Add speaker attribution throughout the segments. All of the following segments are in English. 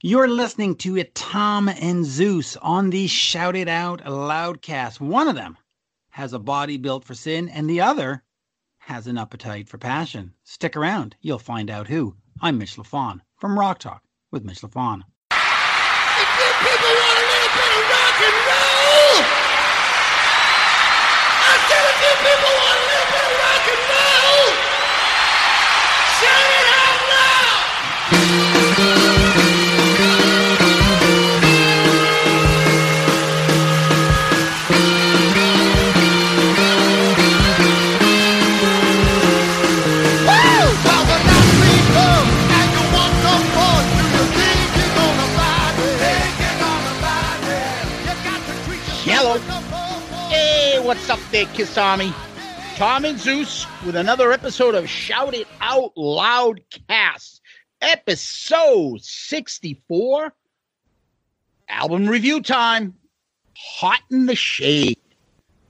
Speaker 1: You're listening to it, Tom and Zeus on the Shout It Out Loudcast. One of them has a body built for sin, and the other has an appetite for passion. Stick around, you'll find out who. I'm Mitch LaFon from Rock Talk with Mitch LaFon.
Speaker 2: There, Kiss Army? Tom and Zeus with another episode of Shout It Out Loud Cast, episode 64. Album review time. Hot in the shade.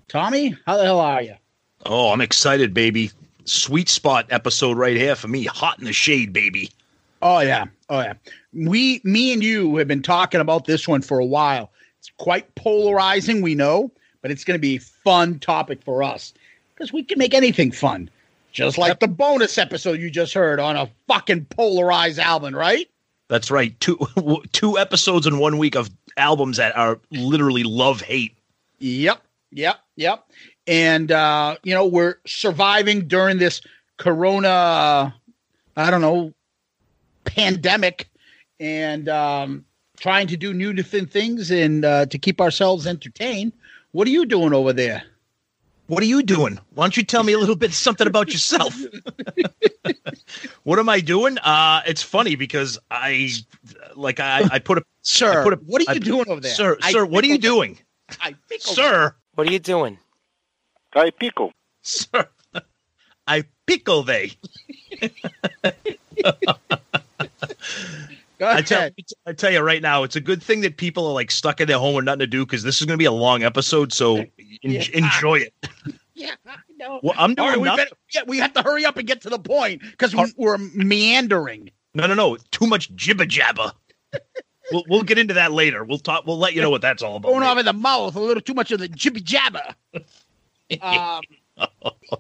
Speaker 2: Tommy, how the hell are you?
Speaker 3: Oh, I'm excited, baby. Sweet spot episode right here for me. Hot in the shade, baby.
Speaker 2: Oh yeah, oh yeah. We, me, and you have been talking about this one for a while. It's quite polarizing, we know, but it's going to be a fun topic for us because we can make anything fun, just like the bonus episode you just heard on a fucking polarized album, right?
Speaker 3: That's right. Two two episodes in one week of albums that are literally love hate.
Speaker 2: Yep, yep, yep. And uh, you know, we're surviving during this corona I don't know, pandemic and um trying to do new different things and uh, to keep ourselves entertained. What are you doing over there?
Speaker 3: What are you doing? Why don't you tell me a little bit something about yourself? what am I doing? Uh it's funny because I like I I put a
Speaker 2: Sir,
Speaker 3: I put a,
Speaker 2: what are you
Speaker 3: I-
Speaker 2: doing over there?
Speaker 3: Sir,
Speaker 2: I
Speaker 3: sir, what are you doing?
Speaker 2: I pickled-
Speaker 3: Sir,
Speaker 4: What are you doing?
Speaker 5: Ay, pico.
Speaker 3: sir. I pickle they. I tell. I tell you right now, it's a good thing that people are like stuck in their home with nothing to do because this is going to be a long episode. So en-
Speaker 2: Yeah.
Speaker 3: enjoy it.
Speaker 2: Yeah, I know.
Speaker 3: Well, I'm doing
Speaker 2: right, we, better, yeah, we have to hurry up and get to the point because we, we're meandering.
Speaker 3: No, no, no. Too much jibber jabber. we'll we'll get into that later. We'll talk. We'll let you know what that's all about.
Speaker 2: Going off in the mouth, a little too much of the jibber jabber. um,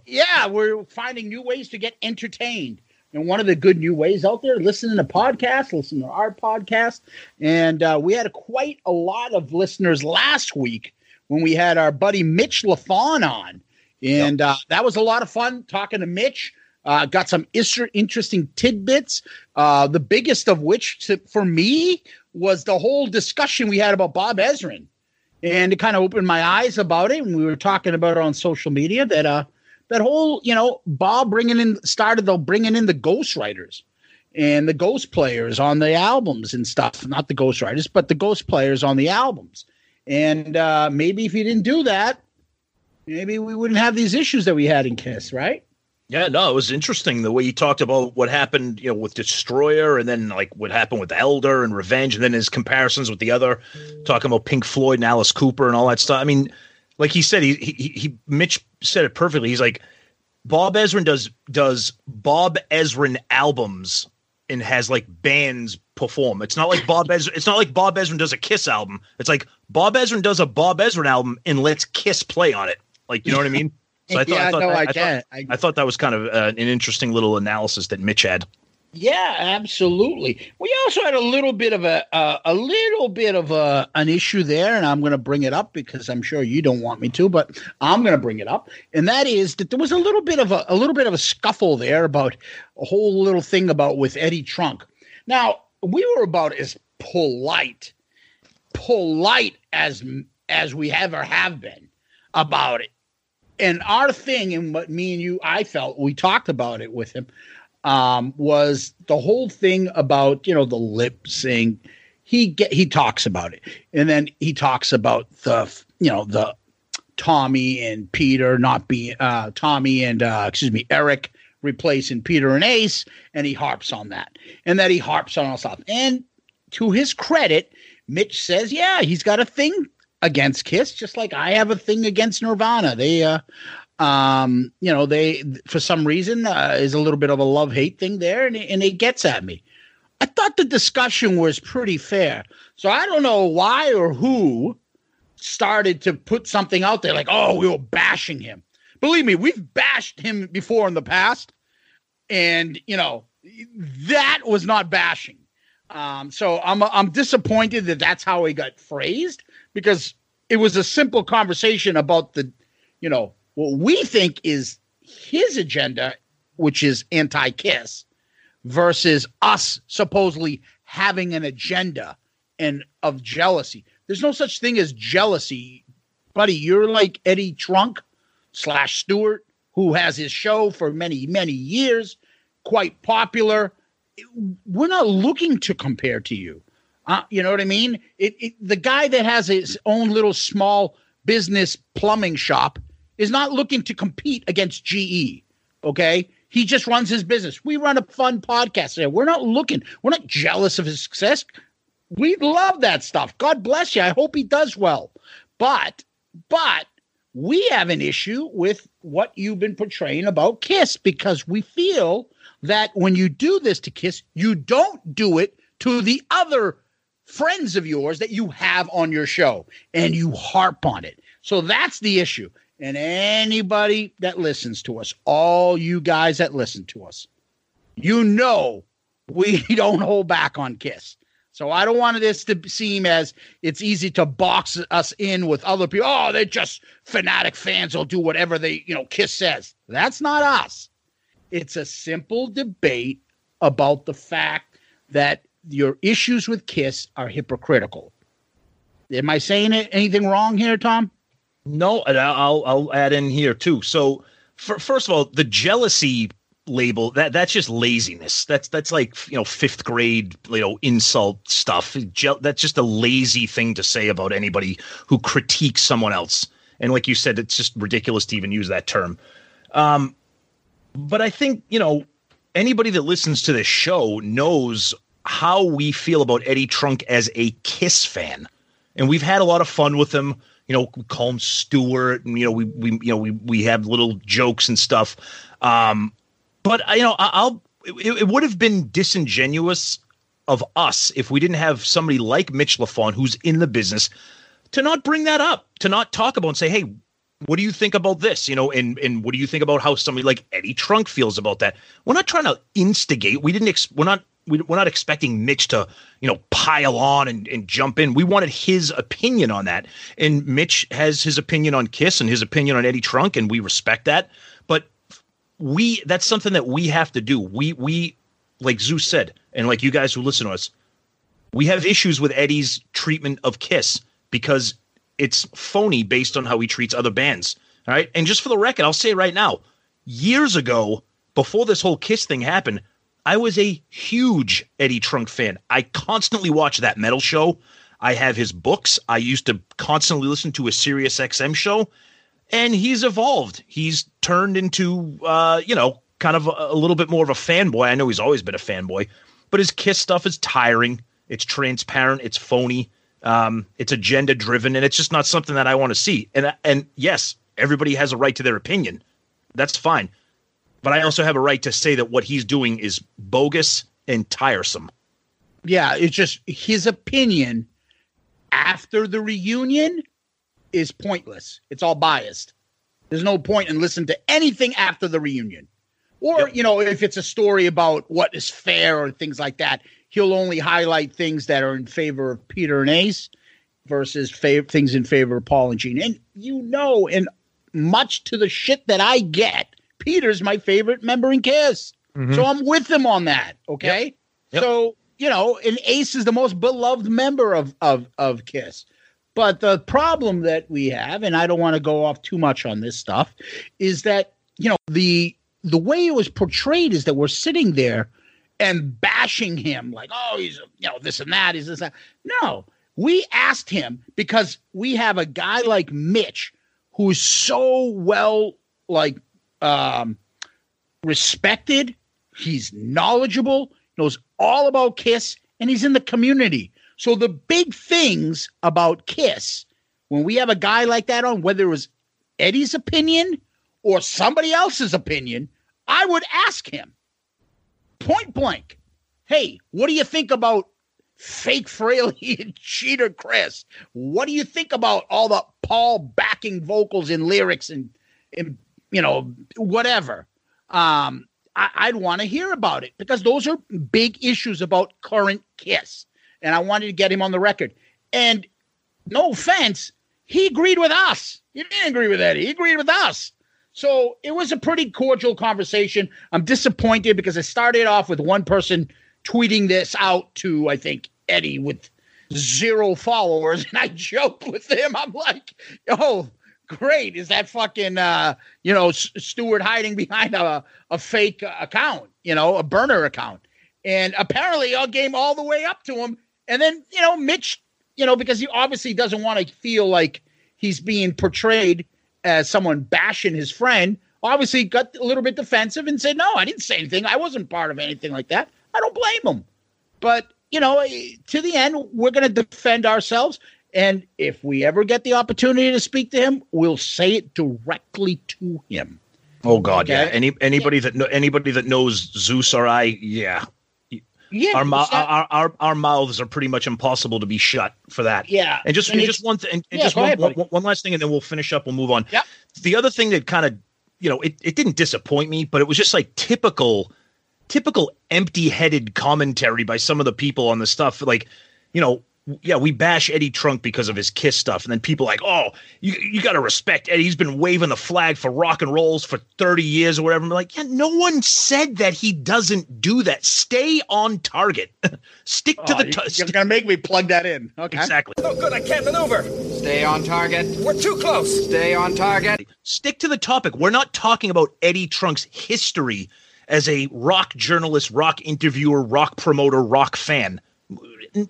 Speaker 2: yeah, we're finding new ways to get entertained. And one of the good new ways out there, listening to podcasts, listening to our podcast. And uh, we had quite a lot of listeners last week when we had our buddy Mitch Lafon on. And uh, that was a lot of fun talking to Mitch. Uh, got some interesting tidbits. Uh, the biggest of which, to, for me, was the whole discussion we had about Bob Ezrin and it kind of opened my eyes about it. And we were talking about it on social media that uh that whole you know Bob bringing in started though bringing in the ghostwriters and the ghost players on the albums and stuff. Not the ghostwriters, but the ghost players on the albums. And uh, maybe if he didn't do that, maybe we wouldn't have these issues that we had in Kiss, right?
Speaker 3: Yeah, no, it was interesting the way he talked about what happened, you know, with Destroyer, and then like what happened with Elder and Revenge, and then his comparisons with the other, talking about Pink Floyd and Alice Cooper and all that stuff. I mean, like he said, he he, he Mitch said it perfectly. He's like, Bob Ezrin does does Bob Ezrin albums and has like bands perform. It's not like Bob Ezrin. It's not like Bob Ezrin does a Kiss album. It's like Bob Ezrin does a Bob Ezrin album and lets Kiss play on it. Like you know what I mean? So I thought,
Speaker 2: Yeah,
Speaker 3: I thought,
Speaker 2: no,
Speaker 3: I,
Speaker 2: I
Speaker 3: thought-
Speaker 2: get it. I-
Speaker 3: I thought that was kind of uh, an interesting little analysis that Mitch had.
Speaker 2: Yeah, absolutely. We also had a little bit of a uh, a little bit of a an issue there, and I'm going to bring it up because I'm sure you don't want me to, but I'm going to bring it up, and that is that there was a little bit of a, a little bit of a scuffle there about a whole little thing about with Eddie Trunk. Now we were about as polite, polite as as we ever have been about it, and our thing and what me and you I felt we talked about it with him um, was the whole thing about you know the lip sync. He get he talks about it, and then he talks about the you know the Tommy and Peter not being uh, Tommy and uh, excuse me Eric replacing Peter and Ace, and he harps on that, and that he harps on all stuff. And to his credit, Mitch says, yeah, he's got a thing against Kiss, just like I have a thing against Nirvana. They uh, um, you know, they for some reason uh, is a little bit of a love hate thing there, and and it gets at me. I thought the discussion was pretty fair, so I don't know why or who started to put something out there like, "Oh, we were bashing him." Believe me, we've bashed him before in the past, and you know that was not bashing. Um, so I'm I'm disappointed that that's how he got phrased because it was a simple conversation about the, you know, what we think is his agenda, which is anti kiss, versus us supposedly having an agenda and of jealousy. There's no such thing as jealousy, buddy. You're like Eddie Trunk slash Stewart, who has his show for many, many years, quite popular. We're not looking to compare to you. Uh, you know what I mean? It, it, the guy that has his own little small business plumbing shop is not looking to compete against GE. Okay. He just runs his business. We run a fun podcast there. We're not looking, we're not jealous of his success. We love that stuff. God bless you. I hope he does well. But, but we have an issue with what you've been portraying about Kiss because we feel that when you do this to Kiss, you don't do it to the other friends of yours that you have on your show and you harp on it. So that's the issue and anybody that listens to us, all you guys that listen to us, you know we don't hold back on Kiss. So I don't want this to seem as it's easy to box us in with other people. Oh, they're just fanatic fans will do whatever they, you know, Kiss says. That's not us. It's a simple debate about the fact that your issues with Kiss are hypocritical. Am I saying anything wrong here, Tom?
Speaker 3: No, and I'll I'll add in here too. So, for, first of all, the jealousy label that that's just laziness. That's that's like you know fifth grade you know insult stuff. Je- that's just a lazy thing to say about anybody who critiques someone else. And like you said, it's just ridiculous to even use that term. Um, but I think you know anybody that listens to this show knows how we feel about Eddie Trunk as a Kiss fan, and we've had a lot of fun with him you know, we call him Stewart, and you know, we we you know we we have little jokes and stuff. Um, but you know, I'll it, it would have been disingenuous of us if we didn't have somebody like Mitch Lafon, who's in the business, to not bring that up, to not talk about and say, hey, what do you think about this? You know, and and what do you think about how somebody like Eddie Trunk feels about that? We're not trying to instigate. We didn't. Ex- we're not we, are not expecting Mitch to, you know, pile on and, and jump in. We wanted his opinion on that. And Mitch has his opinion on Kiss and his opinion on Eddie Trunk, and we respect that. But we that's something that we have to do. We we like Zeus said, and like you guys who listen to us, we have issues with Eddie's treatment of Kiss because it's phony based on how he treats other bands. All right. And just for the record, I'll say right now, years ago, before this whole Kiss thing happened, I was a huge Eddie Trunk fan. I constantly watch that metal show. I have his books. I used to constantly listen to a Sirius XM show, and he's evolved. He's turned into, uh, you know, kind of a, a little bit more of a fanboy. I know he's always been a fanboy, but his Kiss stuff is tiring. It's transparent. It's phony. Um, it's agenda driven, and it's just not something that I want to see. And and yes, everybody has a right to their opinion. That's fine but I also have a right to say that what he's doing is bogus and tiresome.
Speaker 2: Yeah, it's just his opinion after the reunion is pointless. It's all biased. There's no point in listening to anything after the reunion. Or,
Speaker 3: Yep.
Speaker 2: you know, if it's a story about what is fair or things like that, he'll only highlight things that are in favor of Peter and Ace versus fav- things in favor of Paul and Gene. And you know, and much to the shit that I get, Peter's my favorite member in Kiss. Mm-hmm. So I'm with him on that. Okay.
Speaker 3: Yep.
Speaker 2: So, you know, and Ace is the most beloved member of, of, of Kiss. But the problem that we have, and I don't want to go off too much on this stuff, is that, you know, the the way it was portrayed is that we're sitting there and bashing him like, oh, he's you know this and that, he's this and that. No, we asked him because we have a guy like Mitch who's so well like um respected, he's knowledgeable, knows all about Kiss, and he's in the community. So the big things about Kiss, when we have a guy like that on, whether it was Eddie's opinion or somebody else's opinion, I would ask him point blank, hey, what do you think about fake Frehley and cheater Criss? What do you think about all the Paul backing vocals and lyrics and, and you know, whatever? Um, I, I'd want to hear about it because those are big issues about current Kiss. And I wanted to get him on the record. And no offense, he agreed with us. He didn't agree with Eddie. He agreed with us. So it was a pretty cordial conversation. I'm disappointed because I started off with one person tweeting this out to, I think, Eddie with zero followers. And I joked with him. I'm like, oh, great. Is that fucking, uh, you know, S- Stewart hiding behind a, a fake account, you know, a burner account? And apparently I game all the way up to him. And then, you know, Mitch, you know, because he obviously doesn't want to feel like he's being portrayed as someone bashing his friend, obviously got a little bit defensive and said, No, I didn't say anything. I wasn't part of anything like that. I don't blame him. But, you know, eh, to the end, we're going to defend ourselves. And if we ever get the opportunity to speak to him, we'll say it directly to him.
Speaker 3: Oh God, yeah. Any anybody that kno- anybody that knows Zeus or I, yeah,
Speaker 2: Yeah.
Speaker 3: our, our our our mouths are pretty much impossible to be shut for that.
Speaker 2: Yeah,
Speaker 3: and just
Speaker 2: and
Speaker 3: just one thing, and
Speaker 2: Yeah,
Speaker 3: just one,
Speaker 2: ahead,
Speaker 3: one- one last thing, and then we'll finish up. We'll move on.
Speaker 2: Yeah.
Speaker 3: The other thing that kind of, you know, it it didn't disappoint me, but it was just like typical, typical empty-headed commentary by some of the people on the stuff. Like, you know. Yeah, we bash Eddie Trunk because of his Kiss stuff, and then people like, oh, you you got to respect Eddie. He's been waving the flag for rock and rolls for thirty years or whatever. I'm like, yeah, no one said that he doesn't do that. Stay on target. Stick to
Speaker 2: Oh,
Speaker 3: the.
Speaker 2: you-
Speaker 3: T-
Speaker 2: you're going to make me plug that in. Okay.
Speaker 3: exactly.
Speaker 4: No good, I can't maneuver.
Speaker 6: Stay on target.
Speaker 4: We're too close.
Speaker 6: Stay on target.
Speaker 3: stick to the topic. We're not talking about Eddie Trunk's history as a rock journalist, rock interviewer, rock promoter, rock fan.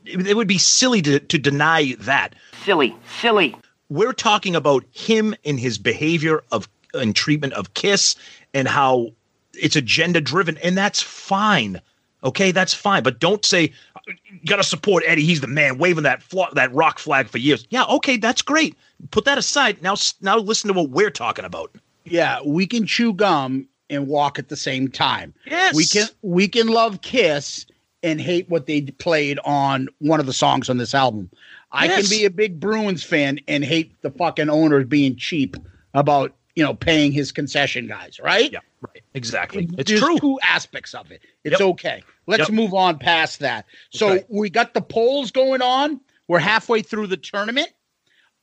Speaker 3: It would be silly to, to deny that.
Speaker 6: Silly, silly.
Speaker 3: We're talking about him and his behavior of and treatment of Kiss and how it's agenda driven, and that's fine. Okay, that's fine. But don't say you got to support Eddie. He's the man, waving that fla- that rock flag for years. Yeah, okay, that's great. Put that aside. Now, now listen to what we're talking about.
Speaker 2: Yeah, we can chew gum and walk at the same time.
Speaker 3: Yes.
Speaker 2: We can we can love Kiss and hate what they played on one of the songs on this album. I
Speaker 3: Yes.
Speaker 2: can be a big Bruins fan and hate the fucking owners being cheap about, you know, paying his concession guys, right?
Speaker 3: Yeah, right. Exactly. It's
Speaker 2: There's
Speaker 3: true.
Speaker 2: two aspects of it. It's
Speaker 3: Yep.
Speaker 2: okay. Let's
Speaker 3: Yep.
Speaker 2: move on past that. So
Speaker 3: Okay.
Speaker 2: we got the polls going on. We're halfway through the tournament.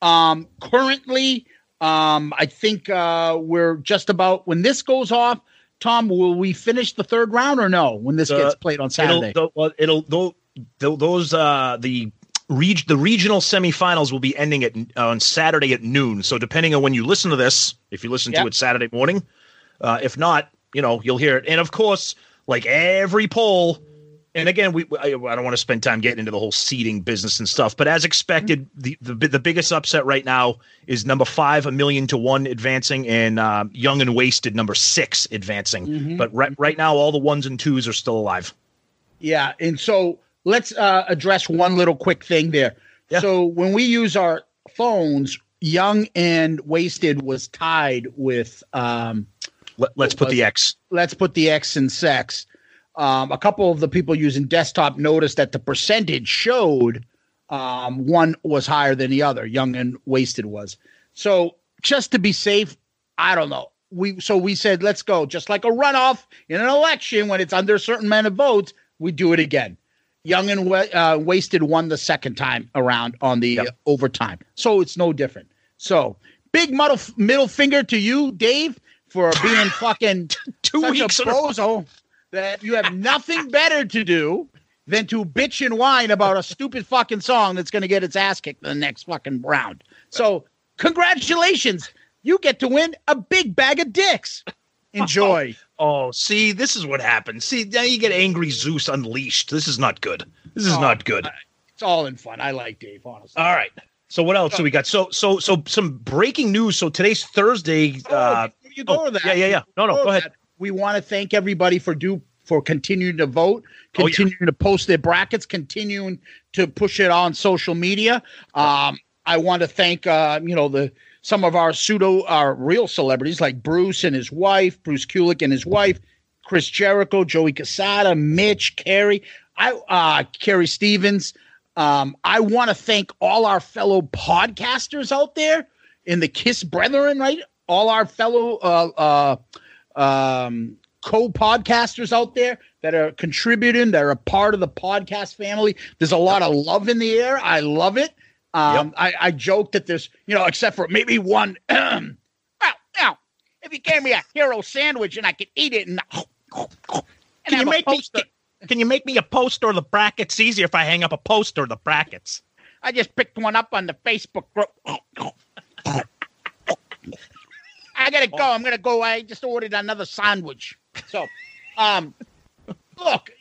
Speaker 2: Um, currently, um, I think uh, we're just about when this goes off. Tom, will we finish the third round or no? When this
Speaker 3: Uh,
Speaker 2: gets played on Saturday?
Speaker 3: It'll, well, it'll tho- tho- those uh the reg- the regional semifinals will be ending at on Saturday at noon. So depending on when you listen to this, if you listen
Speaker 2: Yep.
Speaker 3: to it Saturday morning, uh, if not, you know you'll hear it. And of course, like every poll, and again, we I, I don't want to spend time getting into the whole seeding business and stuff, but as expected, the the the biggest upset right now is number five, a million to one advancing, and uh, Young and Wasted number six advancing.
Speaker 2: Mm-hmm.
Speaker 3: But right right now, all the ones and twos are still alive.
Speaker 2: Yeah, and so let's uh, address one little quick thing there.
Speaker 3: Yeah.
Speaker 2: So when we use our phones, Young and Wasted was tied with um,
Speaker 3: Let, let's put the X.
Speaker 2: let's put the X in sex. Um, a couple of the people using desktop noticed that the percentage showed um, one was higher than the other. Young and wasted was. So just to be safe, I don't know. we so we said let's go just like a runoff in an election when it's under a certain amount of votes we do it again young and uh, wasted won the second time around on the
Speaker 3: Yep.
Speaker 2: overtime so it's no different so big middle middle finger to you dave for being fucking
Speaker 3: Two weeks
Speaker 2: a bozo that you have nothing better to do than to bitch and whine about a stupid fucking song that's going to get its ass kicked in the next fucking round. So, congratulations. You get to win a big bag of dicks. Enjoy.
Speaker 3: Oh, see, this is what happens. See, now you get angry Zeus unleashed. This is not good. This is
Speaker 2: Oh,
Speaker 3: not good.
Speaker 2: it's all in fun. I like Dave, honestly.
Speaker 3: All right. So what else do we got? So so so some breaking news. So today's Thursday.
Speaker 2: Oh,
Speaker 3: Uh,
Speaker 2: before you go
Speaker 3: oh,
Speaker 2: that.
Speaker 3: yeah, yeah, yeah. No, no,
Speaker 2: before
Speaker 3: go ahead.
Speaker 2: that, We want to thank everybody for do for continuing to vote,
Speaker 3: Oh, yeah.
Speaker 2: continuing to post their brackets, continuing to push it on social media. Um, I want to thank uh, you know the some of our pseudo our real celebrities like Bruce and his wife, Bruce Kulick and his wife, Chris Jericho, Joey Cassata, Mitch, Carrie, I uh Carrie Stevens. Um, I want to thank all our fellow podcasters out there in the Kiss Brethren, right? All our fellow uh, uh, um, co-podcasters out there that are contributing, that are a part of the podcast family. There's a lot of love in the air. I love it. Um, I, I joke that there's, you know, except for maybe one. well, now, if you gave me a hero sandwich and I could eat it and, and
Speaker 3: Can you
Speaker 2: have a
Speaker 3: make me?
Speaker 2: poster-
Speaker 3: Can you make me a poster of the brackets? Easier if I hang up a poster of the brackets.
Speaker 2: I just picked one up on the Facebook group. I gotta go. I'm gonna go. I just ordered another sandwich. So, um, look,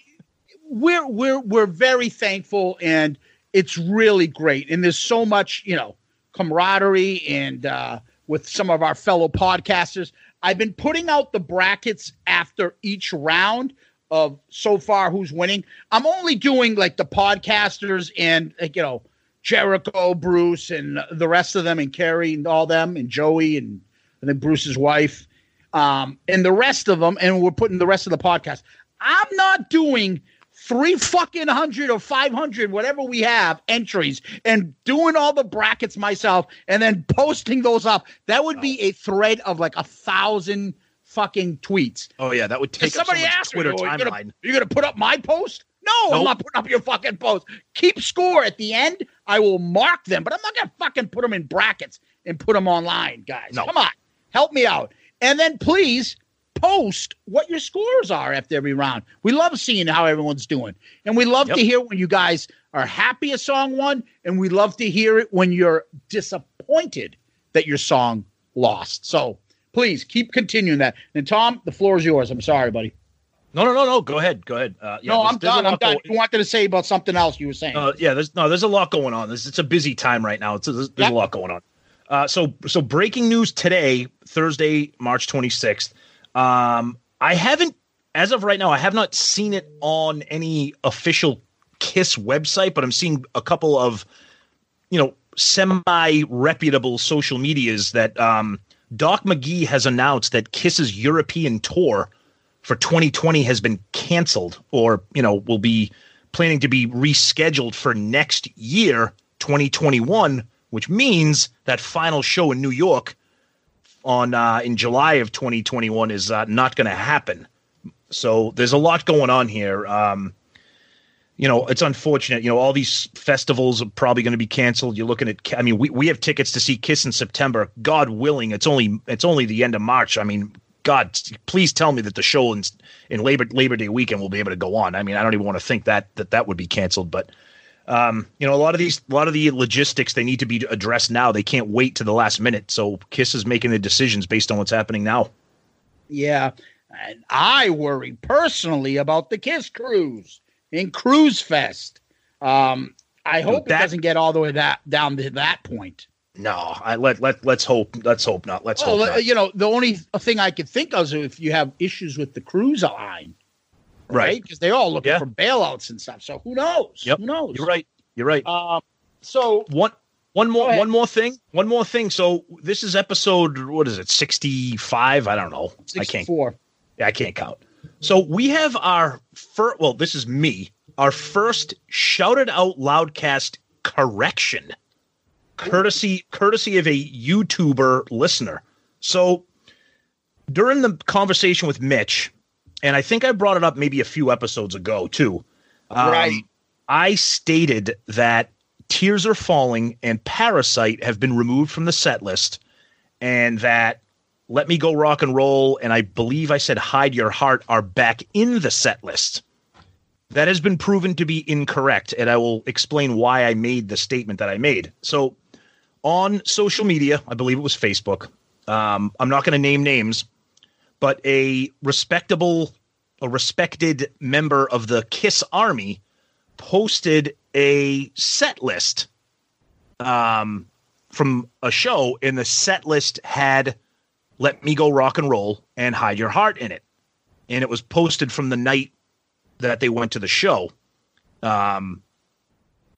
Speaker 2: we're we're we're very thankful, and it's really great. And there's so much, you know, camaraderie and uh, with some of our fellow podcasters. I've been putting out the brackets after each round of so far who's winning. I'm only doing like the podcasters and like, you know Jericho, Bruce, and the rest of them, and Carrie and all them, and Joey, and and then Bruce's wife, um, and the rest of them, and we're putting the rest of the podcast. I'm not doing three fucking hundred or five hundred, whatever we have entries, and doing all the brackets myself, and then posting those up. That would be a thread of like a thousand fucking tweets.
Speaker 3: Oh yeah, that would take up
Speaker 2: somebody asked me,
Speaker 3: Twitter
Speaker 2: "Oh, you're gonna,
Speaker 3: timeline.
Speaker 2: you're gonna put up my post? No, I'm not putting up your fucking post. Keep score at the end. I will mark them, but I'm not gonna fucking put them in brackets and put them online, guys.
Speaker 3: No.
Speaker 2: Come on, help me out. And then please post what your scores are after every round. We love seeing how everyone's doing, and we love
Speaker 3: Yep.
Speaker 2: to hear when you guys are happy a song won, and we love to hear it when you're disappointed that your song lost. So please keep continuing that. And Tom, the floor is yours. I'm sorry, buddy.
Speaker 3: No, no, no, no. Go ahead. Go ahead. Uh, yeah,
Speaker 2: no, I'm done. I'm done.
Speaker 3: going-
Speaker 2: You wanted to say about something else you were saying.
Speaker 3: Uh, yeah, there's no, there's a lot going on. There's, it's a busy time right now. It's there's, there's
Speaker 2: Yep.
Speaker 3: a lot going on. Uh, so so breaking news today, Thursday, March 26th. Um, I haven't, as of right now, I have not seen it on any official Kiss website, but I'm seeing a couple of, you know, semi reputable social medias that um, Doc McGhee has announced that Kiss's European tour for 2020 has been canceled or you know will be planning to be rescheduled for next year 2021 which means that final show in new york on uh, in july of 2021 is uh, not going to happen. So there's a lot going on here. Um, you know it's unfortunate. You know all these festivals are probably going to be canceled. You're looking at i mean we, we have tickets to see kiss in september. God willing it's only it's only the end of march. I mean god please tell me that the show in, in labor labor day weekend will be able to go on. I mean i don't even want to think that that that would be canceled but um, you know a lot of these a lot of the logistics they need to be addressed now they can't wait to the last minute so kiss is making the decisions based on what's happening now
Speaker 2: Yeah. And I worry personally about the Kiss Cruise in Cruise Fest. Um, I hope
Speaker 3: that-
Speaker 2: it doesn't get all the way that down to that point.
Speaker 3: no i let let let's hope let's hope not let's hope not.
Speaker 2: you know, the only thing I could think of is if you have issues with the cruise line,
Speaker 3: right
Speaker 2: Because they all looking
Speaker 3: Yeah.
Speaker 2: for bailouts and stuff. So who knows?
Speaker 3: Yep.
Speaker 2: Who knows?
Speaker 3: you're right you're right
Speaker 2: Um, so
Speaker 3: one one more one more thing one more thing so this is episode what is it 65 i don't know i can't
Speaker 2: 64.
Speaker 3: i can't count so we have our first well this is me our first Shout It Out Loudcast correction courtesy courtesy of a youtuber listener so during the conversation with Mitch, and I think I brought it up maybe a few episodes ago too. um,
Speaker 2: Right.
Speaker 3: I stated that Tears Are Falling and Parasite have been removed from the set list, and that Let Me Go Rock and Roll and I believe I said Hide Your Heart are back in the set list. That has been proven to be incorrect, and I will explain why I made the statement that I made. So, on social media, I believe it was Facebook. Um, I'm not going to name names, but a respectable, a respected member of the Kiss Army posted a set list um, from a show, and the set list had "Let Me Go Rock and Roll" and "Hide Your Heart" in it, and it was posted from the night that they went to the show. Um,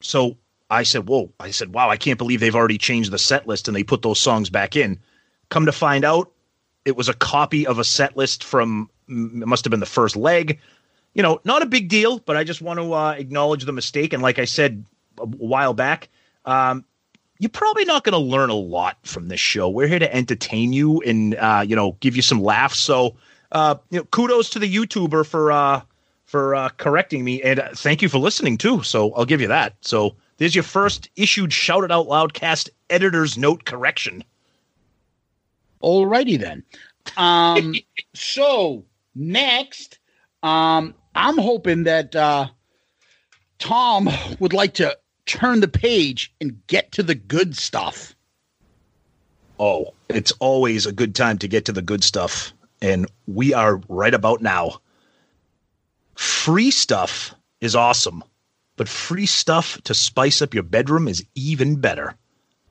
Speaker 3: so I said, "Whoa!" I said, "Wow! I can't believe they've already changed the set list and they put those songs back in." Come to find out, it was a copy of a set list from it must have been the first leg. You know, not a big deal, but I just want to uh, acknowledge the mistake. And like I said a while back, um, you're probably not going to learn a lot from this show. We're here to entertain you and uh, you know give you some laughs. So uh, you know, kudos to the YouTuber for uh, for uh, correcting me, and uh, thank you for listening too. So I'll give you that. So there's your first issued shouted out loud cast editor's note correction.
Speaker 2: Alrighty then. Um, so next, um, I'm hoping that uh, Tom would like to turn the page and get to the good stuff.
Speaker 3: Oh, it's always a good time to get to the good stuff. And we are right about now. Free stuff is awesome, but free stuff to spice up your bedroom is even better.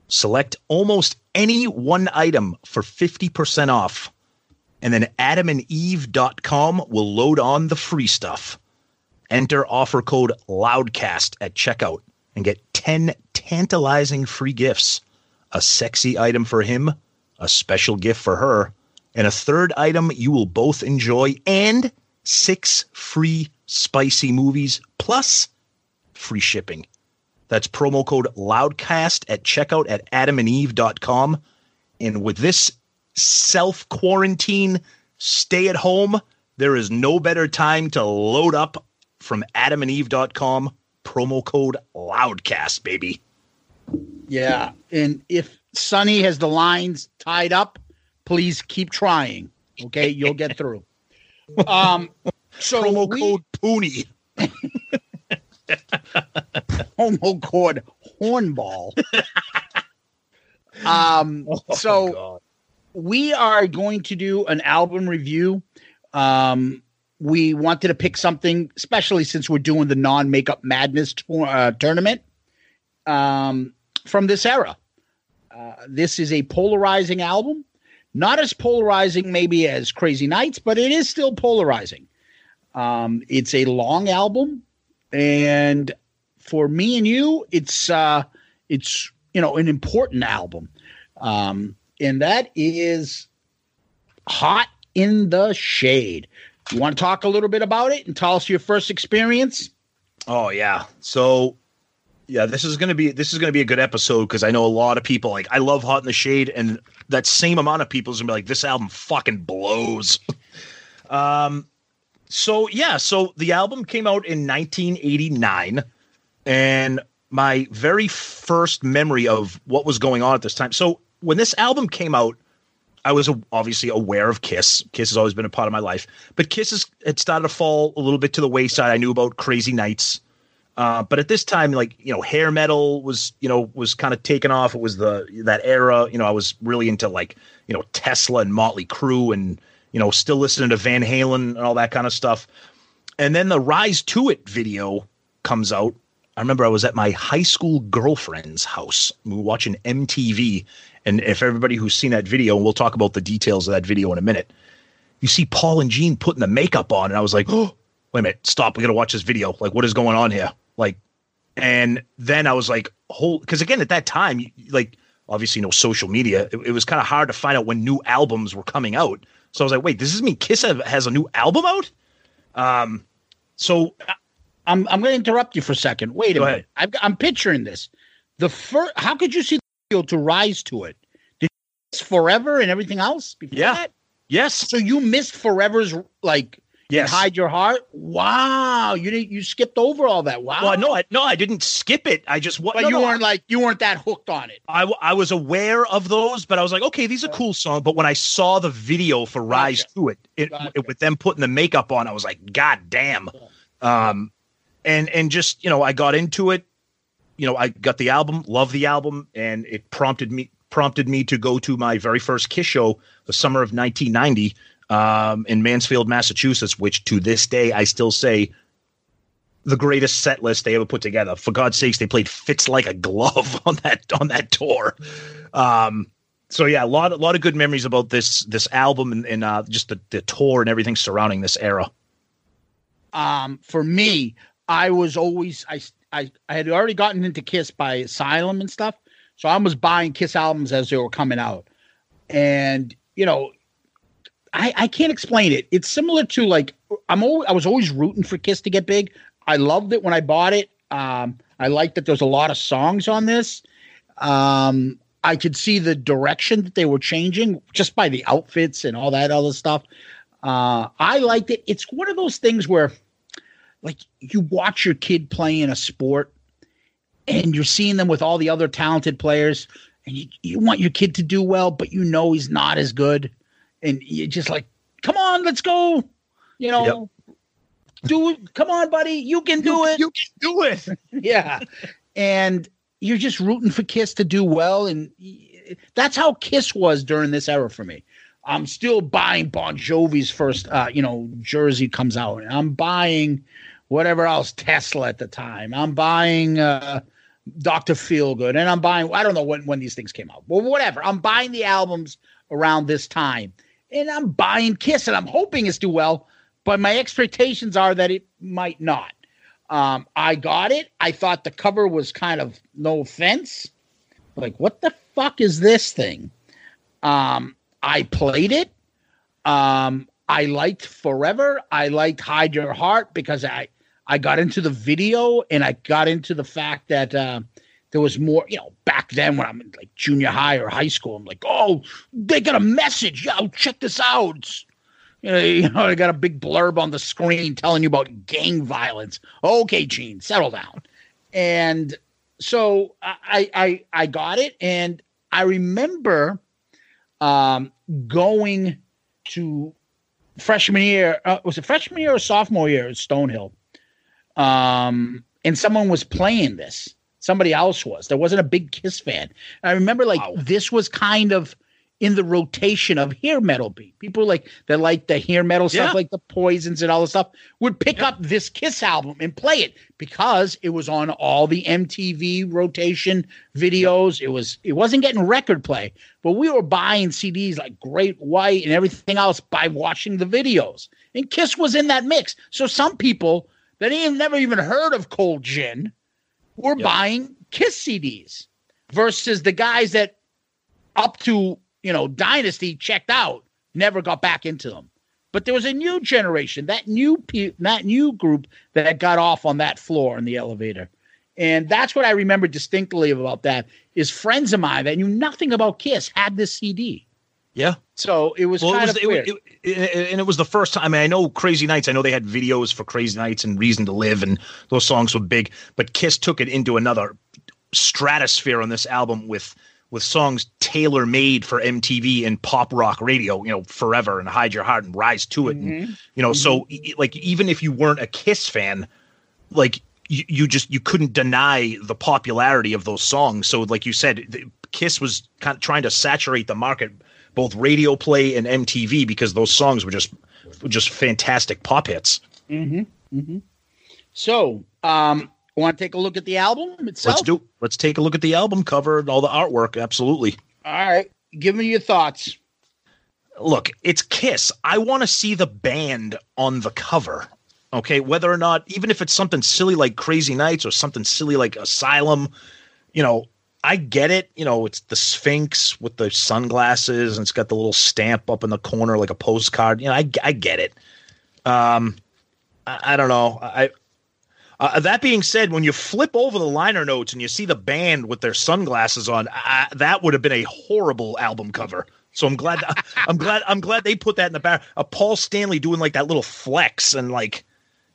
Speaker 3: Select almost any one item for 50% off, and then adamandeve.com will load on the free stuff. Enter offer code LOUDCAST at checkout and get 10 tantalizing free gifts a sexy item for him, a special gift for her, and a third item you will both enjoy, and six free spicy movies plus free shipping. That's promo code LOUDCAST at checkout at adamandeve.com. And with this self quarantine, stay at home, there is no better time to load up from adamandeve.com. Promo code LOUDCAST, baby.
Speaker 2: Yeah, and if Sonny has the lines tied up, please keep trying. Okay, you'll get through. Um, so
Speaker 3: Promo
Speaker 2: we-
Speaker 3: code POONY.
Speaker 2: homo cord hornball. um, so
Speaker 3: God.
Speaker 2: we are going to do an album review. Um, we wanted to pick something, especially since we're doing the non makeup madness uh, tournament um, from this era. Uh, this is a polarizing album, not as polarizing maybe as Crazy Nights, but it is still polarizing. Um, it's a long album, and for me and you, it's uh, it's you know an important album, um, and that is "Hot in the Shade." You want to talk a little bit about it and tell us your first experience?
Speaker 3: Oh yeah. So yeah, this is gonna be this is gonna be a good episode because I know a lot of people like I love Hot in the Shade, and that same amount of people is gonna be like, this album fucking blows. um so yeah, so the album came out in 1989, and my very first memory of what was going on at this time. So when this album came out, I was uh, obviously aware of Kiss. Kiss has always been a part of my life, but Kiss has, had started to fall a little bit to the wayside. I knew about Crazy Nights, uh, but at this time, like you know, hair metal was you know was kind of taken off. It was the that era. You know, I was really into like you know Tesla and Motley Crue, and you know still listening to Van Halen and all that kind of stuff. And then the Rise to It video comes out. I remember I was at my high school girlfriend's house. We were watching MTV. And if everybody who's seen that video, and we'll talk about the details of that video in a minute, you see Paul and Gene putting the makeup on. And I was like, oh, wait a minute, stop. We got to watch this video. Like, what is going on here? Like, and then I was like, whole, because again, at that time, like, obviously no social media. It, it was kind of hard to find out when new albums were coming out. So I was like, wait, does this mean Kiss have, has a new album out? Um, so
Speaker 2: I'm I'm going to interrupt you for a second. Wait a minute. I've, I'm picturing this. The first, how could you see the to rise to it? Did you see forever and everything else before
Speaker 3: Yeah.
Speaker 2: that?
Speaker 3: Yes.
Speaker 2: So you missed Forever's like
Speaker 3: Yes.
Speaker 2: hide your heart. Wow, you didn't you skipped over all that. Wow.
Speaker 3: Well, no, I, no, I didn't skip it. I just wa-
Speaker 2: but
Speaker 3: no,
Speaker 2: you
Speaker 3: no,
Speaker 2: weren't like you weren't that hooked on it.
Speaker 3: I, I was aware of those, but I was like, okay, these are cool songs. But when I saw the video for Rise
Speaker 2: Gotcha.
Speaker 3: to It, it,
Speaker 2: Gotcha.
Speaker 3: it with them putting the makeup on, I was like, God damn. Um, and and just you know, I got into it. You know, I got the album, love the album, and it prompted me prompted me to go to my very first Kiss show, the summer of 1990, um, in Mansfield, Massachusetts, which to this day I still say the greatest set list they ever put together. For God's sakes, they played "Fits Like a Glove" on that on that tour. Um, so yeah, a lot a lot of good memories about this this album and, and uh, just the, the tour and everything surrounding this era.
Speaker 2: um, for me, I was always I, I I had already gotten into Kiss by Asylum and stuff, so I was buying Kiss albums as they were coming out, and you know, I I can't explain it. It's similar to like I'm always, I was always rooting for Kiss to get big. I loved it when I bought it. Um, I liked that there's a lot of songs on this. Um, I could see the direction that they were changing just by the outfits and all that other stuff. Uh, I liked it. It's one of those things where, like, you watch your kid playing a sport, and you're seeing them with all the other talented players, and you, you want your kid to do well, but you know he's not as good, and you're just like, "Come on, let's go!" You know, do it. Come on, buddy, you can do it.
Speaker 3: You can do it.
Speaker 2: yeah. And you're just rooting for Kiss to do well. And that's how Kiss was during this era for me. I'm still buying Bon Jovi's first, uh, you know, jersey comes out. I'm buying whatever else, Tesla at the time. I'm buying uh, Dr. Feelgood. And I'm buying, I don't know when, when these things came out. Well, whatever. I'm buying the albums around this time. And I'm buying Kiss and I'm hoping it's do well. But my expectations are that it might not. Um, I got it. I thought the cover was kind of no offense. Like, what the fuck is this thing? Um, I played it. Um, I liked Forever. I liked Hide Your Heart because I I got into the video and I got into the fact that uh, there was more. You know, back then when I'm in like junior high or high school, I'm like, oh, they got a message. Yeah, check this out. You know, you know, I got a big blurb on the screen telling you about gang violence. Okay, Gene, settle down. And so I I I got it, and I remember um, going to freshman year. Uh, was it freshman year or sophomore year at Stonehill? Um, and someone was playing this. Somebody else was. There wasn't a big Kiss fan. I remember like this was kind of in the rotation of hair metal beat. People like that like the hair metal stuff,
Speaker 3: Yeah.
Speaker 2: like the poisons and all the stuff, would pick up this Kiss album and play it because it was on all the MTV rotation videos. It was it wasn't getting record play, but we were buying CDs like Great White and everything else by watching the videos. And Kiss was in that mix. So some people that ain't never even heard of Cold Gin were buying Kiss CDs versus the guys that up to you know Dynasty checked out, never got back into them. But there was a new generation, that new pe- that new group that got off on that floor in the elevator, and that's what I remember distinctly about that. Is friends of mine that knew nothing about Kiss had this CD,
Speaker 3: Yeah.
Speaker 2: so it was
Speaker 3: Well, it
Speaker 2: kind
Speaker 3: was,
Speaker 2: of
Speaker 3: it,
Speaker 2: weird.
Speaker 3: it- it- and it was the first time. I mean, I know Crazy Nights. I know they had videos for Crazy Nights and Reason to Live, and those songs were big. But Kiss took it into another stratosphere on this album with with songs tailor made for MTV and pop rock radio. You know, Forever and Hide Your Heart and Rise to It, and mm-hmm. you know, so mm-hmm. e- like even if you weren't a Kiss fan, like you, you just you couldn't deny the popularity of those songs. So, like you said, the- Kiss was kind of trying to saturate the market, both radio play and MTV, because those songs were just were just fantastic pop hits.
Speaker 2: so, um, want to take a look at the album itself?
Speaker 3: Let's do. Let's take a look at the album cover and all the artwork. Absolutely.
Speaker 2: All right, give me your thoughts.
Speaker 3: look, it's Kiss. I want to see the band on the cover. Okay, whether or not, even if it's something silly like Crazy Nights or something silly like Asylum, you know, I get it. You know, it's the Sphinx with the sunglasses and it's got the little stamp up in the corner like a postcard. You know, I, I get it. Um, I, I don't know. I. Uh, that being said, when you flip over the liner notes and you see the band with their sunglasses on, I, that would have been a horrible album cover So I'm glad I'm glad I'm glad they put that in the back. A Paul Stanley doing like that little flex and like,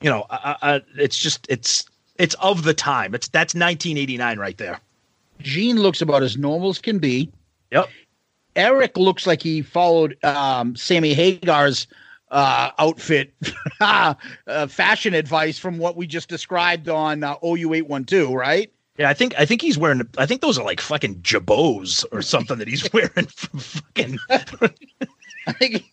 Speaker 3: you know, uh, uh, it's just it's it's of the time. It's that's 1989 right there.
Speaker 2: Gene looks about as normal as can be.
Speaker 3: Yep.
Speaker 2: Eric looks like he followed um, Sammy Hagar's uh, outfit uh, fashion advice from what we just described on uh, OU eight one two, right?
Speaker 3: Yeah, I think I think he's wearing. I think those are like fucking jabots or something that he's wearing. From fucking.
Speaker 2: I think,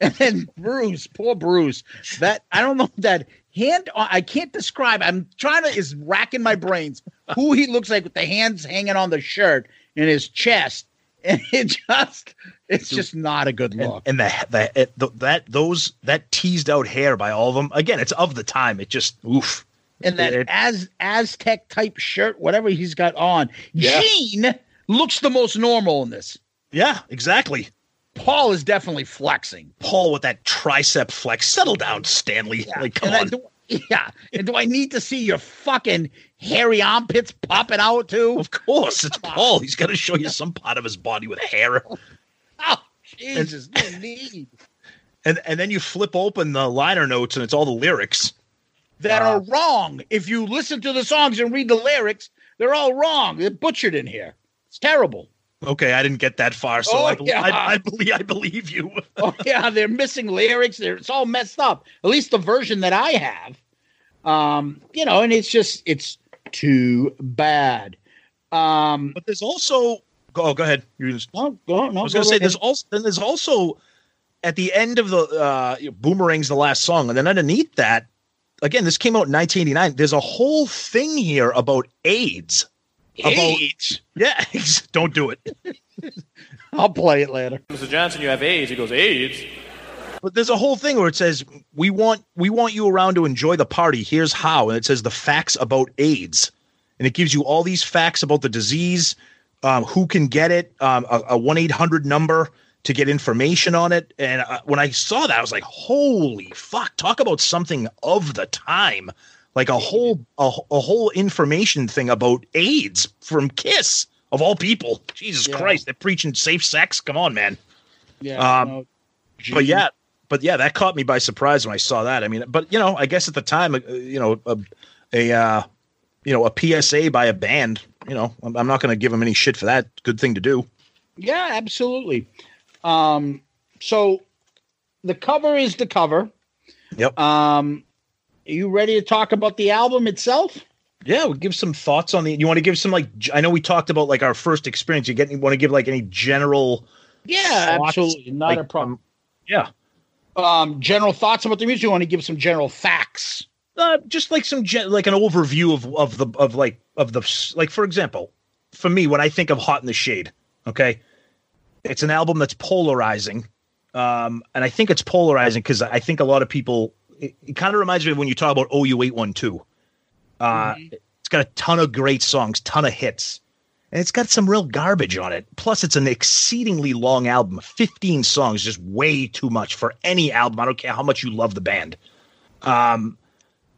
Speaker 2: and then Bruce, poor Bruce. That I don't know that hand. I can't describe. I'm trying to is racking my brains who he looks like with the hands hanging on the shirt in his chest, and it just it's just not a good look.
Speaker 3: And, and the, the, the that those that teased out hair by all of them. Again, it's of the time. It just oof.
Speaker 2: and that
Speaker 3: It-
Speaker 2: Az Aztec type shirt, whatever he's got on.
Speaker 3: Yeah.
Speaker 2: Gene looks the most normal in this.
Speaker 3: Yeah, exactly.
Speaker 2: Paul is definitely flexing.
Speaker 3: Paul with that tricep flex. Settle down, Stanley. Like, come
Speaker 2: and I
Speaker 3: on.
Speaker 2: do, yeah. And do I need to see your fucking hairy armpits popping out too?
Speaker 3: Of course, it's Paul. He's got to show you some part of his body with hair.
Speaker 2: Oh, Jesus, no need.
Speaker 3: And and then you flip open the liner notes and it's all the lyrics.
Speaker 2: That
Speaker 3: Uh,
Speaker 2: are wrong. If you listen to the songs and read the lyrics, they're all wrong. They're butchered in here. It's terrible.
Speaker 3: Okay, I didn't get that far, so
Speaker 2: Oh,
Speaker 3: I,
Speaker 2: yeah.
Speaker 3: I, I believe I believe you.
Speaker 2: oh yeah, they're missing lyrics. They're, it's all messed up. At least the version that I have. Um, you know, and it's just it's too bad. Um,
Speaker 3: But there's also go oh, go ahead. You just,
Speaker 2: no, go, no,
Speaker 3: I was gonna say
Speaker 2: right
Speaker 3: there's also then there's also at the end of the uh, boomerang's the last song, and then underneath that, again, this came out in 1989. There's a whole thing here about AIDS. About-
Speaker 2: AIDS.
Speaker 3: yeah, don't do it.
Speaker 2: I'll play it later.
Speaker 7: Mr. Johnson, you have AIDS. He goes, AIDS?
Speaker 3: But there's a whole thing where it says we want we want you around to enjoy the party. Here's how, and it says the facts about AIDS, and it gives you all these facts about the disease, um, who can get it, um, a one eight hundred number to get information on it. And uh, when I saw that, I was like, "Holy fuck!" Talk about something of the time, like a whole a, a whole information thing about AIDS from Kiss of all people. Jesus
Speaker 2: Yeah.
Speaker 3: Christ, they're preaching safe sex. Come on, man.
Speaker 2: Yeah.
Speaker 3: Um,
Speaker 2: no,
Speaker 3: But yeah, but yeah, that caught me by surprise when I saw that. I mean, but you know, I guess at the time, uh, you know, a, a uh, you know, a PSA by a band, you know, I'm, I'm not going to give them any shit for that. Good thing to do.
Speaker 2: Yeah, absolutely. Um, so the cover is the cover.
Speaker 3: Yep.
Speaker 2: Um, are you ready to talk about the album itself?
Speaker 3: Yeah, we'll give some thoughts on the. You want to give some like? I know we talked about like our first experience. You get? You want to give like any general?
Speaker 2: Yeah,
Speaker 3: thoughts?
Speaker 2: absolutely. Not
Speaker 3: Like,
Speaker 2: a problem.
Speaker 3: um, yeah.
Speaker 2: Um, general thoughts about the music. You want to give some general facts?
Speaker 3: uh, just like some gen- like an overview of of the of like of the like for example for me when i think of hot in the shade okay it's an album that's polarizing um and i think it's polarizing because i think a lot of people it, it kind of reminds me of when you talk about ou 812 uh it's got a ton of great songs ton of hits and it's got some real garbage on it. Plus it's an exceedingly long album 15 songs just way too much for any album. I don't care how much you love the band. Um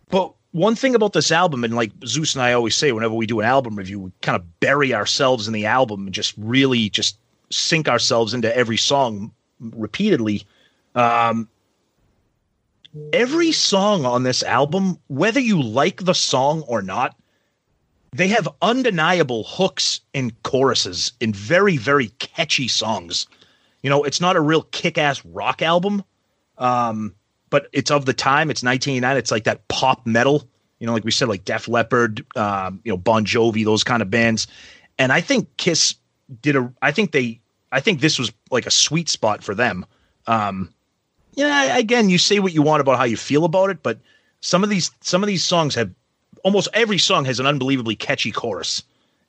Speaker 3: but one thing about this album, and like Zeus and I always say, whenever we do an album review, we kind of bury ourselves in the album and just really just sink ourselves into every song repeatedly. Um, every song on this album, whether you like the song or not, they have undeniable hooks and choruses in very, very catchy songs. You know, it's not a real kick-ass rock album. Um, but it's of the time. It's 1989. It's like that pop metal, you know, like we said, like Def Leppard, um, you know, Bon Jovi, those kind of bands. And I think Kiss did a. I think they. I think this was like a sweet spot for them. Um, yeah. Again, you say what you want about how you feel about it, but some of these some of these songs have almost every song has an unbelievably catchy chorus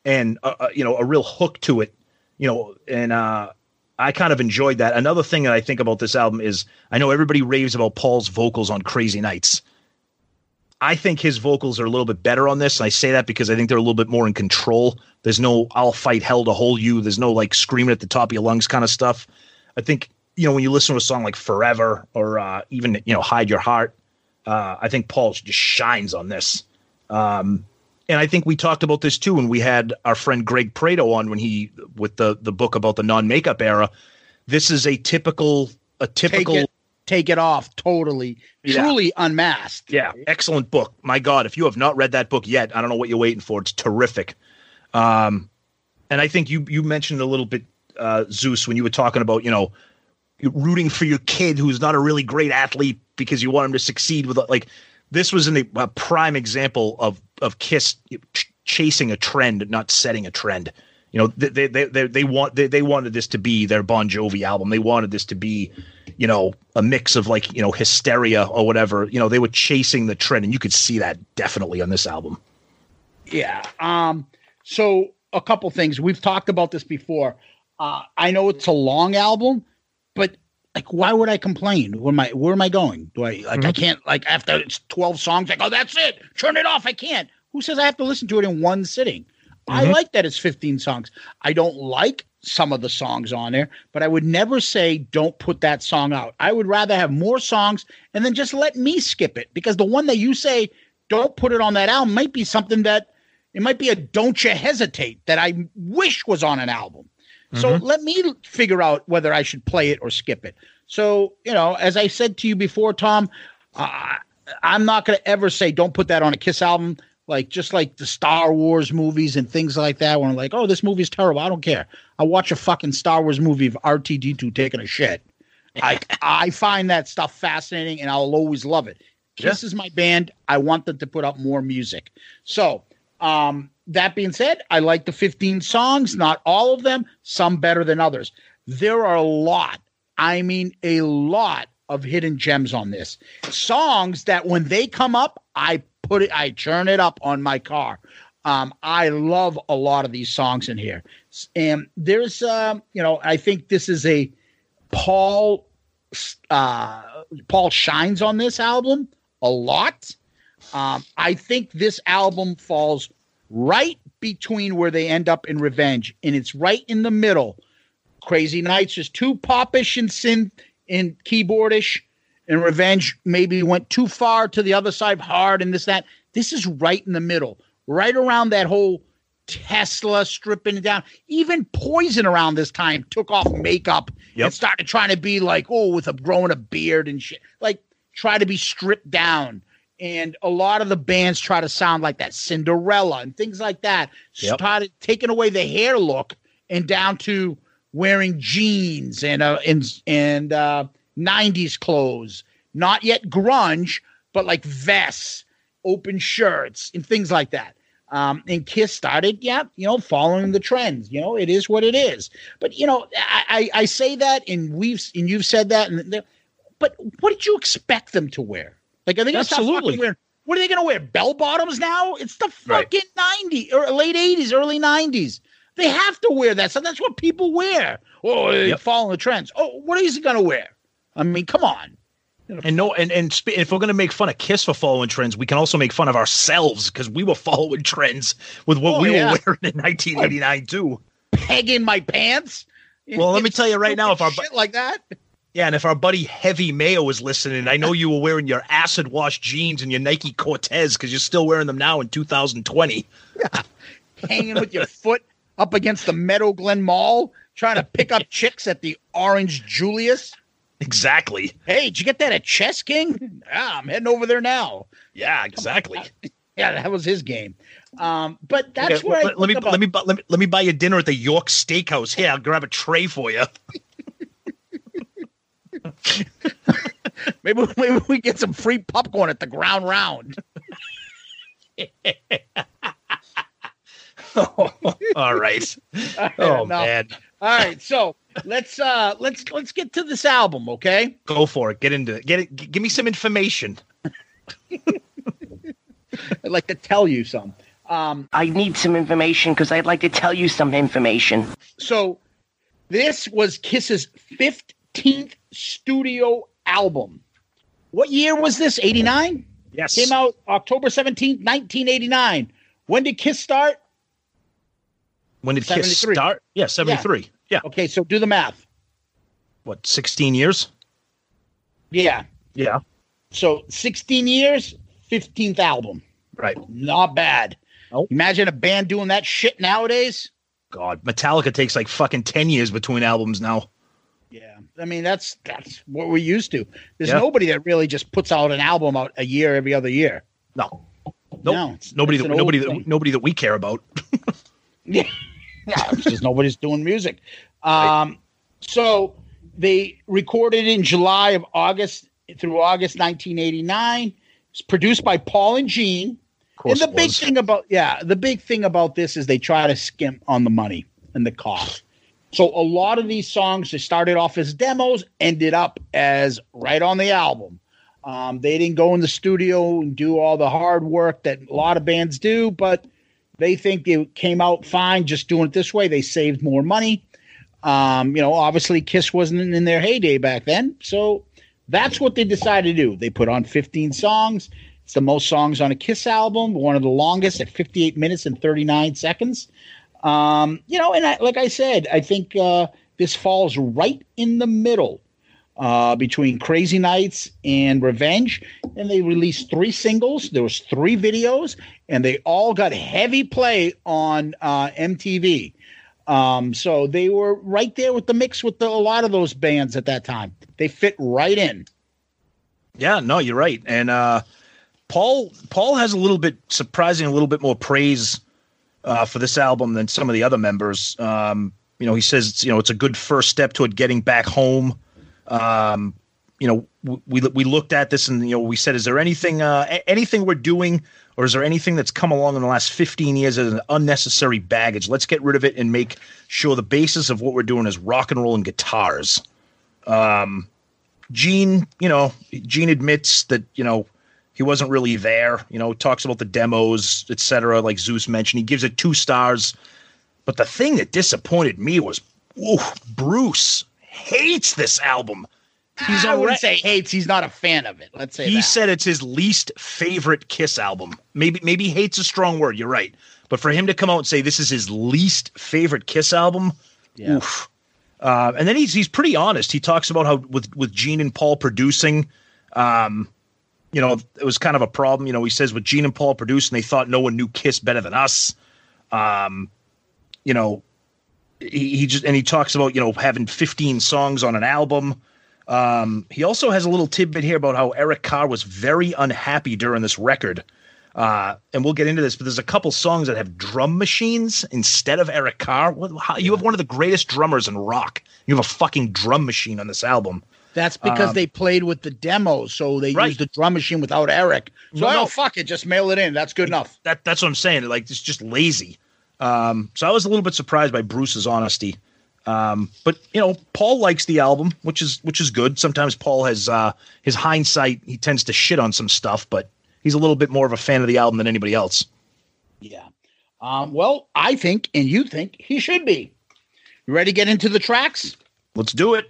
Speaker 3: and uh, uh, you know a real hook to it. You know, and uh, I kind of enjoyed that. Another thing that I think about this album is I know everybody raves about Paul's vocals on Crazy Nights. I think his vocals are a little bit better on this. And I say that because I think they're a little bit more in control. There's no I'll fight hell to hold you. There's no like screaming at the top of your lungs kind of stuff. I think, you know, when you listen to a song like Forever or uh, even, you know, Hide Your Heart, uh, I think Paul just shines on this. Um, and I think we talked about this too when we had our friend Greg Prato on when he with the the book about the non makeup era. this is a typical a
Speaker 2: Take
Speaker 3: typical
Speaker 2: it, take it off. Totally,
Speaker 3: Yeah.
Speaker 2: truly unmasked.
Speaker 3: Yeah, excellent book. My God, if you have not read that book yet, I don't know what you're waiting for. It's terrific. Um, and I think you you mentioned a little bit, uh, Zeus, when you were talking about you know rooting for your kid who's not a really great athlete because you want him to succeed with like this was an, a prime example of of Kiss ch- chasing a trend, not setting a trend. You know, they they they, they want they, they wanted this to be their Bon Jovi album. They wanted this to be, you know, a mix of like you know hysteria or whatever. You know, they were chasing the trend, and you could see that definitely on this album.
Speaker 2: Yeah. Um. So a couple things we've talked about this before. Uh, I know it's a long album, but like, why would I complain? Where am I? Where am I going? Do I like? I mm-hmm. can't like after it's twelve songs. Like, oh, that's it. Turn it off. I can't. Who says I have to listen to it in one sitting? I mm-hmm. like that it's fifteen songs. I don't like some of the songs on there, but I would never say don't put that song out. I would rather have more songs and then just let me skip it because the one that you say don't put it on that album might be something that it might be a don't you hesitate that I wish was on an album. So let me figure out whether I should play it or skip it. So, you know, as I said to you before, Tom, uh, I'm not going to ever say don't put that on a Kiss album. Like just like the Star Wars movies and things like that, when I'm like, oh, this movie's terrible. I don't care. I watch a fucking Star Wars movie of R2D2 taking a shit. I I find that stuff fascinating, and I'll always love it. Kiss is my band. I want them to put out more music. So, um, that being said, I like the 15 songs. Not all of them. Some better than others. There are a lot. I mean, a lot of hidden gems on this. Songs that when they come up, I put it, I turn it up on my car. Um, I love a lot of these songs in here. And there's, um, you know, I think this is a Paul, uh, Paul shines on this album a lot. Um, I think this album falls right between where they end up in Revenge, and it's right in the middle. Crazy Nights is too popish and synth and keyboardish, and Revenge maybe went too far to the other side, hard and this that. This is right in the middle, right around that whole Tesla stripping it down. Even Poison around this time took off makeup
Speaker 3: Yep.
Speaker 2: and started trying to be like, oh, with a growing a beard and shit. Like try to be stripped down. And a lot of the bands try to sound like that Cinderella and things like that.
Speaker 3: Yep.
Speaker 2: Started taking away the hair look and down to wearing jeans and uh and and uh 90s clothes. Not yet grunge, but like vests, open shirts, and things like that. Um, and Kiss started, yeah, you know, following the trends. You know, it is what it is. But you know, I I, I say that, and we've and you've said that, and but what did you expect them to wear? Like, are they going to start
Speaker 3: Absolutely.
Speaker 2: fucking wearing? What are they going to wear? Bell bottoms now? It's the
Speaker 3: Right.
Speaker 2: fucking '90s or late '80s, early '90s. They have to wear that. So that's what people wear. Oh, they
Speaker 3: Yep.
Speaker 2: following the trends. Oh, what is he going to wear? I mean, come on.
Speaker 3: And no, and and sp- if we're gonna make fun of Kiss for following trends, we can also make fun of ourselves because we were following trends with what
Speaker 2: Oh,
Speaker 3: we
Speaker 2: yeah.
Speaker 3: were wearing in 1989 too.
Speaker 2: Pegging my pants.
Speaker 3: Well, let me tell you right now, if our
Speaker 2: shit like that.
Speaker 3: Yeah, and if our buddy Heavy Mayo was listening, I know you were wearing your acid wash jeans and your Nike Cortez because you're still wearing them now in 2020.
Speaker 2: hanging with your foot up against the Meadow Glen Mall, trying to pick up chicks at the Orange Julius.
Speaker 3: Exactly.
Speaker 2: Hey, did you get that at Chess King? Yeah, I'm heading over there now.
Speaker 3: Yeah, exactly.
Speaker 2: Yeah, that was his game. Um, but that's
Speaker 3: Okay,
Speaker 2: where
Speaker 3: let, let me
Speaker 2: about-
Speaker 3: let me let me let me buy you dinner at the York Steakhouse. Here, I'll grab a tray for you.
Speaker 2: maybe maybe we get some free popcorn at the ground round.
Speaker 3: oh, All right.
Speaker 2: Oh
Speaker 3: man,
Speaker 2: All right, so let's uh let's let's get to this album, okay?
Speaker 3: go for it. Get into it. Get it. g- give me some information.
Speaker 2: I'd like to tell you some. Um,
Speaker 8: I need some information because I'd like to tell you some information.
Speaker 2: So this was Kiss's 15th studio album. What year was this? 89?
Speaker 3: Yes.
Speaker 2: Came out October 17th, 1989. When did Kiss start?
Speaker 3: When did Kiss start? Yeah, 73. Yeah.
Speaker 2: Okay, so do the math.
Speaker 3: What, 16 years?
Speaker 2: Yeah.
Speaker 3: Yeah.
Speaker 2: So 16 years, 15th album.
Speaker 3: Right.
Speaker 2: Not bad.
Speaker 3: Nope.
Speaker 2: Imagine a band doing that shit nowadays.
Speaker 3: God, Metallica takes like fucking 10 years between albums now.
Speaker 2: Yeah, I mean that's that's what we're used to. There's
Speaker 3: Yeah.
Speaker 2: nobody that really just puts out an album out a year every other year.
Speaker 3: No,
Speaker 2: No.
Speaker 3: It's nobody
Speaker 2: it's
Speaker 3: that nobody that nobody that we care about.
Speaker 2: Yeah, yeah, it's just nobody's doing music. Um, so they recorded in July of August through August 1989. It's produced by Paul and Gene. and the big
Speaker 3: was.
Speaker 2: thing about yeah, the big thing about this is they try to skimp on the money and the cost. So a lot of these songs that started off as demos ended up as right on the album. Um, they didn't go in the studio and do all the hard work that a lot of bands do, but they think it came out fine just doing it this way. They saved more money. Um, you know, obviously Kiss wasn't in their heyday back then, so that's what they decided to do. They put on 15 songs. It's the most songs on a Kiss album, one of the longest at 58 minutes and 39 seconds. Um, you know, and I, like I said, I think uh, this falls right in the middle uh, between Crazy Nights and Revenge, and they released three singles. There was three videos, and they all got heavy play on uh, MTV. Um, so they were right there with the mix with the, a lot of those bands at that time. They fit right in.
Speaker 3: Yeah, no, you're right. And uh, Paul Paul has a little bit surprising, a little bit more praise uh, for this album than some of the other members. Um, you know, he says you know it's a good first step toward getting back home. Um, you know, we we looked at this and you know we said, is there anything uh, anything we're doing, or is there anything that's come along in the last 15 years as an unnecessary baggage? Let's get rid of it and make sure the basis of what we're doing is rock and roll and guitars. Um, Gene, you know, Gene admits that, you know, he wasn't really there, you know, talks about the demos, etc. like Zeus mentioned. He gives it two stars. But the thing that disappointed me was ooh, Bruce hates this album. He's
Speaker 2: I wouldn't
Speaker 3: already-
Speaker 2: say hates. He's not a fan of it. Let's say
Speaker 3: he
Speaker 2: that.
Speaker 3: said it's his least favorite Kiss album. Maybe maybe hate's a strong word. You're right, but for him to come out and say this is his least favorite Kiss album,
Speaker 2: Yeah.
Speaker 3: oof. Uh, and then he's he's pretty honest. He talks about how with with Gene and Paul producing, um, you know, it was kind of a problem. You know, he says with Gene and Paul producing, they thought no one knew Kiss better than us. Um, you know, he, he just and he talks about you know having 15 songs on an album. Um, he also has a little tidbit here about how Eric Carr was very unhappy during this record. Uh, and we'll get into this, but there's a couple songs that have drum machines instead of Eric Carr. What, how, you have one of the greatest drummers in rock. You have a fucking drum machine on this album.
Speaker 2: That's because
Speaker 3: Um,
Speaker 2: they played with the demos, so they
Speaker 3: Right.
Speaker 2: used the drum machine without Eric. So
Speaker 3: No, no.
Speaker 2: fuck it, just mail it in. That's good enough.
Speaker 3: That that's what I'm saying. Like it's just lazy. Um, so I was a little bit surprised by Bruce's honesty. Um, but you know, Paul likes the album, which is which is good. Sometimes Paul has uh, his hindsight. He tends to shit on some stuff, but he's a little bit more of a fan of the album than anybody else.
Speaker 2: Yeah. Um, well, I think, and you think he should be. You ready to get into the tracks?
Speaker 3: Let's do it.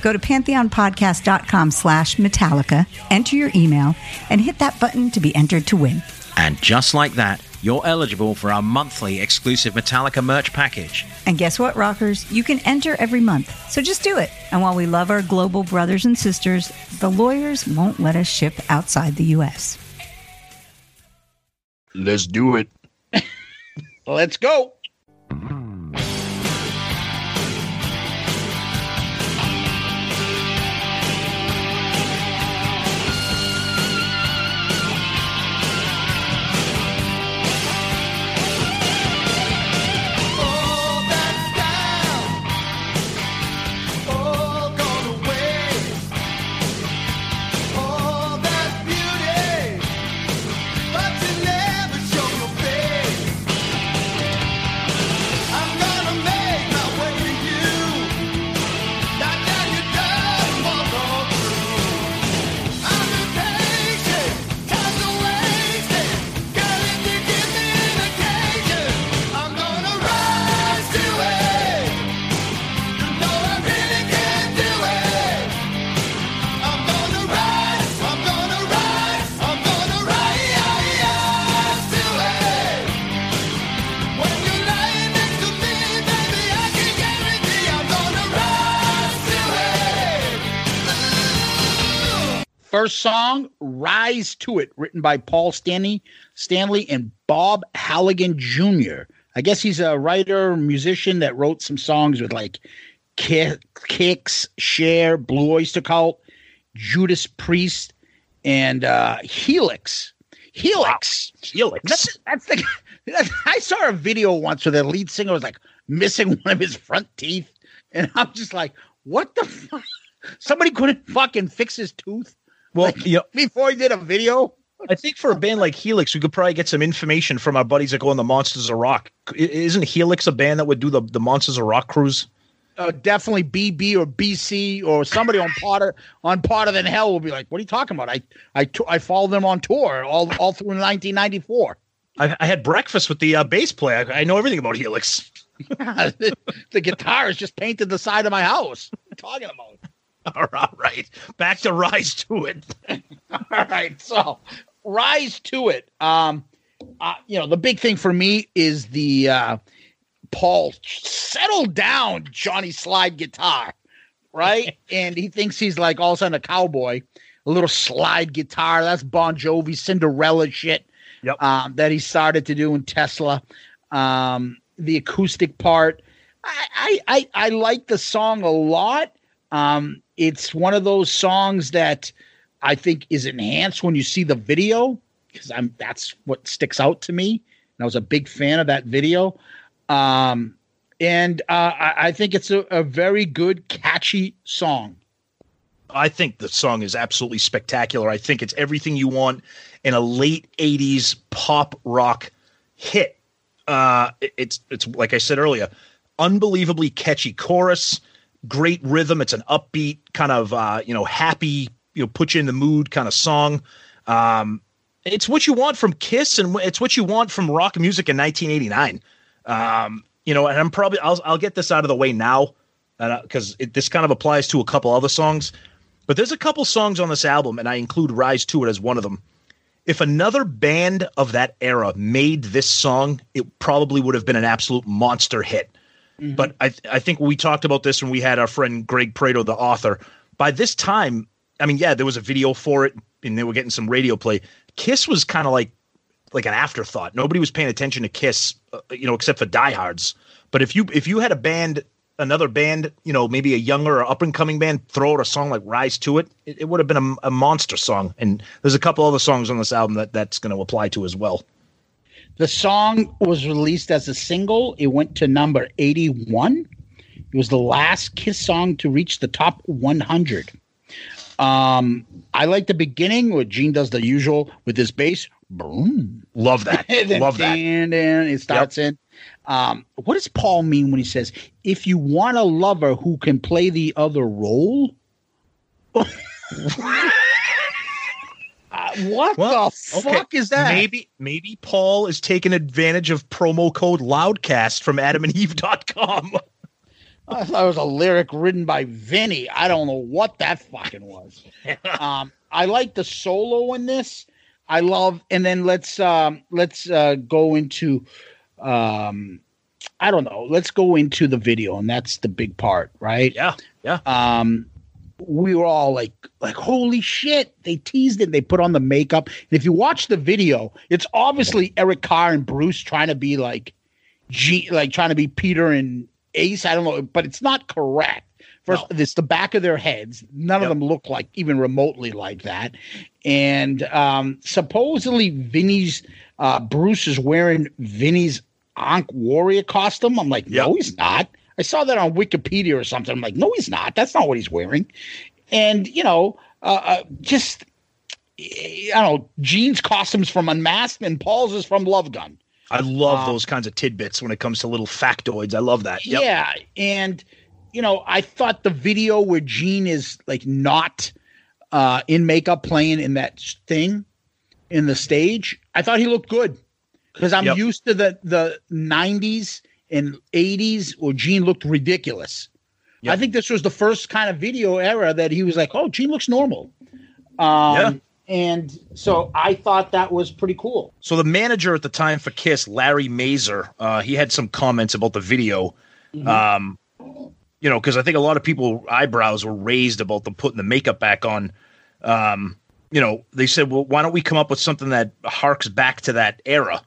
Speaker 9: Go to pantheonpodcast.com slash Metallica, enter your email, and hit that button to be entered to win.
Speaker 10: And just like that, you're eligible for our monthly exclusive Metallica merch package.
Speaker 9: And guess what, rockers? You can enter every month. So just do it. And while we love our global brothers and sisters, the lawyers won't let us ship outside the U.S.
Speaker 3: Let's do it.
Speaker 2: Let's go. First song, Rise to It, written by Paul Stanley, Stanley and Bob Halligan Jr. I guess he's a writer, musician that wrote some songs with like Kix, Cher, Blue Oyster Cult, Judas Priest, and uh, Helix. Helix.
Speaker 3: Wow. Helix.
Speaker 2: That's, that's the. That's, I saw a video once where the lead singer was like missing one of his front teeth, and I'm just like, what the fuck? Somebody couldn't fucking fix his tooth.
Speaker 3: Well,
Speaker 2: like,
Speaker 3: you know,
Speaker 2: before he did a video.
Speaker 3: I think for a band like Helix, we could probably get some information from our buddies that go on the Monsters of Rock. Isn't Helix a band that would do the, the Monsters of Rock cruise?
Speaker 2: Uh, definitely BB or BC or somebody on Potter on Potter in hell will be like, "What are you talking about?" I I t- I followed them on tour all all through 1994.
Speaker 3: I, I had breakfast with the uh, bass player. I, I know everything about Helix.
Speaker 2: yeah, the, the guitar is just painted the side of my house. What are you talking about?
Speaker 3: All right, back to rise to it.
Speaker 2: All right, so rise to it. Um, uh, you know, the big thing for me is the uh, Paul settle down Johnny slide guitar, right? and he thinks he's like all of a sudden a cowboy. A little slide guitar. That's Bon Jovi Cinderella shit.
Speaker 3: Yep.
Speaker 2: Um, that he started to do in Tesla. Um, the acoustic part. I, I I I like the song a lot. Um, it's one of those songs that I think is enhanced when you see the video because I'm that's what sticks out to me. And I was a big fan of that video. Um, and uh, I, I, think it's a, a very good, catchy song.
Speaker 3: I think the song is absolutely spectacular. I think it's everything you want in a late '80s pop rock hit. Uh, it's it's like I said earlier, unbelievably catchy chorus great rhythm. It's an upbeat kind of uh, you know happy, you know, put you in the mood kind of song. Um, it's what you want from Kiss, and it's what you want from rock music in 1989. Um, you know, and I'm probably I'll I'll get this out of the way now because uh, this kind of applies to a couple other songs. But there's a couple songs on this album, and I include "Rise to It" as one of them. If another band of that era made this song, it probably would have been an absolute monster hit. Mm-hmm. But I th- I think we talked about this when we had our friend Greg Prato, the author. By this time, I mean, yeah, there was a video for it, and they were getting some radio play. Kiss was kind of like like an afterthought. Nobody was paying attention to Kiss, uh, you know, except for diehards. But if you if you had a band, another band, you know, maybe a younger or up and coming band, throw out a song like "Rise to It," it, it would have been a, a monster song. And there's a couple other songs on this album that that's going to apply to as well.
Speaker 2: The song was released as a single. It went to number 81. It was the last Kiss song to reach the top 100. Um, I like the beginning where Gene does the usual with his bass. Boom.
Speaker 3: Love that. Love that.
Speaker 2: And then it starts in. Um, what does Paul mean when he says, if you want a lover who can play the other role? Uh, what the fuck is that?
Speaker 3: Maybe maybe Paul is taking advantage of promo code Loudcast from AdamandEve.com.
Speaker 2: I thought it was a lyric written by Vinnie. I don't know what that fucking was. um, I like the solo in this. I love, and then let's um, let's uh, go into, um, I don't know. Let's go into the video, and that's the big part, right?
Speaker 3: Yeah, yeah.
Speaker 2: Um, we were all like, like, holy shit! They teased it. They put on the makeup. And if you watch the video, it's obviously Eric Carr and Bruce trying to be like, G, like trying to be Peter and Ace. I don't know, but it's not correct. First, it's the back of their heads. None of them look like even remotely like that. And um, supposedly, Vinnie's uh, Bruce is wearing Vinnie's Ankh Warrior costume. I'm like, no, he's not. I saw that on Wikipedia or something. I'm like, no, he's not. That's not what he's wearing. And you know, uh, uh, just I don't know. Gene's costumes from Unmasked, and Paul's is from Love Gun.
Speaker 3: I love
Speaker 2: Um,
Speaker 3: those kinds of tidbits when it comes to little factoids. I love that. Yep.
Speaker 2: Yeah, and you know, I thought the video where Gene is like not uh, in makeup playing in that thing in the stage, I thought he looked good because I'm
Speaker 3: Yep.
Speaker 2: used to the the '90s and '80s where Gene looked ridiculous. I think this was the first kind of video era that he was like, "Oh, Gene looks normal." Um,
Speaker 3: Yeah.
Speaker 2: And so I thought that was pretty cool.
Speaker 3: So the manager at the time for Kiss, Larry Mazer, uh, he had some comments about the video. Um, you know, because I think a lot of people eyebrows were raised about them putting the makeup back on. Um, you know, they said, well, why don't we come up with something that harks back to that era?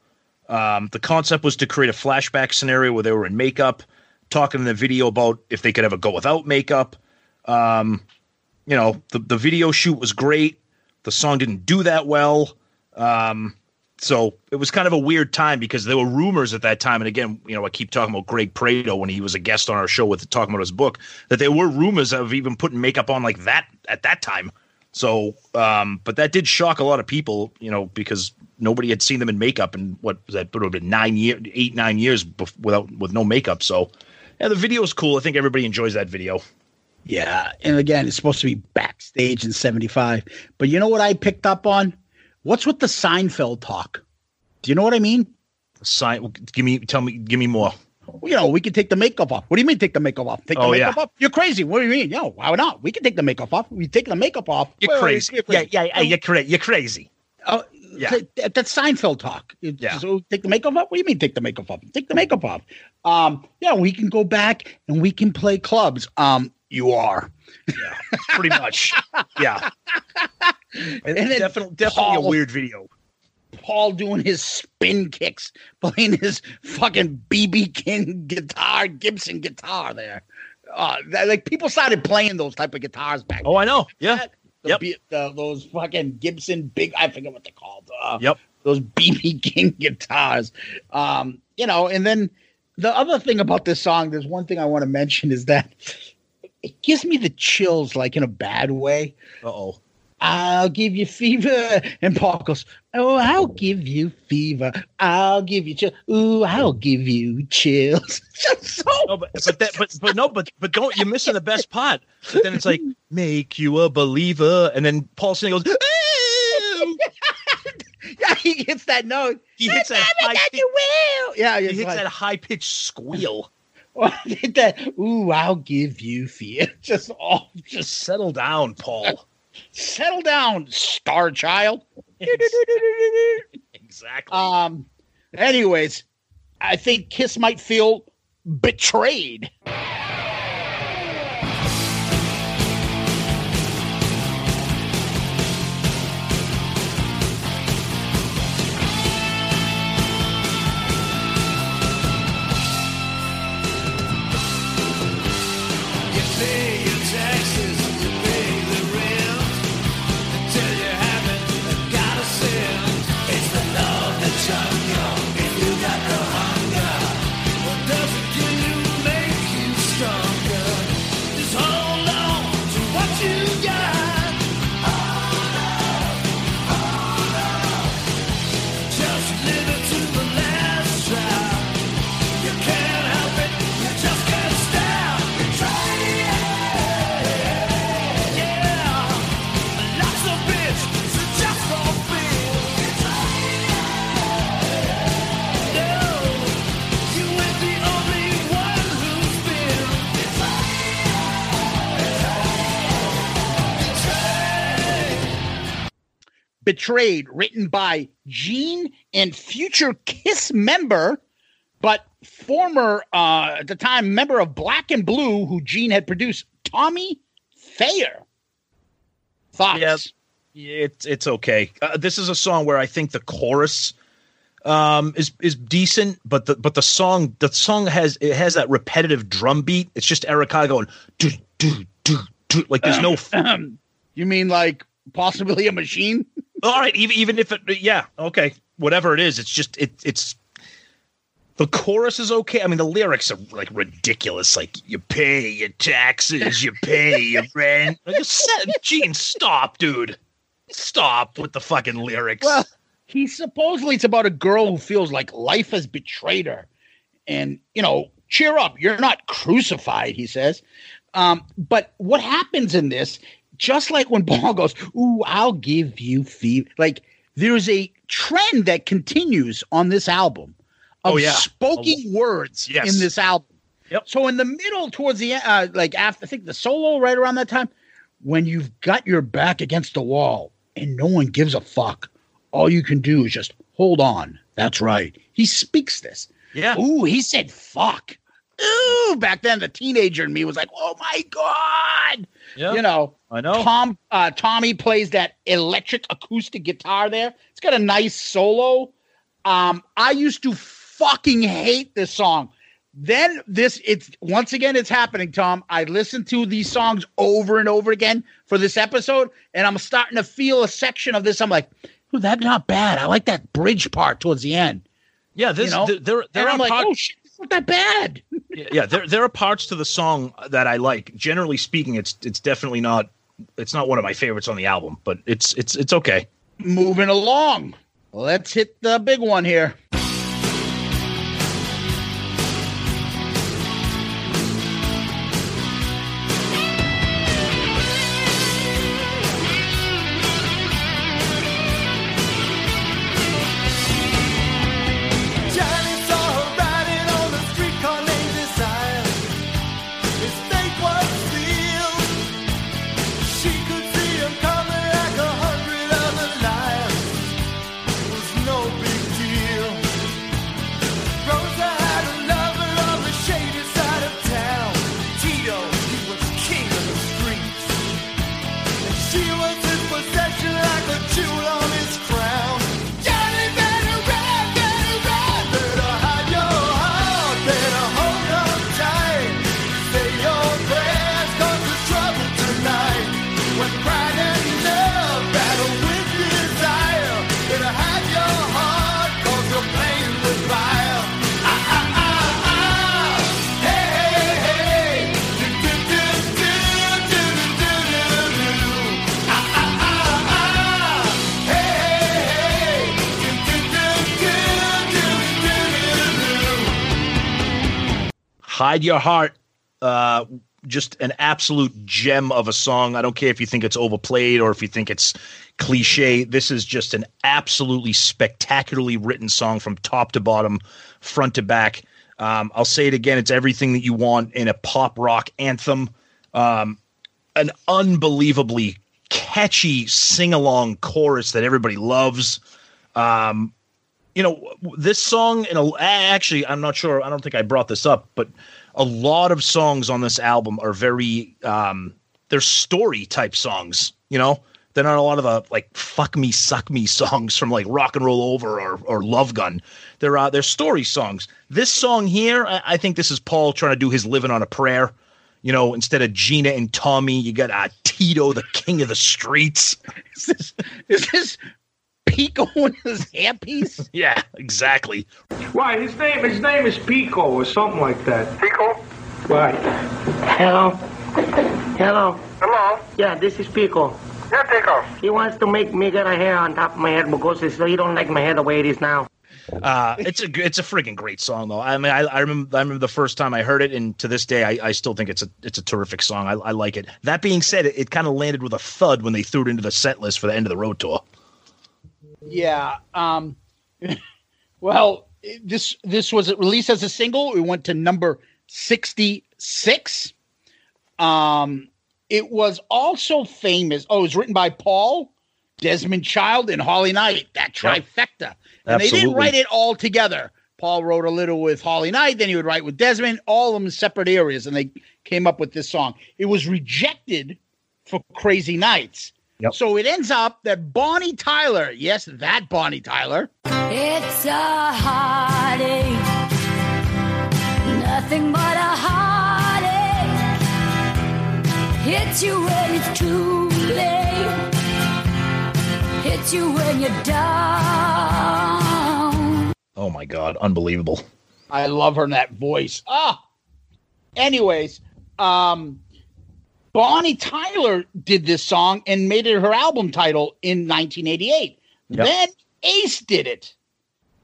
Speaker 3: Um, the concept was to create a flashback scenario where they were in makeup, talking in the video about if they could ever go without makeup. Um, you know, the, the video shoot was great. The song didn't do that well. Um, so it was kind of a weird time because there were rumors at that time. And again, you know, I keep talking about Greg Prato when he was a guest on our show with talking about his book, that there were rumors of even putting makeup on like that at that time. So, um, but that did shock a lot of people, you know, because nobody had seen them in makeup in what was that It would have been nine year, eight, nine years bef- without, with no makeup. So, yeah, the video is cool. I think everybody enjoys that video.
Speaker 2: Yeah, and again, it's supposed to be backstage in '75. But you know what I picked up on? What's with the Seinfeld talk? Do you know what I mean?
Speaker 3: Sign, give me, tell me, give me more.
Speaker 2: Well, you know, we can take the makeup off. What do you mean take the makeup off? Take the
Speaker 3: Oh,
Speaker 2: makeup
Speaker 3: yeah.
Speaker 2: off? You're crazy. What do you mean? Yo, why not? We can take the makeup off. We take the makeup off.
Speaker 3: You're crazy.
Speaker 2: you're crazy.
Speaker 3: yeah, yeah, you're crazy. You're crazy.
Speaker 2: Oh,
Speaker 3: Yeah.
Speaker 2: th- th- that's Seinfeld talk. It-
Speaker 3: Yeah.
Speaker 2: So take the makeup off. What do you mean take the makeup off? Take the makeup off. Um, yeah, we can go back and we can play clubs. Um, you are.
Speaker 3: Yeah, pretty much. Yeah.
Speaker 2: And then
Speaker 3: definitely, definitely
Speaker 2: Paul-
Speaker 3: a weird video.
Speaker 2: Paul doing his spin kicks, playing his fucking BB King guitar, Gibson guitar there. Uh, that- like people started playing those type of guitars back.
Speaker 3: Oh, I know. Yeah.
Speaker 2: The,
Speaker 3: Yep.
Speaker 2: B- the, those fucking Gibson big, I forget what they're called. Uh,
Speaker 3: Yep.
Speaker 2: Those BB King guitars. Um, you know, and then the other thing about this song, there's one thing I want to mention is that it gives me the chills, like in a bad way.
Speaker 3: Uh oh.
Speaker 2: I'll give you fever. And Paul goes, Oh, I'll give you fever. I'll give you chill. Ooh, I'll give you chills. So
Speaker 3: No, but but that but but no, but but don't you're missing the best part. But then it's like make you a believer, and then Paul Singh goes. "Ooh."
Speaker 2: yeah, he hits that note.
Speaker 3: He hits that high.
Speaker 2: that you will. Yeah,
Speaker 3: He hits
Speaker 2: like,
Speaker 3: that high pitched squeal.
Speaker 2: that. Ooh, I'll give you fear. Just all, just
Speaker 3: Settle down, Paul.
Speaker 2: settle down, star child.
Speaker 3: Exactly.
Speaker 2: Um. Anyways, I think Kiss might feel betrayed. Betrayed, written by Gene and future Kiss member, but former, uh, at the time, member of Black and Blue, who Gene had produced, Tommy Thayer. Thoughts?
Speaker 3: Yeah, it's it's okay. Uh, this is a song where I think the chorus um is is decent, but the but the song the song has it has that repetitive drum beat. It's just Eric Erica going do do do do like there's no.
Speaker 2: you mean like possibly a machine?
Speaker 3: All right, even even if it yeah okay whatever it is, it's just it it's the chorus is okay. I mean, the lyrics are like ridiculous. Like you pay your taxes, you pay your rent. Like, Gene, stop, dude. Stop with the fucking lyrics.
Speaker 2: Well, he supposedly it's about a girl who feels like life has betrayed her, and you know, cheer up, you're not crucified. He says. Um, but what happens in this, just like when Paul goes, "Ooh, I'll give you fever," like there's a trend that continues on this album of
Speaker 3: Oh, yeah.
Speaker 2: spoken words
Speaker 3: Yes.
Speaker 2: in this album.
Speaker 3: Yep.
Speaker 2: So in the middle, towards the end, uh, like after I think the solo, right around that time, when you've got your back against the wall and no one gives a fuck, all you can do is just hold on. That's right. He speaks this.
Speaker 3: Yeah.
Speaker 2: Ooh, he said fuck. Ooh, back then the teenager in me was like, oh my god.
Speaker 3: Yeah.
Speaker 2: You know,
Speaker 3: I know.
Speaker 2: Tom uh, Tommy plays that electric acoustic guitar there. It's got a nice solo. Um, I used to fucking hate this song. Then this it's once again it's happening, Tom. I listened to these songs over and over again for this episode, and I'm starting to feel a section of this. I'm like, ooh, that's not bad. I like that bridge part towards the end.
Speaker 3: Yeah, this
Speaker 2: You know?
Speaker 3: th- there there
Speaker 2: and
Speaker 3: are
Speaker 2: I'm like,
Speaker 3: parts,
Speaker 2: oh shit, not that bad.
Speaker 3: yeah, yeah, there there are parts to the song that I like. Generally speaking, it's it's definitely not it's not one of my favorites on the album, but it's it's it's okay.
Speaker 2: Moving along. Let's hit the big one here.
Speaker 11: Your Heart,
Speaker 3: uh, just an absolute gem of a song. I don't care if you think it's overplayed or if you think it's cliche. This is just an absolutely spectacularly written song from top to bottom, front to back. Um, I'll say it again. It's everything that you want in a pop rock anthem. Um, an unbelievably catchy sing along chorus that everybody loves. Um, you know this song and actually i'm not sure i don't think i brought this up but a lot of songs on this album are very um they're story type songs you know? They're not a lot of the like fuck me suck me songs from like rock and roll over or, or love gun. They're uh they're story songs. This song here I, I think this is paul trying to do his living on a prayer. You know instead of gina and tommy you got uh, tito the king of the streets.
Speaker 2: Is this, is this Pico in his hairpiece?
Speaker 3: yeah exactly
Speaker 12: Why, his name his name is Pico or something like that.
Speaker 5: Pico?
Speaker 12: Right.
Speaker 8: Hello? Hello?
Speaker 5: Hello?
Speaker 8: Yeah, this is Pico.
Speaker 5: Yeah, Pico.
Speaker 8: He wants to make me get a hair on top of my head because he he don't like my hair the way it is now.
Speaker 3: Uh, it's a it's a freaking great song though. I mean, I, I remember I remember the first time I heard it, and to this day, I, I still think it's a it's a terrific song. I, I like it. That being said, it, it kind of landed with a thud when they threw it into the set list for the end of the road tour.
Speaker 2: Yeah. Um, well, this this was released as a single. It went to number sixty six. Um, it was also famous. Oh, it was written by Paul Desmond Child, and Holly Knight. That trifecta. And they didn't write it all together. Paul wrote a little with Holly Knight, then he would write with Desmond, all of them in separate areas, and they came up with this song. It was rejected for Crazy Nights.
Speaker 3: Yep.
Speaker 2: So it ends up that Bonnie Tyler, yes, that Bonnie Tyler,
Speaker 13: It's a heartache, nothing but a heartache. Hits you when it's too late, hits you when you're down.
Speaker 3: Oh my god, unbelievable.
Speaker 2: I love her in that voice. Ah. Anyways, um, Bonnie Tyler did this song and made it her album title in 1988.
Speaker 3: Yep.
Speaker 2: Then Ace did it.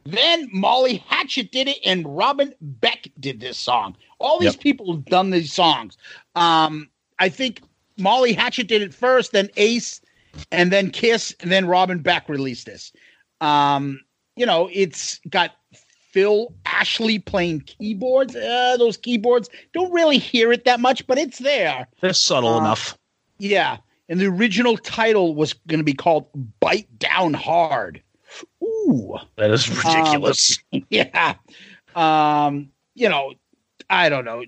Speaker 2: Then Molly Hatchet did it, and Robin Beck did this song. All these
Speaker 3: Yep.
Speaker 2: people have done these songs. Um, I think Molly Hatchet did it first, then Ace, and then Kiss, and then Robin Beck released this. Um, you know, it's got Phil Ashley playing keyboards. Uh, those keyboards don't really hear it that much, but it's there.
Speaker 3: They're subtle
Speaker 2: Uh,
Speaker 3: enough.
Speaker 2: Yeah. And the original title was going to be called Bite Down Hard. Ooh.
Speaker 3: That is ridiculous.
Speaker 2: Um, yeah. Um, you know, I don't know.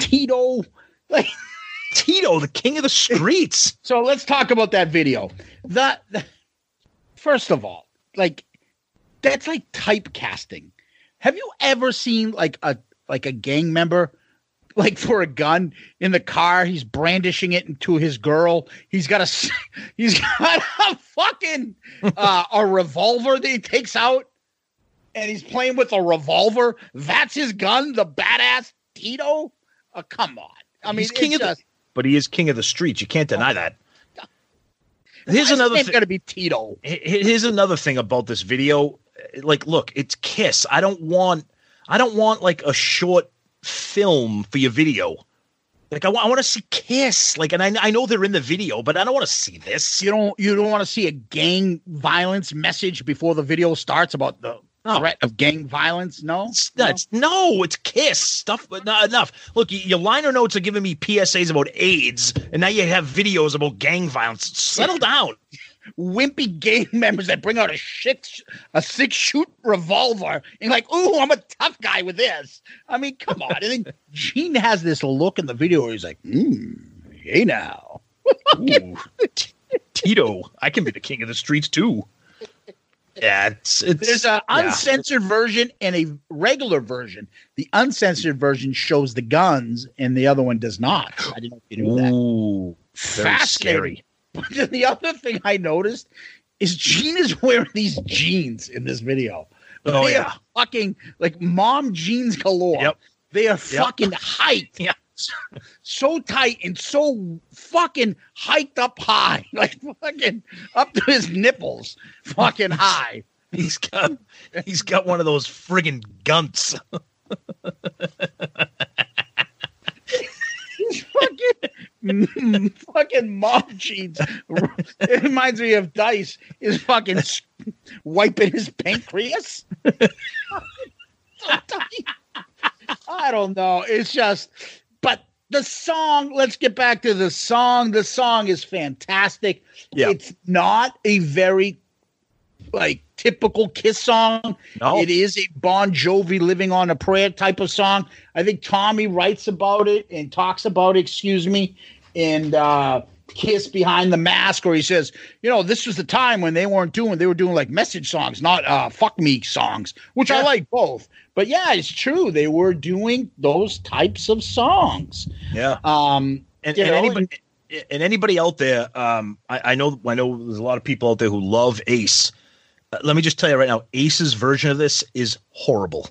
Speaker 2: Tito, like
Speaker 3: Tito, the king of the streets.
Speaker 2: So let's talk about that video. The, the first of all, like that's like typecasting. Have you ever seen like a like a gang member like for a gun in the car? He's brandishing it to his girl. He's got a he's got a fucking uh, a revolver that he takes out, and he's playing with a revolver. That's his gun. The badass Tito. Oh, come on. I mean,
Speaker 3: He's king of
Speaker 2: just,
Speaker 3: the, but he is king of the streets. You can't deny that. Here's
Speaker 2: Why
Speaker 3: another thing.
Speaker 2: gonna be Tito.
Speaker 3: Here's another thing about this video. Like, look, it's Kiss. I don't want. I don't want like a short film for your video. Like, I want. I want to see Kiss. Like, and I, I know they're in the video, but I don't want to see this.
Speaker 2: You don't you don't want to see a gang violence message before the video starts about the threat of gang violence? No,
Speaker 3: That's no, it's Kiss stuff. But not enough. Look, your liner notes are giving me PSAs about AIDS, and now you have videos about gang violence. Settle down.
Speaker 2: Wimpy gang members that bring out a six a six shoot revolver and like, ooh, I'm a tough guy with this. I mean, come on. I think Gene has this look in the video where he's like, hmm, hey now.
Speaker 3: Ooh, Tito, I can be the king of the streets too. Yeah, it's, it's
Speaker 2: There's an
Speaker 3: yeah.
Speaker 2: uncensored version and a regular version. The uncensored version shows the guns, and the other one does not. I didn't know if you knew that.
Speaker 3: Ooh, very
Speaker 2: Fascinating.
Speaker 3: scary.
Speaker 2: But then the other thing I noticed is Gene is wearing these jeans in this video.
Speaker 3: Oh,
Speaker 2: they
Speaker 3: yeah.
Speaker 2: are fucking like mom jeans galore.
Speaker 3: Yep.
Speaker 2: They are fucking hyped.
Speaker 3: Yeah.
Speaker 2: So tight and so fucking hiked up high. Like fucking up to his nipples. Fucking high.
Speaker 3: He's got he's got one of those friggin' gunts.
Speaker 2: fucking mm-hmm. fucking mom jeans. It reminds me of Dice is fucking wiping his pancreas. I don't know. It's just, but the song. Let's get back to the song. The song is fantastic.
Speaker 3: Yeah.
Speaker 2: It's not a very like typical Kiss song.
Speaker 3: No.
Speaker 2: It is a Bon Jovi "Living on a Prayer" type of song. I think Tommy writes about it and talks about it. Excuse me, and uh, Kiss behind the mask, or he says, you know, this was the time when they weren't doing. They were doing like message songs, not uh, "fuck me" songs, which I like both. But yeah, it's true. They were doing those types of songs.
Speaker 3: Yeah.
Speaker 2: Um,
Speaker 3: and, and
Speaker 2: know,
Speaker 3: anybody and anybody out there, um, I, I know I know there's a lot of people out there who love Ace. Uh, let me just tell you right now, Ace's version of this is horrible.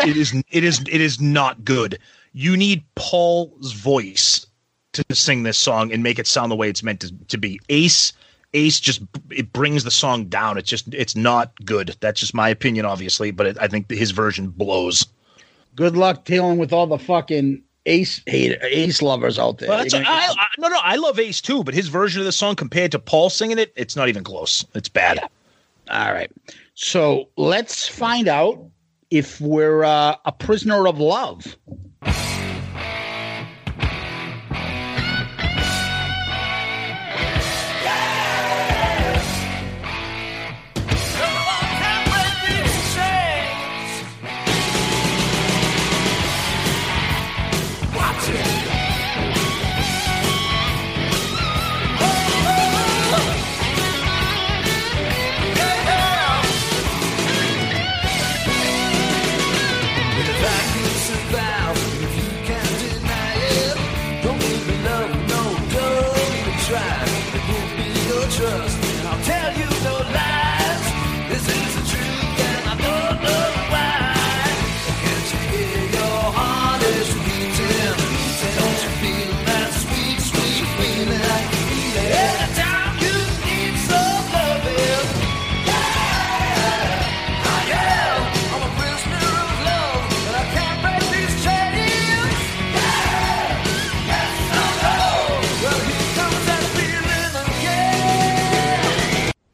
Speaker 3: It is it is it is not good. You need Paul's voice to sing this song and make it sound the way it's meant to, to be. Ace Ace just it brings the song down. It's just it's not good. That's just my opinion, obviously, but it, I think his version blows.
Speaker 2: good luck dealing with all the fucking ace hate ace lovers out there.
Speaker 3: Well, that's,
Speaker 2: You're gonna
Speaker 3: I, I, no, no, I love Ace too, but his version of the song compared to Paul singing it, it's not even close. It's bad.
Speaker 2: All right. So let's find out if we're uh, a prisoner of love.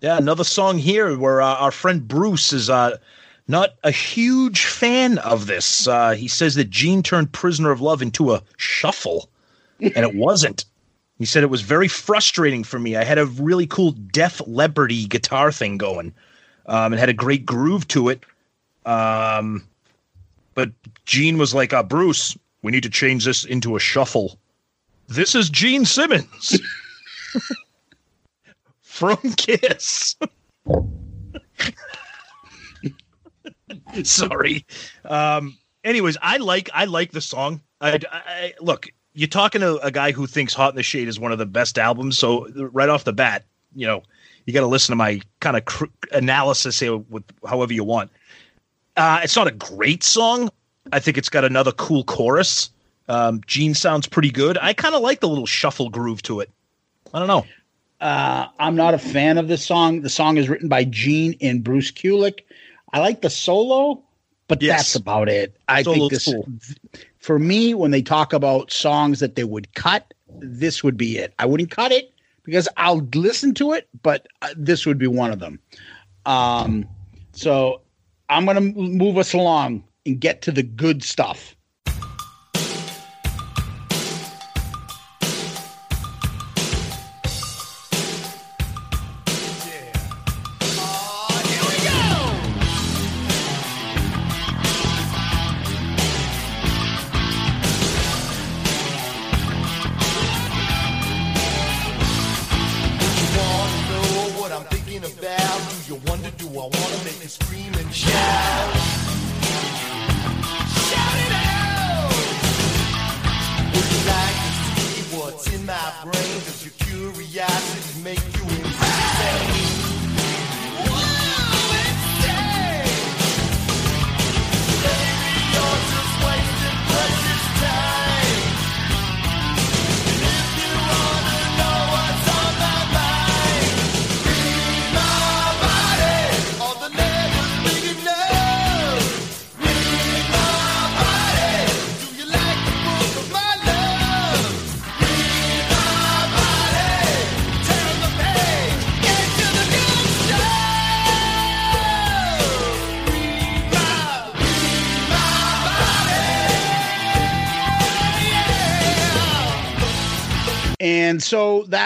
Speaker 3: Yeah, another song here where uh, our friend Bruce is uh, not a huge fan of this. Uh, he says that Gene turned Prisoner of Love into a shuffle, and it wasn't. He said it was very frustrating for me. I had a really cool Def Leppard guitar thing going, um, and had a great groove to it. Um, but Gene was like, uh, Bruce, we need to change this into a shuffle. This is Gene Simmons from Kiss. Sorry. Um, anyways, I like I like the song. I, I look. You're talking to a guy who thinks "Hot in the Shade" is one of the best albums. So right off the bat, you know, you got to listen to my kind of cr- analysis here with however you want. Uh, it's not a great song. I think it's got another cool chorus. Um, Gene sounds pretty good. I kind of like the little shuffle groove to it. I don't know.
Speaker 2: Uh, I'm not a fan of this song. The song is written by Gene and Bruce Kulick. I like the solo, but
Speaker 3: Yes.
Speaker 2: that's about it. I
Speaker 3: Solo's
Speaker 2: think this,
Speaker 3: cool.
Speaker 2: for me, when they talk about songs that they would cut, this would be it. I wouldn't cut it because I'll listen to it, but uh, this would be one of them. Um, so I'm going to move us along and get to the good stuff.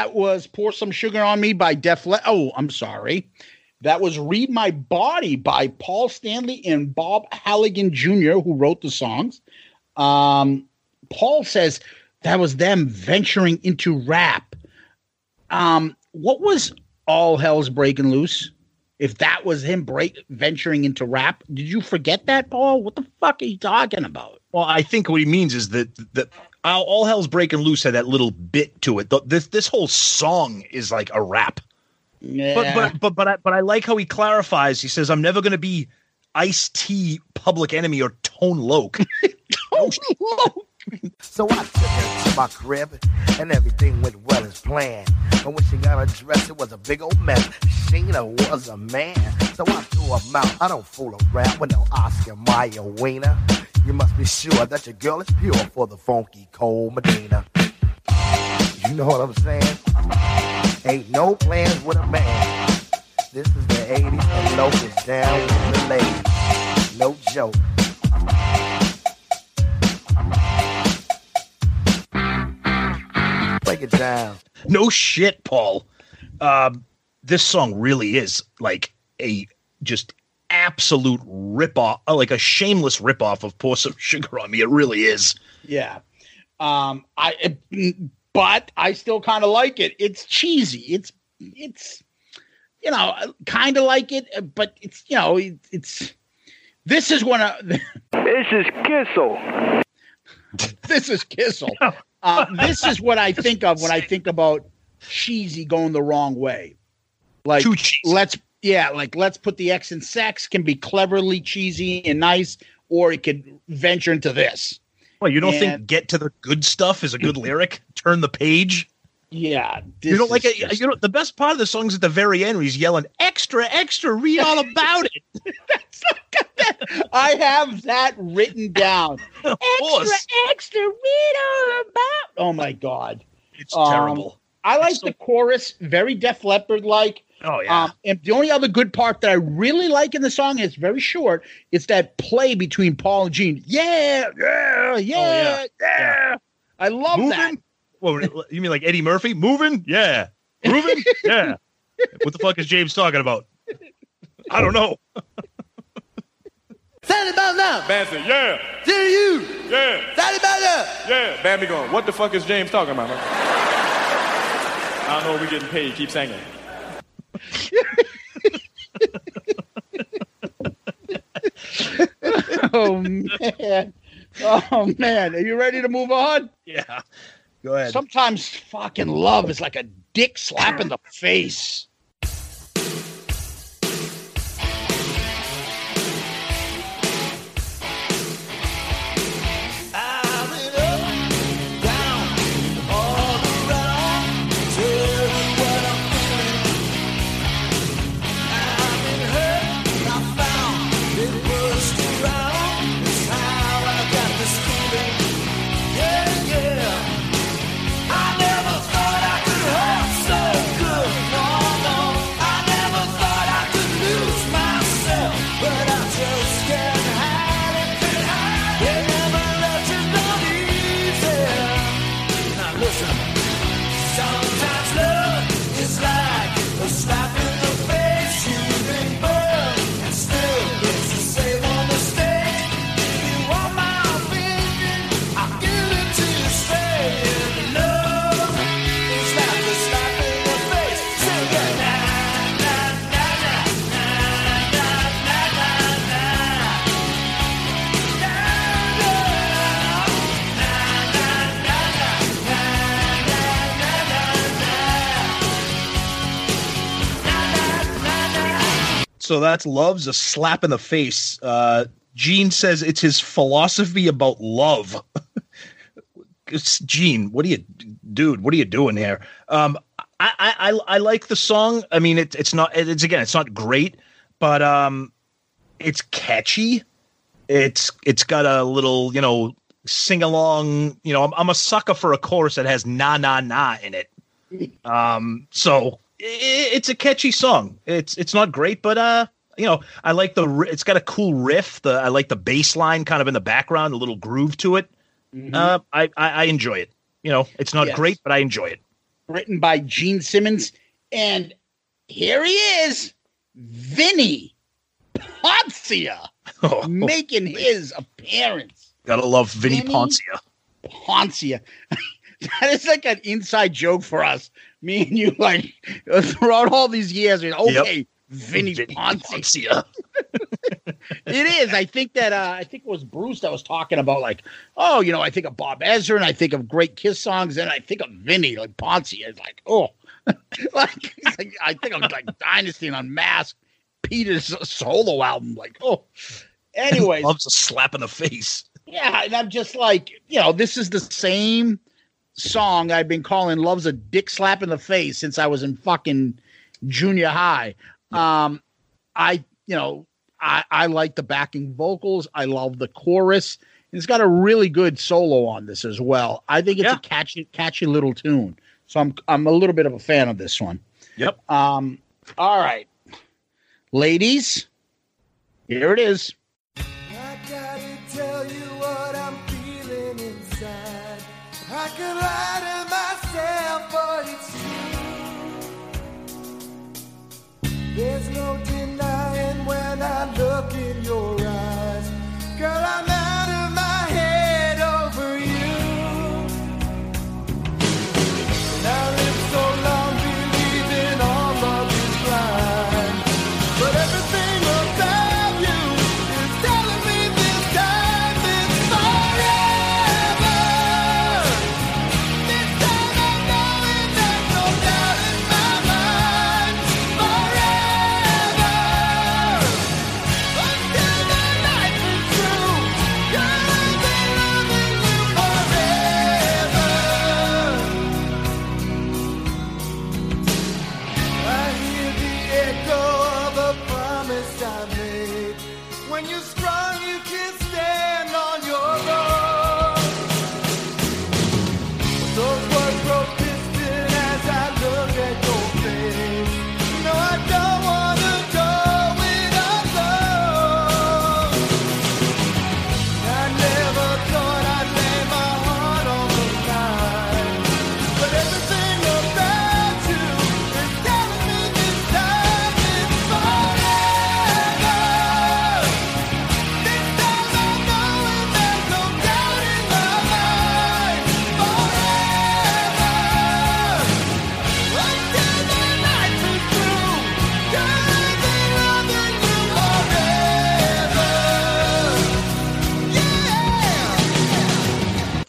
Speaker 2: That was Pour Some Sugar on Me by Def Le- Oh, I'm sorry. That was Read My Body by Paul Stanley and Bob Halligan Jr., who wrote the songs. Um, Paul says that was them venturing into rap. Um, what was All Hell's Breaking Loose? If that was him break venturing into rap, did you forget that, Paul? What the fuck are you talking about?
Speaker 3: Well, I think what he means is that that all, all hell's breaking loose had that little bit to it. The- This this whole song is like a rap.
Speaker 2: Yeah.
Speaker 3: But but but but I, but I like how he clarifies. He says, "I'm never going to be Ice T, Public Enemy, or Tone Loc."
Speaker 14: So I took her to my crib, and everything went well as planned. But when she got undressed, it was a big old mess. Sheena was a man, so I threw her out. I don't fool around with no Oscar Mayer wiener. You must be sure that your girl is pure for the funky cold Medina. You know what I'm saying? Ain't no plans with a man. This is the 80s, and is down with the ladies. No joke. Break it down.
Speaker 3: no shit, Paul. Um, this song really is like a just absolute rip off, like a shameless rip off of "Pour Some Sugar on Me." It really is.
Speaker 2: Yeah. Um, I, it- but I still kind of like it. It's cheesy. It's, it's, you know, kind of like it, but it's, you know, it, it's, this is one of,
Speaker 12: This is Kissel.
Speaker 2: this is Kissel. Uh, this is what I think of when I think about cheesy going the wrong way. Like, let's, yeah, like let's put the X in sex can be cleverly cheesy and nice, or it could venture into this.
Speaker 3: Well, you don't
Speaker 2: And-
Speaker 3: think "Get to the Good Stuff" is a good lyric? Turn the page.
Speaker 2: Yeah,
Speaker 3: You don't like it.
Speaker 2: just-
Speaker 3: You know, the best part of the song is at the very end where he's yelling, "Extra, extra! Read all about it."
Speaker 2: I have that written down.
Speaker 3: Of course.
Speaker 2: Extra, extra, read all about. Oh my god,
Speaker 3: It's
Speaker 2: Um,
Speaker 3: terrible.
Speaker 2: I like the chorus, very Def Leppard like.
Speaker 3: Oh yeah.
Speaker 2: Um, and the only other good part that I really like in the song, and it's very short, it's that play between Paul and Gene. Yeah, yeah, yeah, yeah.
Speaker 3: yeah.
Speaker 2: I love
Speaker 3: Moving?
Speaker 2: that.
Speaker 3: Well, you mean like Eddie Murphy? Moving? Yeah. Moving? yeah. What the fuck is James talking about? I don't know.
Speaker 11: Stand about now.
Speaker 7: Band said, yeah,
Speaker 11: To you.
Speaker 7: yeah,
Speaker 11: Stand about now.
Speaker 7: yeah. Band be going, what the fuck is James talking about? I don't know. We getting paid. Keep singing.
Speaker 2: oh man. Oh man. Are you ready to move on?
Speaker 3: Yeah. Go ahead.
Speaker 2: Sometimes fucking love is like a dick slap in the face.
Speaker 3: So that's love's a slap in the face. Uh, Gene says it's his philosophy about love. it's Gene. What are you, dude? What are you doing here? Um, I, I, I, like the song. I mean, it, it's not. It's again, it's not great, but um, it's catchy. It's it's got a little, you know, sing along. You know, I'm, I'm a sucker for a chorus that has na na na in it. Um, so it's a catchy song. It's it's not great, but uh, you know, I like the. It's got a cool riff. The I like the bass line kind of in the background, a little groove to it. Uh, I, I I enjoy it. You know, it's not
Speaker 2: Yes.
Speaker 3: great, but I enjoy it.
Speaker 2: Written by Gene Simmons. And here he is, Vini Poncia,
Speaker 3: Oh,
Speaker 2: making his appearance.
Speaker 3: gotta love Vini
Speaker 2: Vini?
Speaker 3: Poncia.
Speaker 2: Poncia. that is like an inside joke for us. Me and you, like throughout all these years. Okay, Vini, Poncia. it is. I think that uh, I think it was Bruce that was talking about like, oh, you know, I think of Bob Ezrin, I think of great Kiss songs, and I think of Vini like Poncia. It's like, oh, like, like, I think of like Dynasty and Unmasked, Peter's solo album. Like, oh, anyways,
Speaker 3: loves a slap in the face.
Speaker 2: yeah, and I'm just like, you know, this is the same song I've been calling "Love's a Dick Slap in the Face" since I was in fucking junior high. Um, I, you know, I I like the backing vocals. I love the chorus. And it's got a really good solo on this as well. I think it's a catchy, catchy little tune. So I'm I'm a little bit of a fan of this one.
Speaker 3: Yep.
Speaker 2: Um. All right, ladies, here it is.
Speaker 11: There's no denying when I look in your eyes. Girl, I'm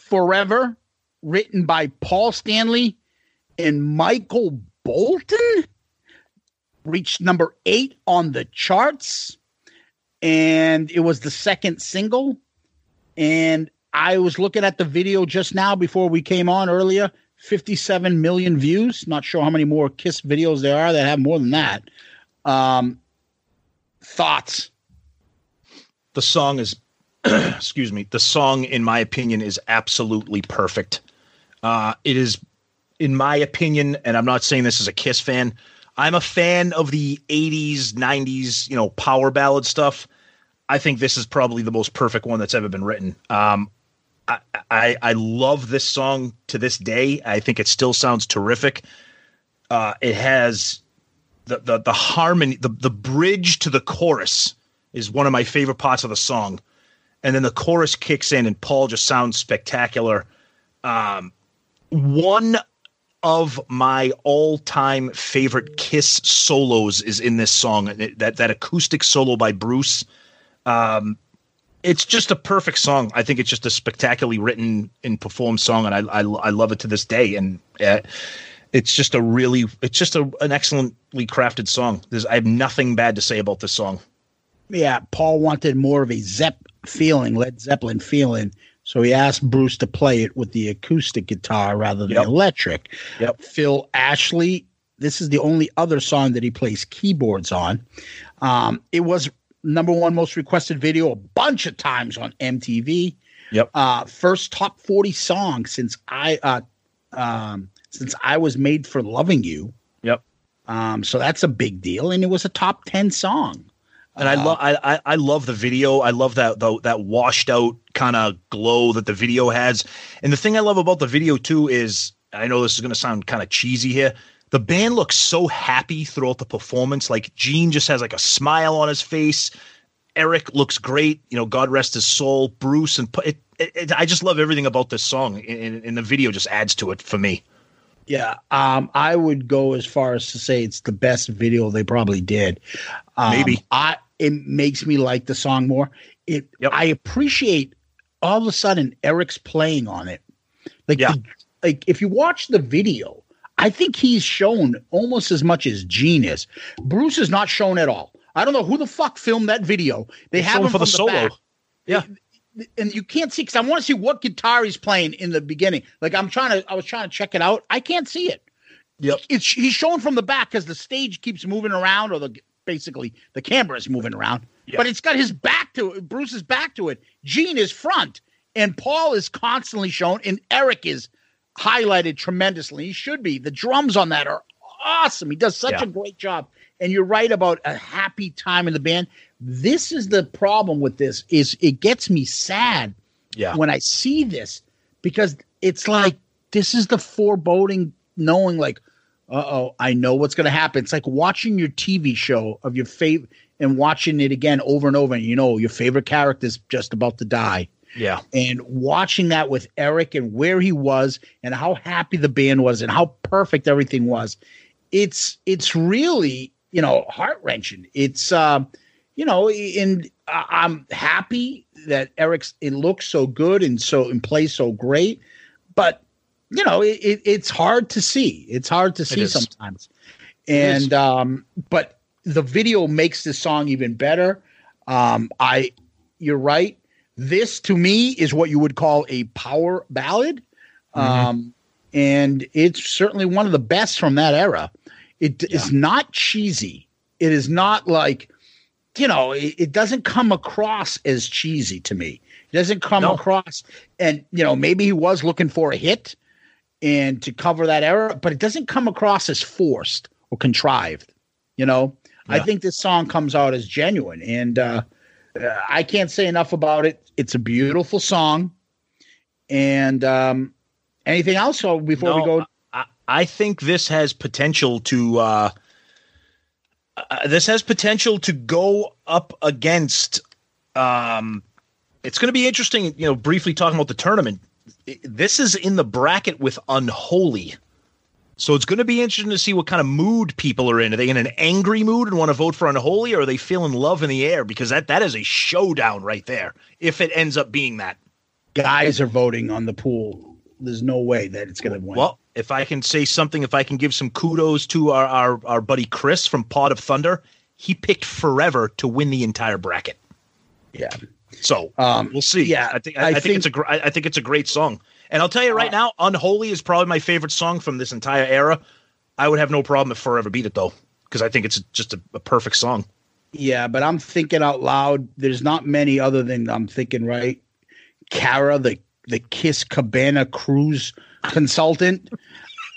Speaker 11: Forever,
Speaker 2: written by Paul Stanley and Michael Bolton, reached number eight on the charts. And it was the second single. And I was looking at the video just now before we came on earlier 57 million views. Not sure how many more Kiss videos there are that have more than that. Um, thoughts?
Speaker 3: The song is, excuse me, the song, in my opinion, is absolutely perfect. Uh, it is, in my opinion, and I'm not saying this as a Kiss fan, I'm a fan of the 80s, 90s, you know, power ballad stuff. I think this is probably the most perfect one that's ever been written. Um, I, I, I love this song to this day. I think it still sounds terrific. Uh, it has the, the the harmony, the the bridge to the chorus is one of my favorite parts of the song, and then the chorus kicks in, and Paul just sounds spectacular. Um, one of my all-time favorite Kiss solos is in this song. That that acoustic solo by Bruce. Um, it's just a perfect song. I think it's just a spectacularly written and performed song, and I I, I love it to this day. And uh, it's just a really, it's just a, an excellently crafted song. There's I have nothing bad to say about this song.
Speaker 2: Yeah, Paul wanted more of a Zepp feeling, Led Zeppelin feeling. So he asked Bruce to play it with the acoustic guitar rather than electric.
Speaker 3: Yep.
Speaker 2: Phil Ashley, this is the only other song that he plays keyboards on. Um, it was number one most requested video a bunch of times on MTV.
Speaker 3: Yep.
Speaker 2: Uh, first top 40 song since I uh, um, since I was made for loving you.
Speaker 3: Yep.
Speaker 2: Um, so that's a big deal, and it was a top 10 song.
Speaker 3: And I
Speaker 2: Uh,
Speaker 3: love I, I I love the video. I love that the, that washed out kind of glow that the video has. And the thing I love about the video too is I know this is going to sound kind of cheesy here. The band looks so happy throughout the performance. Like Gene just has like a smile on his face. Eric looks great. You know, God rest his soul. Bruce and it, it, it, I just love everything about this song, and, and the video just adds to it for me.
Speaker 2: Yeah, um, I would go as far as to say it's the best video they probably did. Um,
Speaker 3: Maybe.
Speaker 2: I it makes me like the song more. It I appreciate all of a sudden Eric's playing on it. Like the- like if you watch the video, I think he's shown almost as much as Gene is. Bruce is not shown at all. I don't know who the fuck filmed that video. They have
Speaker 3: him for the
Speaker 2: from
Speaker 3: solo.
Speaker 2: back
Speaker 3: Yeah.
Speaker 2: and you can't see because I want to see what guitar he's playing in the beginning. Like I'm trying to, I was trying to check it out. I can't see it.
Speaker 3: Yep.
Speaker 2: It's he's showing from the back because the stage keeps moving around, or the basically the camera is moving around. But it's got his back to it. Bruce's back to it. Gene is front, and Paul is constantly shown, and Eric is highlighted tremendously. He should be. The drums on that are awesome. He does such
Speaker 3: Yeah.
Speaker 2: a great job. And you're right about a happy time in the band. This is the problem with this is it gets me sad
Speaker 3: Yeah.
Speaker 2: when I see this because it's like this is the foreboding knowing like uh-oh, I know what's going to happen. It's like watching your TV show of your favorite and watching it again over and over and you know your favorite character's just about to die
Speaker 3: Yeah.
Speaker 2: and watching that with Eric and where he was and how happy the band was and how perfect everything was, it's it's really you know heart wrenching. It's um, you know, and I'm happy that Eric's it looks so good and so and plays so great, but you know it, it, it's hard to see. It's hard to see sometimes, and um, but the video makes this song even better. Um, I, you're right. This to me is what you would call a power ballad. Um, and it's certainly one of the best from that era. It is not cheesy. It is not like, you know, it, it doesn't come across as cheesy to me. It doesn't come
Speaker 3: No.
Speaker 2: across, and you know, maybe he was looking for a hit and to cover that era, but it doesn't come across as forced or contrived. You know, I think this song comes out as genuine, and uh, uh, I can't say enough about it. It's a beautiful song. And um, anything else? So before we go,
Speaker 3: I, I think this has potential to uh, uh, this has potential to go up against um it's going to be interesting you know briefly talking about the tournament this is in the bracket with unholy so it's going to be interesting to see what kind of mood people are in are they in an angry mood and want to vote for unholy or are they feeling love in the air because that that is a showdown right there if it ends up being that
Speaker 2: guys are voting on the pool, there's no way that it's going to win.
Speaker 3: Well, if I can say something, if I can give some kudos to our, our, our buddy Chris from Pod of Thunder, he picked Forever to win the entire bracket.
Speaker 2: Yeah.
Speaker 3: So
Speaker 2: Um,
Speaker 3: we'll see.
Speaker 2: yeah,
Speaker 3: I think I,
Speaker 2: I
Speaker 3: I think,
Speaker 2: think-
Speaker 3: it's a gr- I I think it's a great song. And I'll tell you right now, "Unholy" is probably my favorite song from this entire era. I would have no problem if "Forever" beat it though, because I think it's just a, a perfect song.
Speaker 2: Yeah, but I'm thinking out loud. There's not many other than I'm thinking right. Cara, the the Kiss Cabana cruise consultant.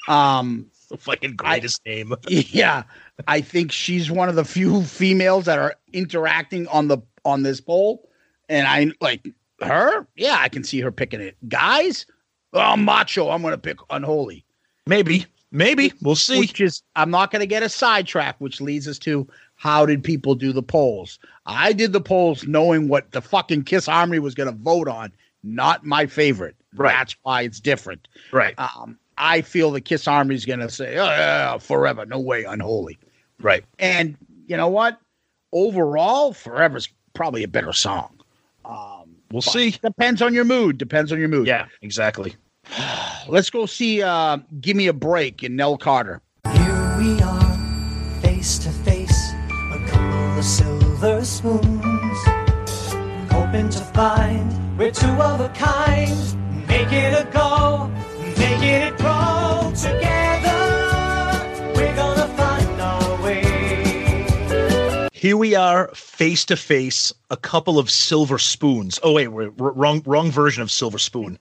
Speaker 2: Um,
Speaker 3: the fucking greatest name.
Speaker 2: Yeah, I think she's one of the few females that are interacting on the on this poll, and I like her. Yeah, I can see her picking it. Guys, oh, macho. I'm going to pick unholy.
Speaker 3: Maybe, maybe we'll see.
Speaker 2: Which is, I'm not going to get a sidetrack, which leads us to how did people do the polls? I did the polls knowing what the fucking Kiss Army was going to vote on, not my favorite.
Speaker 3: Right.
Speaker 2: That's why it's different.
Speaker 3: Right.
Speaker 2: Um, I feel the Kiss Army is going to say, oh, yeah, forever, no way, unholy.
Speaker 3: Right.
Speaker 2: And you know what? Overall, forever's probably a better song.
Speaker 3: We'll
Speaker 2: but
Speaker 3: see.
Speaker 2: Depends on your mood. Depends on your mood.
Speaker 3: Yeah, exactly.
Speaker 2: Let's go see uh, Give Me a Break in Nell Carter.
Speaker 11: Here we are, face to face, a couple of silver spoons. Hoping to find we're two of a kind. Make it a go,
Speaker 3: Here we are, face to face, a couple of silver spoons. Oh wait, wrong wrong version of silver spoon.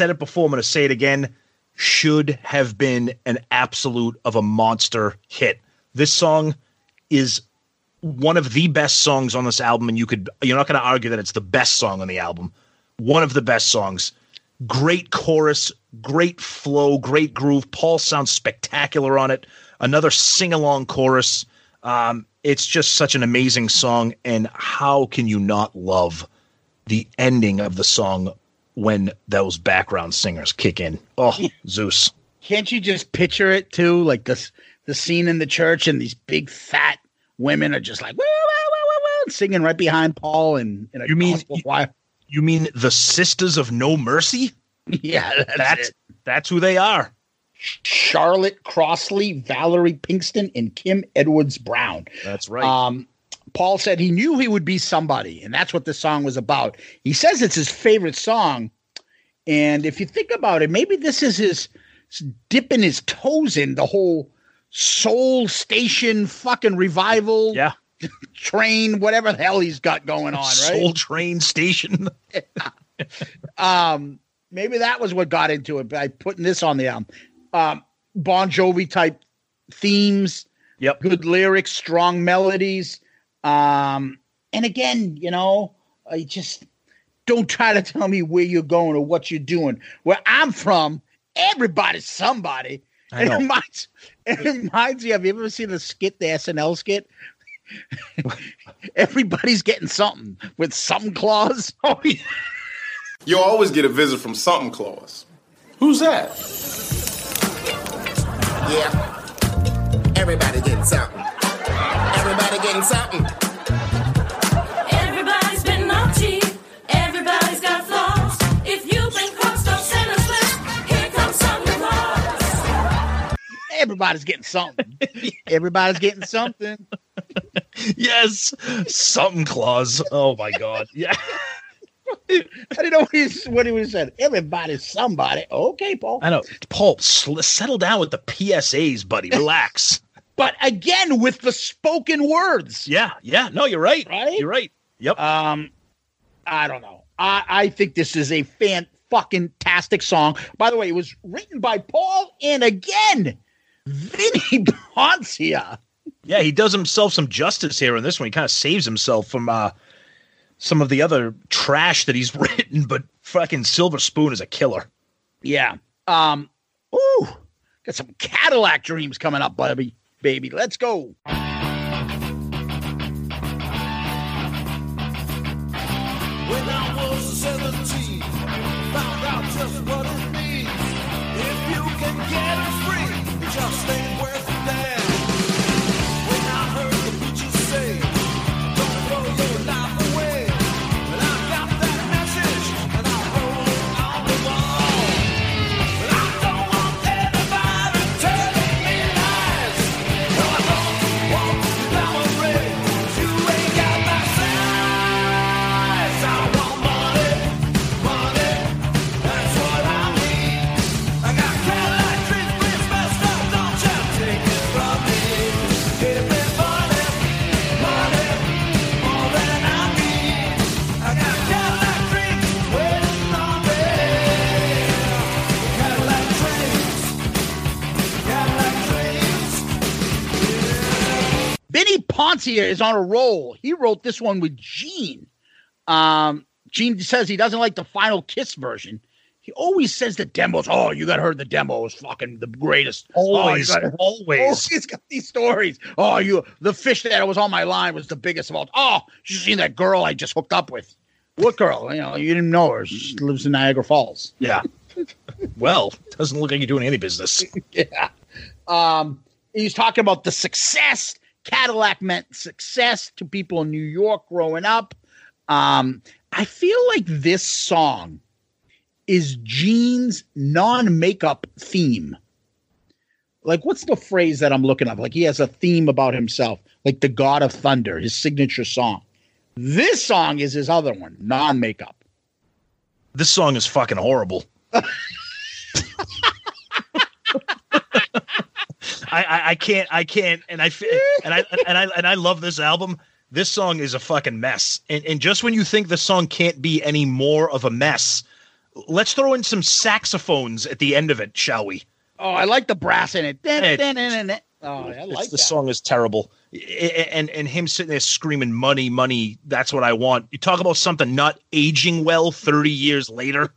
Speaker 3: Said it before, I'm going to say it again, should have been an absolute of a monster hit. This song is one of the best songs on this album, and you could you're not going to argue that it's the best song on the album. One of the best songs. Great chorus, great flow, great groove. Paul sounds spectacular on it. Another sing along chorus. Um, it's just such an amazing song, and how can you not love the ending of the song when those background singers kick in? Oh, Zeus!
Speaker 2: Can't you just picture it too? Like this, the scene in the church, and these big fat women are just like woo, woo, woo, woo, woo, singing right behind Paul and in a
Speaker 3: You mean-
Speaker 2: choir.
Speaker 3: You mean the Sisters of No Mercy?
Speaker 2: Yeah, that's,
Speaker 3: That's that's who they are.
Speaker 2: Charlotte Crossley, Valerie Pinkston, and Kim Edwards Brown.
Speaker 3: That's right.
Speaker 2: Um, Paul said he knew he would be somebody, and that's what this song was about. He says it's his favorite song, and if you think about it, maybe this is his dipping his toes in the whole soul station fucking revival
Speaker 3: yeah.
Speaker 2: train, whatever the hell he's got going on, right?
Speaker 3: Soul Train Station.
Speaker 2: um, maybe that was what got into it by putting this on the album. Um, bon Jovi type themes,
Speaker 3: yep,
Speaker 2: good lyrics, strong melodies. Um, and again, you know, I just don't try to tell me where you're going or what you're doing. Where I'm from, everybody's somebody.
Speaker 3: I
Speaker 2: It
Speaker 3: know.
Speaker 2: reminds, it reminds me. Have you ever seen the skit, the SNL skit? Everybody's getting something with something clause. Oh, yeah.
Speaker 15: You'll always get a visit from something clause. Who's that?
Speaker 16: Yeah. Everybody getting something. Everybody getting something.
Speaker 13: Everybody's been naughty. Everybody's got flaws. If you've been crossed off Santa's list, here comes Santa Claus.
Speaker 2: Everybody's getting something. Everybody's getting something.
Speaker 3: yes, something clause. Oh my god. Yeah.
Speaker 2: I didn't know what he, what he was saying. Everybody's somebody. Okay, Paul.
Speaker 3: I know. Paul, sl- settle down with the PSAs, buddy. Relax.
Speaker 2: But again, with the spoken words.
Speaker 3: yeah, yeah. No, you're right.
Speaker 2: Right?
Speaker 3: You're right. Yep.
Speaker 2: Um, I don't know. I, I think this is a fan fucking tastic song. By the way, it was written by Paul and again, Vini Poncia.
Speaker 3: Yeah, he does himself some justice here in this one. He kind of saves himself from uh, some of the other trash that he's written, but fucking Silver Spoon is a killer.
Speaker 2: Yeah. Um. Ooh, got some Cadillac dreams coming up, baby. Baby, let's go. Poncia is on a roll. He wrote this one with Gene. Um, Gene says he doesn't like the final kiss version. He always says the demos. Oh, you gotta heard the demo is fucking the greatest.
Speaker 3: Always,
Speaker 2: oh,
Speaker 3: always.
Speaker 2: Oh, he's got these stories. Oh, you the fish that was on my line was the biggest of all. Oh, you seen that girl I just hooked up with? What girl? You know, you didn't know her. She lives in Niagara Falls.
Speaker 3: Yeah. well, doesn't look like you're doing any business.
Speaker 2: yeah. Um, he's talking about the success Cadillac meant success to people in New York growing up. Um, I feel like this song is Gene's non-makeup theme. Like, what's the phrase that I'm looking up? Like, he has a theme about himself, like the God of Thunder, his signature song. This song is his other one, non-makeup.
Speaker 3: This song is fucking horrible. I, I, I can't I can't and I and I and I and I love this album. This song is a fucking mess. And and just when you think the song can't be any more of a mess, let's throw in some saxophones at the end of it, shall we?
Speaker 2: Oh, I like the brass in it. Dun. Oh, I like
Speaker 3: the song is terrible. And and him sitting there screaming money, money, that's what I want. You talk about something not aging well 30 years later.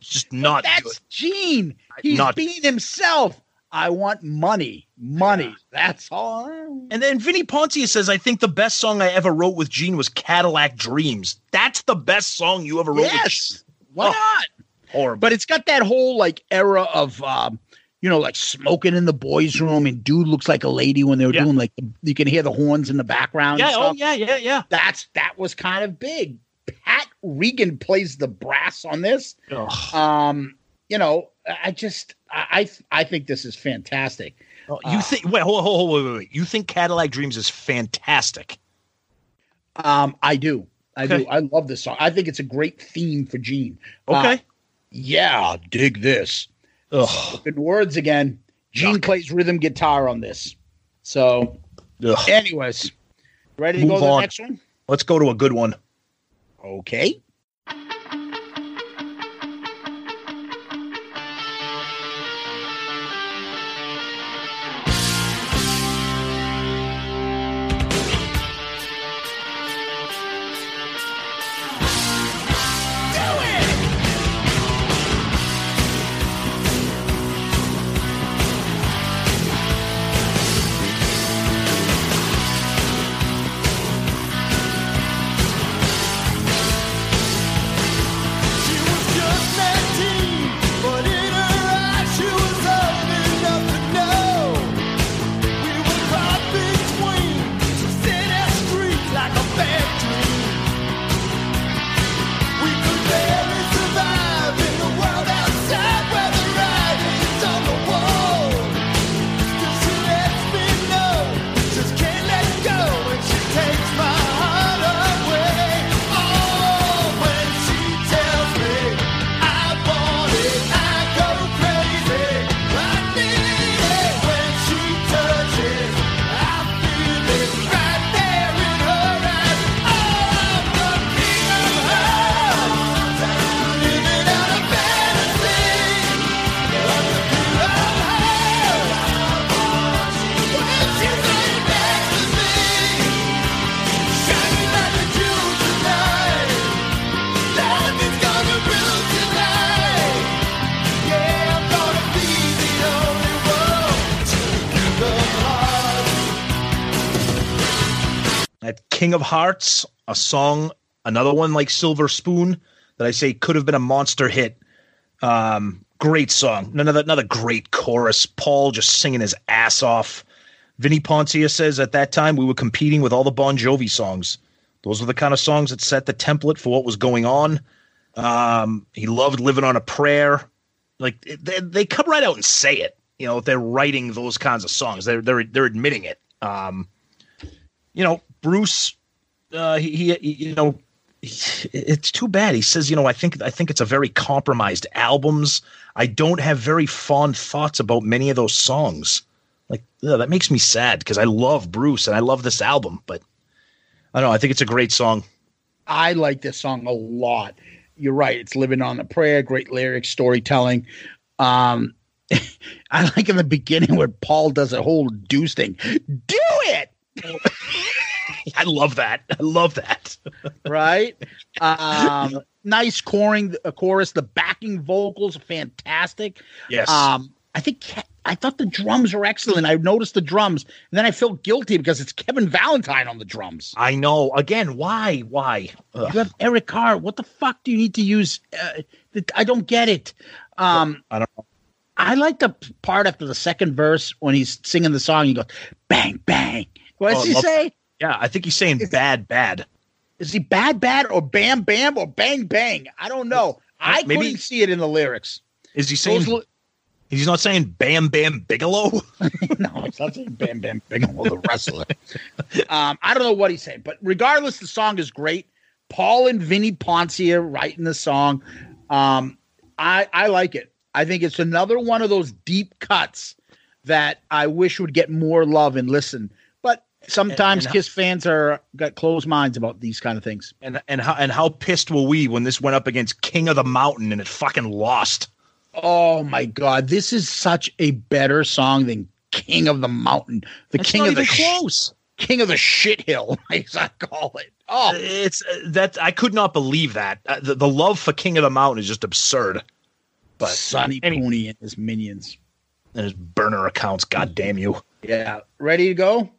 Speaker 3: Just not
Speaker 2: That's
Speaker 3: good.
Speaker 2: Gene. He's
Speaker 3: Not-
Speaker 2: being himself. I want money. Money. That's all.
Speaker 3: And then Vini Poncia says, I think the best song I ever wrote with Gene was Cadillac Dreams. That's the best song you ever wrote
Speaker 2: Yes. Why
Speaker 3: Oh.
Speaker 2: not?
Speaker 3: Horrible.
Speaker 2: But it's got that whole like era of um, you know, like smoking in the boys' room and dude looks like a lady when they were
Speaker 3: Yeah.
Speaker 2: doing like the, you can hear the horns in the background.
Speaker 3: yeah, oh yeah, yeah, yeah.
Speaker 2: That's that was kind of big. Pat Regan plays the brass on this.
Speaker 3: Ugh.
Speaker 2: Um, you know, I just I I, think this is fantastic.
Speaker 3: Oh, you think wait, hold, hold, hold, wait, wait, wait. You think Cadillac Dreams is fantastic.
Speaker 2: Um, I do. I
Speaker 3: Okay.
Speaker 2: do. I love this song. I think it's a great theme for Gene.
Speaker 3: Okay.
Speaker 2: Uh, yeah, dig this.
Speaker 3: Ugh.
Speaker 2: Good words again. Gene plays rhythm guitar on this. So,
Speaker 3: Ugh.
Speaker 2: anyways, ready to
Speaker 3: Move
Speaker 2: go to the
Speaker 3: on.
Speaker 2: next one?
Speaker 3: Let's go to a good one.
Speaker 2: Okay.
Speaker 3: King of Hearts, a song, another one like Silver Spoon that I say could have been a monster hit. Um, great song. Another another great chorus. Paul just singing his ass off. Vini Poncia says at that time we were competing with all the Bon Jovi songs. Those were the kind of songs that set the template for what was going on. Um, he loved living on a prayer. Like they, they come right out and say it. You know, they're writing those kinds of songs. They're they're they're admitting it. Um, you know, Bruce, uh, he, he, you know, it's too bad. He says, you know, I think I think it's a very compromised albums. I don't have very fond thoughts about many of those songs. Like ugh, that makes me sad because I love Bruce and I love this album, but I don't know. I think it's a great song.
Speaker 2: I like this song a lot. You're right. It's living on a prayer, great lyrics, storytelling. Um, I like in the beginning where Paul does a whole deuce thing. Do it,
Speaker 3: I love that. I love that.
Speaker 2: right? Um, nice choring, a chorus. The backing vocals fantastic.
Speaker 3: Yes.
Speaker 2: Um, I think I thought the drums were excellent. I noticed the drums, and then I felt guilty because it's Kevin Valentine on the drums.
Speaker 3: I know. Again, why? Why? Ugh.
Speaker 2: You have Eric Carr. What the fuck do you need to use? Uh, I don't get it. Um,
Speaker 3: I don't know.
Speaker 2: I like the part after the second verse when he's singing the song. He goes, "Bang bang." What does
Speaker 3: Oh,
Speaker 2: he say?
Speaker 3: Yeah, I think he's saying bad, bad.
Speaker 2: Is he bad bad or bam bam or bang bang? I don't know. I
Speaker 3: Maybe-
Speaker 2: couldn't see it in the lyrics.
Speaker 3: Is he saying?
Speaker 2: Those
Speaker 3: he's not saying Bam Bam Bigelow.
Speaker 2: no, it's not saying Bam Bam Bigelow, the wrestler. um, I don't know what he's saying, but regardless, the song is great. Paul and Vini Poncia writing the song. Um, I I like it. I think it's another one of those deep cuts that I wish would get more love and listen. Sometimes
Speaker 3: and-
Speaker 2: Kiss fans are got closed minds about these kind of things.
Speaker 3: And and how and how pissed were we when this went up against King of the Mountain and it fucking lost?
Speaker 2: Oh my god, this is such a better song than King of the Mountain, the King of the sh-
Speaker 3: close.
Speaker 2: King of the shit hill, as I call it. Oh,
Speaker 3: It's uh, that I could not believe that uh, the, the love for King of the Mountain is just absurd. But
Speaker 2: Sonny
Speaker 3: any-
Speaker 2: Pooney and his minions.
Speaker 3: and his burner accounts, god damn you.
Speaker 2: Yeah, ready to go?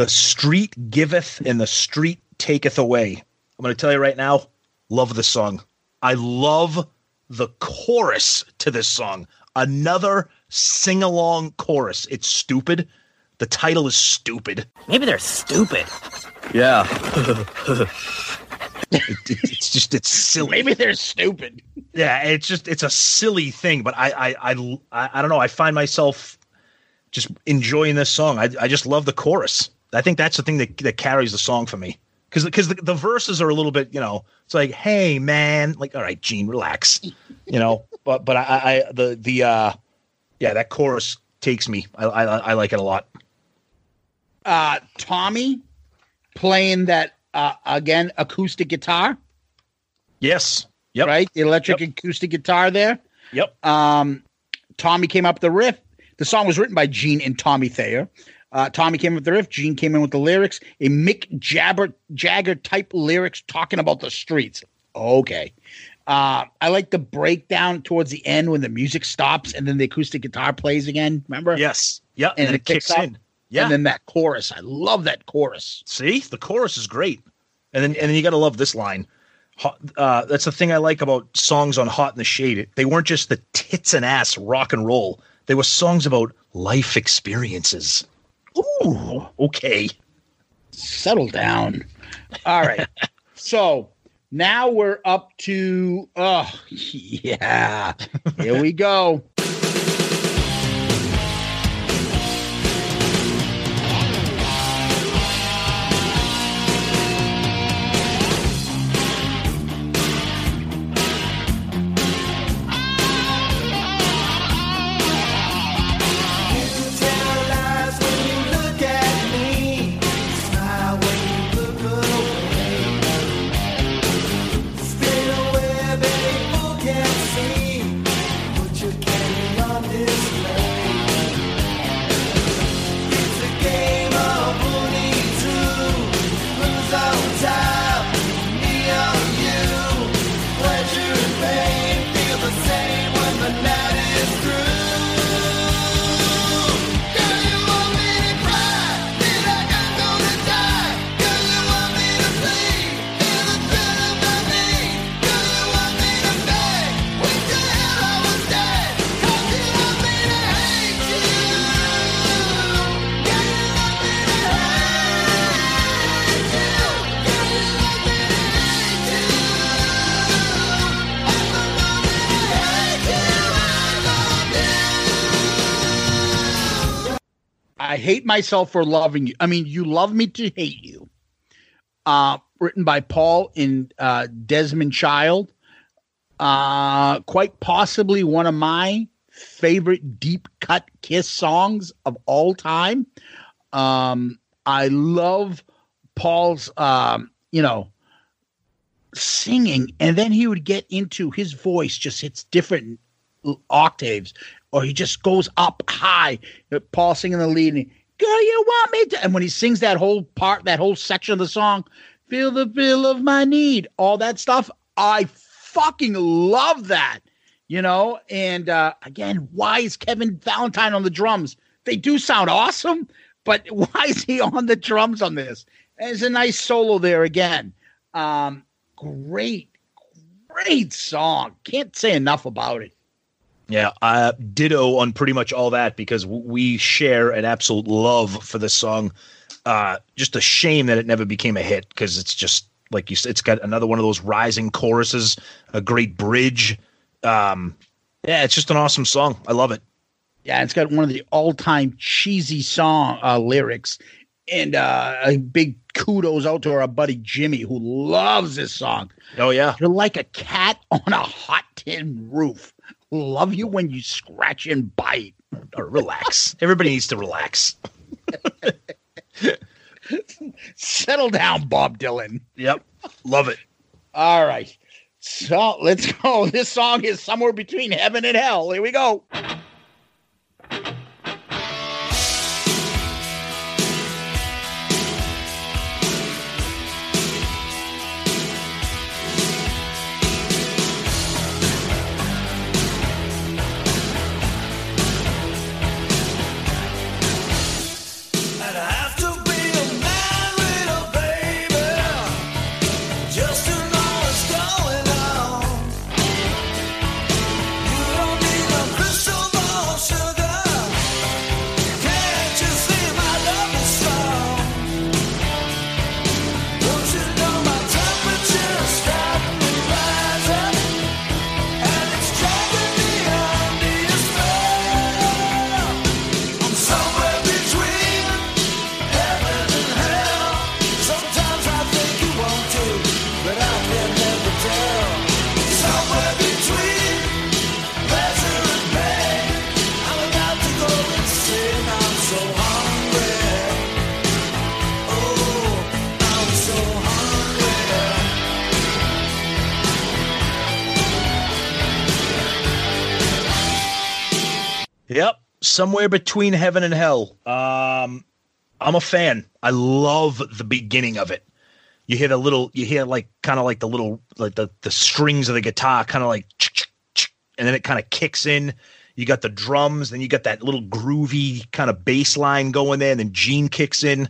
Speaker 11: The street
Speaker 3: giveth and the street taketh away. I'm going to tell you right now, love this song. I love the chorus to this song. Another sing along chorus. It's stupid. The title is stupid.
Speaker 6: Maybe they're stupid.
Speaker 3: Yeah. It- it- it's just it's silly.
Speaker 2: Maybe they're stupid.
Speaker 3: Yeah, it's just it's a silly thing, but I I I I, I don't know. I find myself just enjoying this song. I I just love the chorus. I think that's the thing that that carries the song for me. Because because the, the verses are a little bit, you know, it's like, hey man, like, all right, Gene, relax, you know. But but I, I the the uh yeah, that chorus takes me. I I, I like it a lot.
Speaker 2: Uh, Tommy playing that uh, again acoustic guitar.
Speaker 3: Yes. Yep.
Speaker 2: Right, the electric acoustic guitar there.
Speaker 3: Yep.
Speaker 2: Um, Tommy came up the riff. The song was written by Gene and Tommy Thayer. Uh, Tommy came up with the riff. Gene came in with the lyrics. A Mick Jabber Jagger type lyrics talking about the streets. Okay. Uh, I like the breakdown towards the end when the music stops and then the acoustic guitar plays again. Remember?
Speaker 3: Yes. Yeah.
Speaker 2: And,
Speaker 3: And,
Speaker 2: it
Speaker 3: it kicks
Speaker 2: picks up.
Speaker 3: in. Yeah.
Speaker 2: And then that chorus. I love that chorus.
Speaker 3: See, the chorus is great, and then and then you got to love this line: uh, that's the thing I like about songs on Hot in the Shade. They weren't just the tits and ass rock and roll. They were songs about life experiences. Ooh, okay.
Speaker 2: Settle down. All right. so now we're up to oh yeah. Here we go. Hate myself for loving you. I mean, you love me to hate you. Uh, written by Paul and uh, Desmond Child. Uh, quite possibly one of my favorite deep cut Kiss songs of all time. Um, I love Paul's, um, you know, singing, and then he would get into his voice just hits different octaves, or he just goes up high. Paul singing the lead, girl, you want me to? And when he sings that whole part, that whole section of the song, feel the feel of my need, all that stuff, I fucking love that. You know, and uh, again, why is Kevin Valentine on the drums? They do sound awesome, but why is he on the drums on this? There's a nice solo there again. Um, great, great song. Can't say enough about it.
Speaker 3: Yeah, uh, ditto on pretty much all that because we share an absolute love for this song. Uh, just a shame that it never became a hit because it's just like you said, it's got another one of those rising choruses, a great bridge. Um, yeah, it's just an awesome song. I love it.
Speaker 2: Yeah, it's got one of the all-time cheesy song uh, lyrics, and uh, a big kudos out to our buddy Jimmy who loves this song.
Speaker 3: Oh yeah,
Speaker 2: you're like a cat on a hot tin roof. Love you when you scratch and bite.
Speaker 3: Or relax. Everybody needs to relax.
Speaker 2: Settle down, Bob Dylan.
Speaker 3: Yep, love it.
Speaker 2: All right, so let's go. This song is somewhere between heaven and hell. Here we go.
Speaker 11: Somewhere between heaven and hell.
Speaker 3: Um, I'm a fan. I love the beginning of it. You hear the little, you hear like kind of like the little, like the the strings of the guitar, kind of like, and then it kind of kicks in. You got the drums, then you got that little groovy kind of bass line going there, and then Gene kicks in.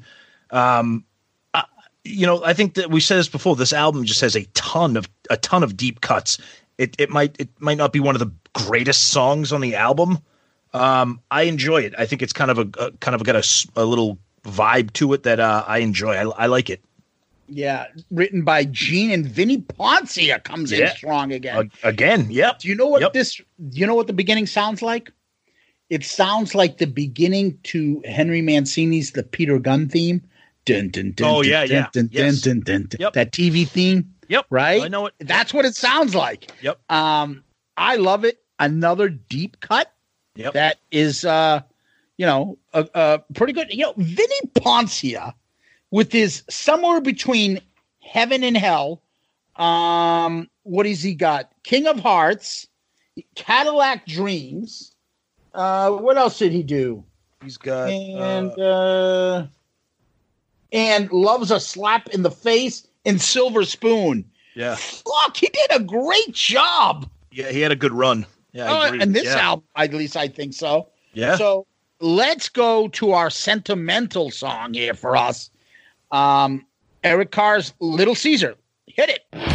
Speaker 3: Um, I, you know, I think that we said this before. This album just has a ton of a ton of deep cuts. It it might it might not be one of the greatest songs on the album. Um, I enjoy it. I think it's kind of a, a kind of got a, a, little vibe to it that uh, I enjoy. I, I like it.
Speaker 2: Yeah, written by Gene and Vini Poncia comes in strong again.
Speaker 3: A- again, yep.
Speaker 2: Do you know what this? Do you know what the beginning sounds like? It sounds like the beginning to Henry Mancini's "The Peter Gunn" theme. Dun, dun, dun,
Speaker 3: Oh, yeah, yeah. Yes. Yep.
Speaker 2: That TV theme.
Speaker 3: Yep.
Speaker 2: Right.
Speaker 3: I know it.
Speaker 2: That's what it sounds like.
Speaker 3: Yep.
Speaker 2: Um, I love it. Another deep cut.
Speaker 3: Yep.
Speaker 2: That is, uh, you know, uh, uh, pretty good. You know, Vini Poncia with his somewhere between heaven and hell. Um, what has he got? King of Hearts, Cadillac Dreams. Uh, what else did he do?
Speaker 3: He's got
Speaker 2: and uh, and loves a slap in the face and Silver Spoon.
Speaker 3: Yeah.
Speaker 2: Fuck, he did a great job.
Speaker 3: Yeah, he had a good run. Yeah, agree.
Speaker 2: and this
Speaker 3: Yeah.
Speaker 2: album, at least I think so.
Speaker 3: Yeah.
Speaker 2: So let's go to our sentimental song here for us. Um, Eric Carr's Little Caesar. Hit it.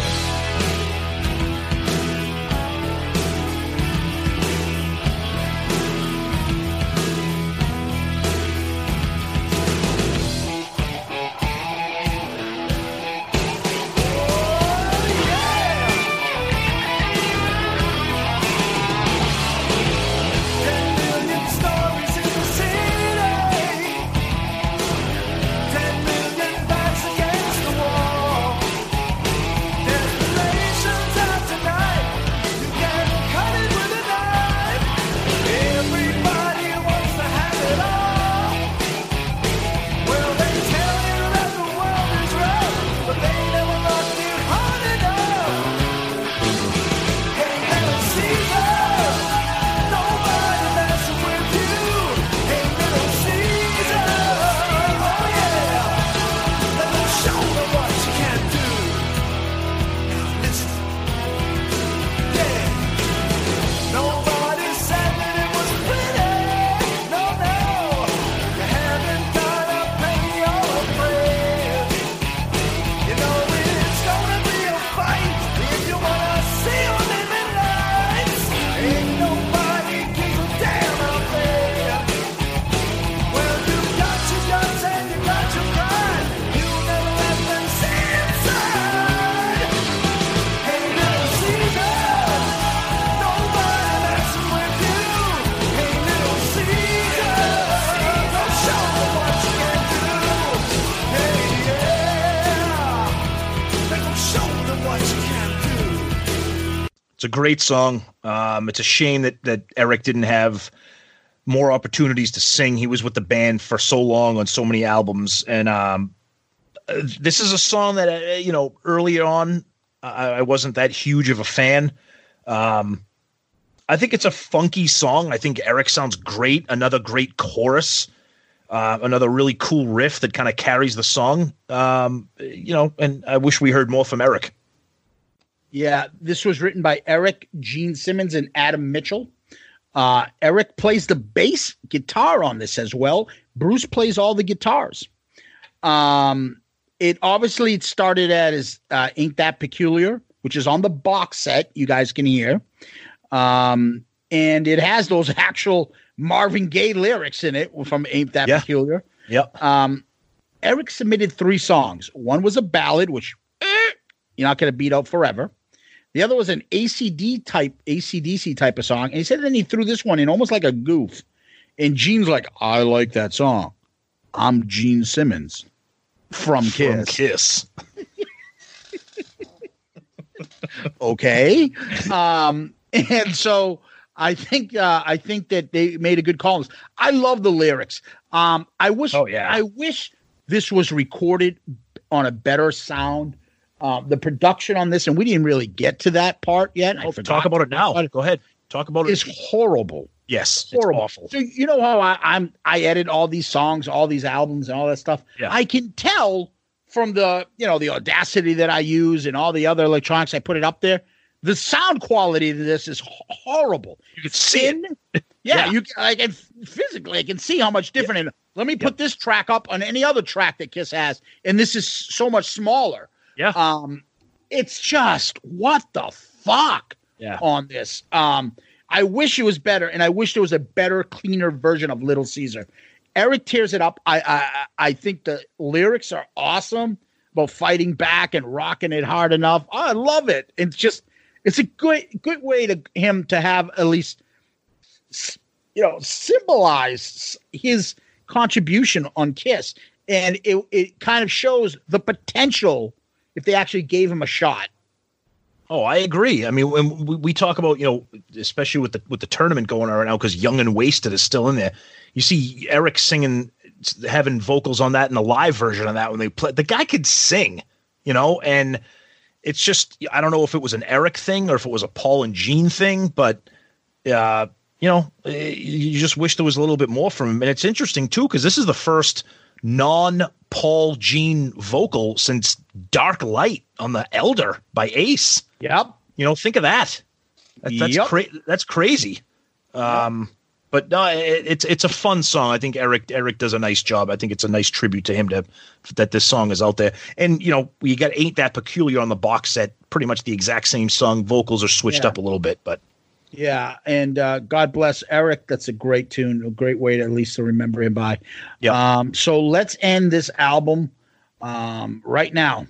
Speaker 11: It's a
Speaker 3: great song. Um, it's a shame that that Eric didn't have more opportunities to sing. He was with the band for so long on so many albums, and um, this is a song that uh, you know early on I, I wasn't that huge of a fan. Um, I think it's a funky song. I think Eric sounds great. Another great chorus. Uh, another really cool riff that kind of carries the song. Um, you know, and I wish we heard more from Eric.
Speaker 2: Yeah, this was written by Eric, Gene Simmons, and Adam Mitchell. Uh, Eric plays the bass guitar on this as well. Bruce plays all the guitars. Um, it obviously it started out as uh, "Ain't That Peculiar," which is on the box set. You guys can hear, um, and it has those actual Marvin Gaye lyrics in it from "Ain't That
Speaker 3: Yeah.
Speaker 2: Peculiar."
Speaker 3: Yep.
Speaker 2: Um, Eric submitted three songs. One was a ballad, which you're not going to beat out forever. The other was an ACD type, ACDC type of song. And he said then he threw this one in almost like a goof. And Gene's like, I like that song. I'm Gene Simmons from Kiss.
Speaker 3: From Kiss.
Speaker 2: okay. Um, and so I think uh, I think that they made a good call. I love the lyrics. Um, I wish
Speaker 3: Oh, yeah.
Speaker 2: I wish this was recorded on a better sound. Uh, the production on this, and we didn't really get to that part yet.
Speaker 3: Oh, talk about it now. Go ahead. Talk about it.
Speaker 2: It's horrible.
Speaker 3: yes,
Speaker 2: horrible.
Speaker 3: it's awful.
Speaker 2: So you know how I, I'm I edit all these songs, all these albums, and all that stuff.
Speaker 3: Yeah.
Speaker 2: I can tell from the you know the audacity that I use and all the other electronics I put it up there. The sound quality of this is horrible.
Speaker 3: You can see it.
Speaker 2: Yeah,
Speaker 3: Yeah.
Speaker 2: you I can physically I can see how much different. And Let me put this track up on any other track that Kiss has, and this is so much smaller.
Speaker 3: Yeah.
Speaker 2: Um, it's just what the fuck
Speaker 3: Yeah.
Speaker 2: on this. Um, I wish it was better, and I wish there was a better, cleaner version of Little Caesar. Eric tears it up. I I I- I think the lyrics are awesome about fighting back and rocking it hard enough. I love it. It's just it's a good good way to him to have at least you know symbolize his contribution on Kiss, and it it kind of shows the potential if they actually gave him a shot.
Speaker 3: Oh, I agree. I mean, when we, talk about you know, especially with the with the tournament going on right now, because Young and Wasted is still in there. You see Eric singing, having vocals on that in the live version of that when they play. The guy could sing, you know, and it's just I don't know if it was an Eric thing or if it was a Paul and Gene thing, but uh, you know, eh, you just wish there was a little bit more from him. And it's interesting too because this is the first non Paul Gene vocal since Dark Light on the Elder by Ace.
Speaker 2: Yep.
Speaker 3: You know, think of that. That- that's
Speaker 2: Yep.
Speaker 3: cra- that's crazy. Um, but no, it, it's it's a fun song. I think Eric Eric does a nice job. I think it's a nice tribute to him to that this song is out there. And you know, you got "Ain't That Peculiar" on the box set, pretty much the exact same song. Vocals are switched
Speaker 2: Yeah.
Speaker 3: up a little bit, but
Speaker 2: Yeah, and uh, God bless Eric. That's a great tune, a great way to at least to remember him by.
Speaker 3: Yeah.
Speaker 2: Um, so let's end this album um, right now.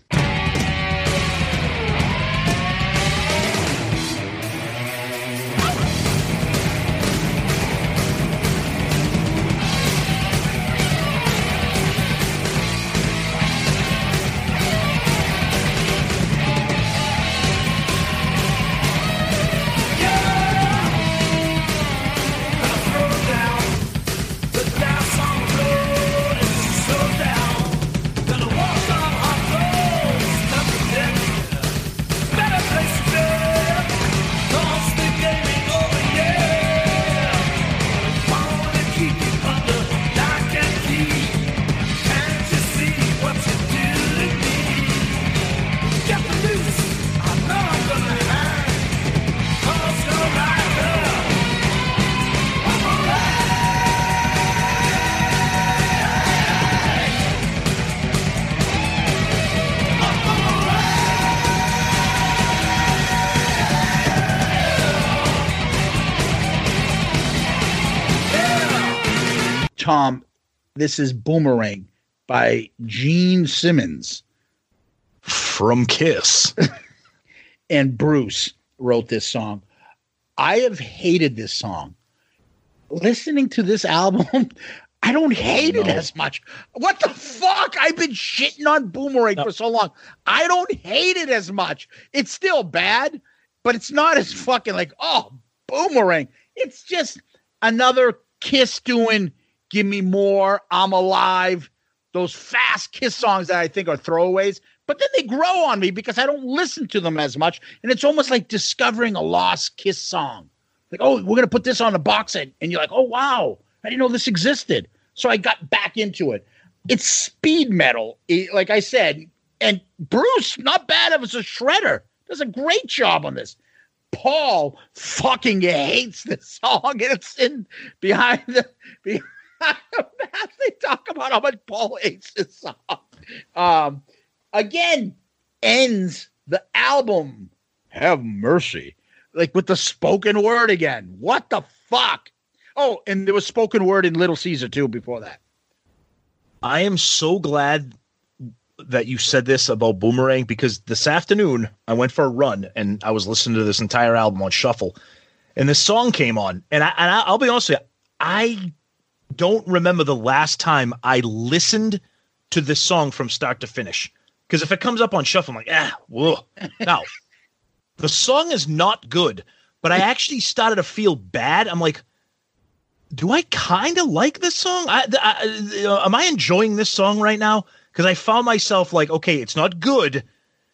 Speaker 2: This is Boomerang by Gene Simmons.
Speaker 3: From Kiss.
Speaker 2: and Bruce wrote this song. I have hated this song. Listening to this album, I don't oh, hate it
Speaker 3: no.
Speaker 2: as much. What the fuck? I've been shitting on Boomerang for so long. I don't hate it as much. It's still bad, but it's not as fucking like, oh, Boomerang. It's just another Kiss doing Give Me More, I'm Alive, those fast Kiss songs that I think are throwaways. But then they grow on me because I don't listen to them as much. And it's almost like discovering a lost Kiss song. Like, oh, we're going to put this on the box set. And you're like, oh, wow, I didn't know this existed. So I got back into it. It's speed metal, like I said. And Bruce, not bad of as a shredder, does a great job on this. Paul fucking hates this song, and it's in behind the behind. They talk about how much Paul hates this song. Um, again, ends the album. Have mercy, like with the spoken word again. What the fuck? Oh, and there was spoken word in Little Caesar too before that.
Speaker 3: I am so glad that you said this about Boomerang because this afternoon I went for a run and I was listening to this entire album on shuffle, and this song came on, and I and I, I'll be honest with you, I don't remember the last time I listened to this song from start to finish. Because if it comes up on shuffle, I'm like, ah, whoa. Now, the song is not good, but I actually started to feel bad. I'm like, do I kind of like this song? I, I, uh, am I enjoying this song right now? Because I found myself like, okay, it's not good,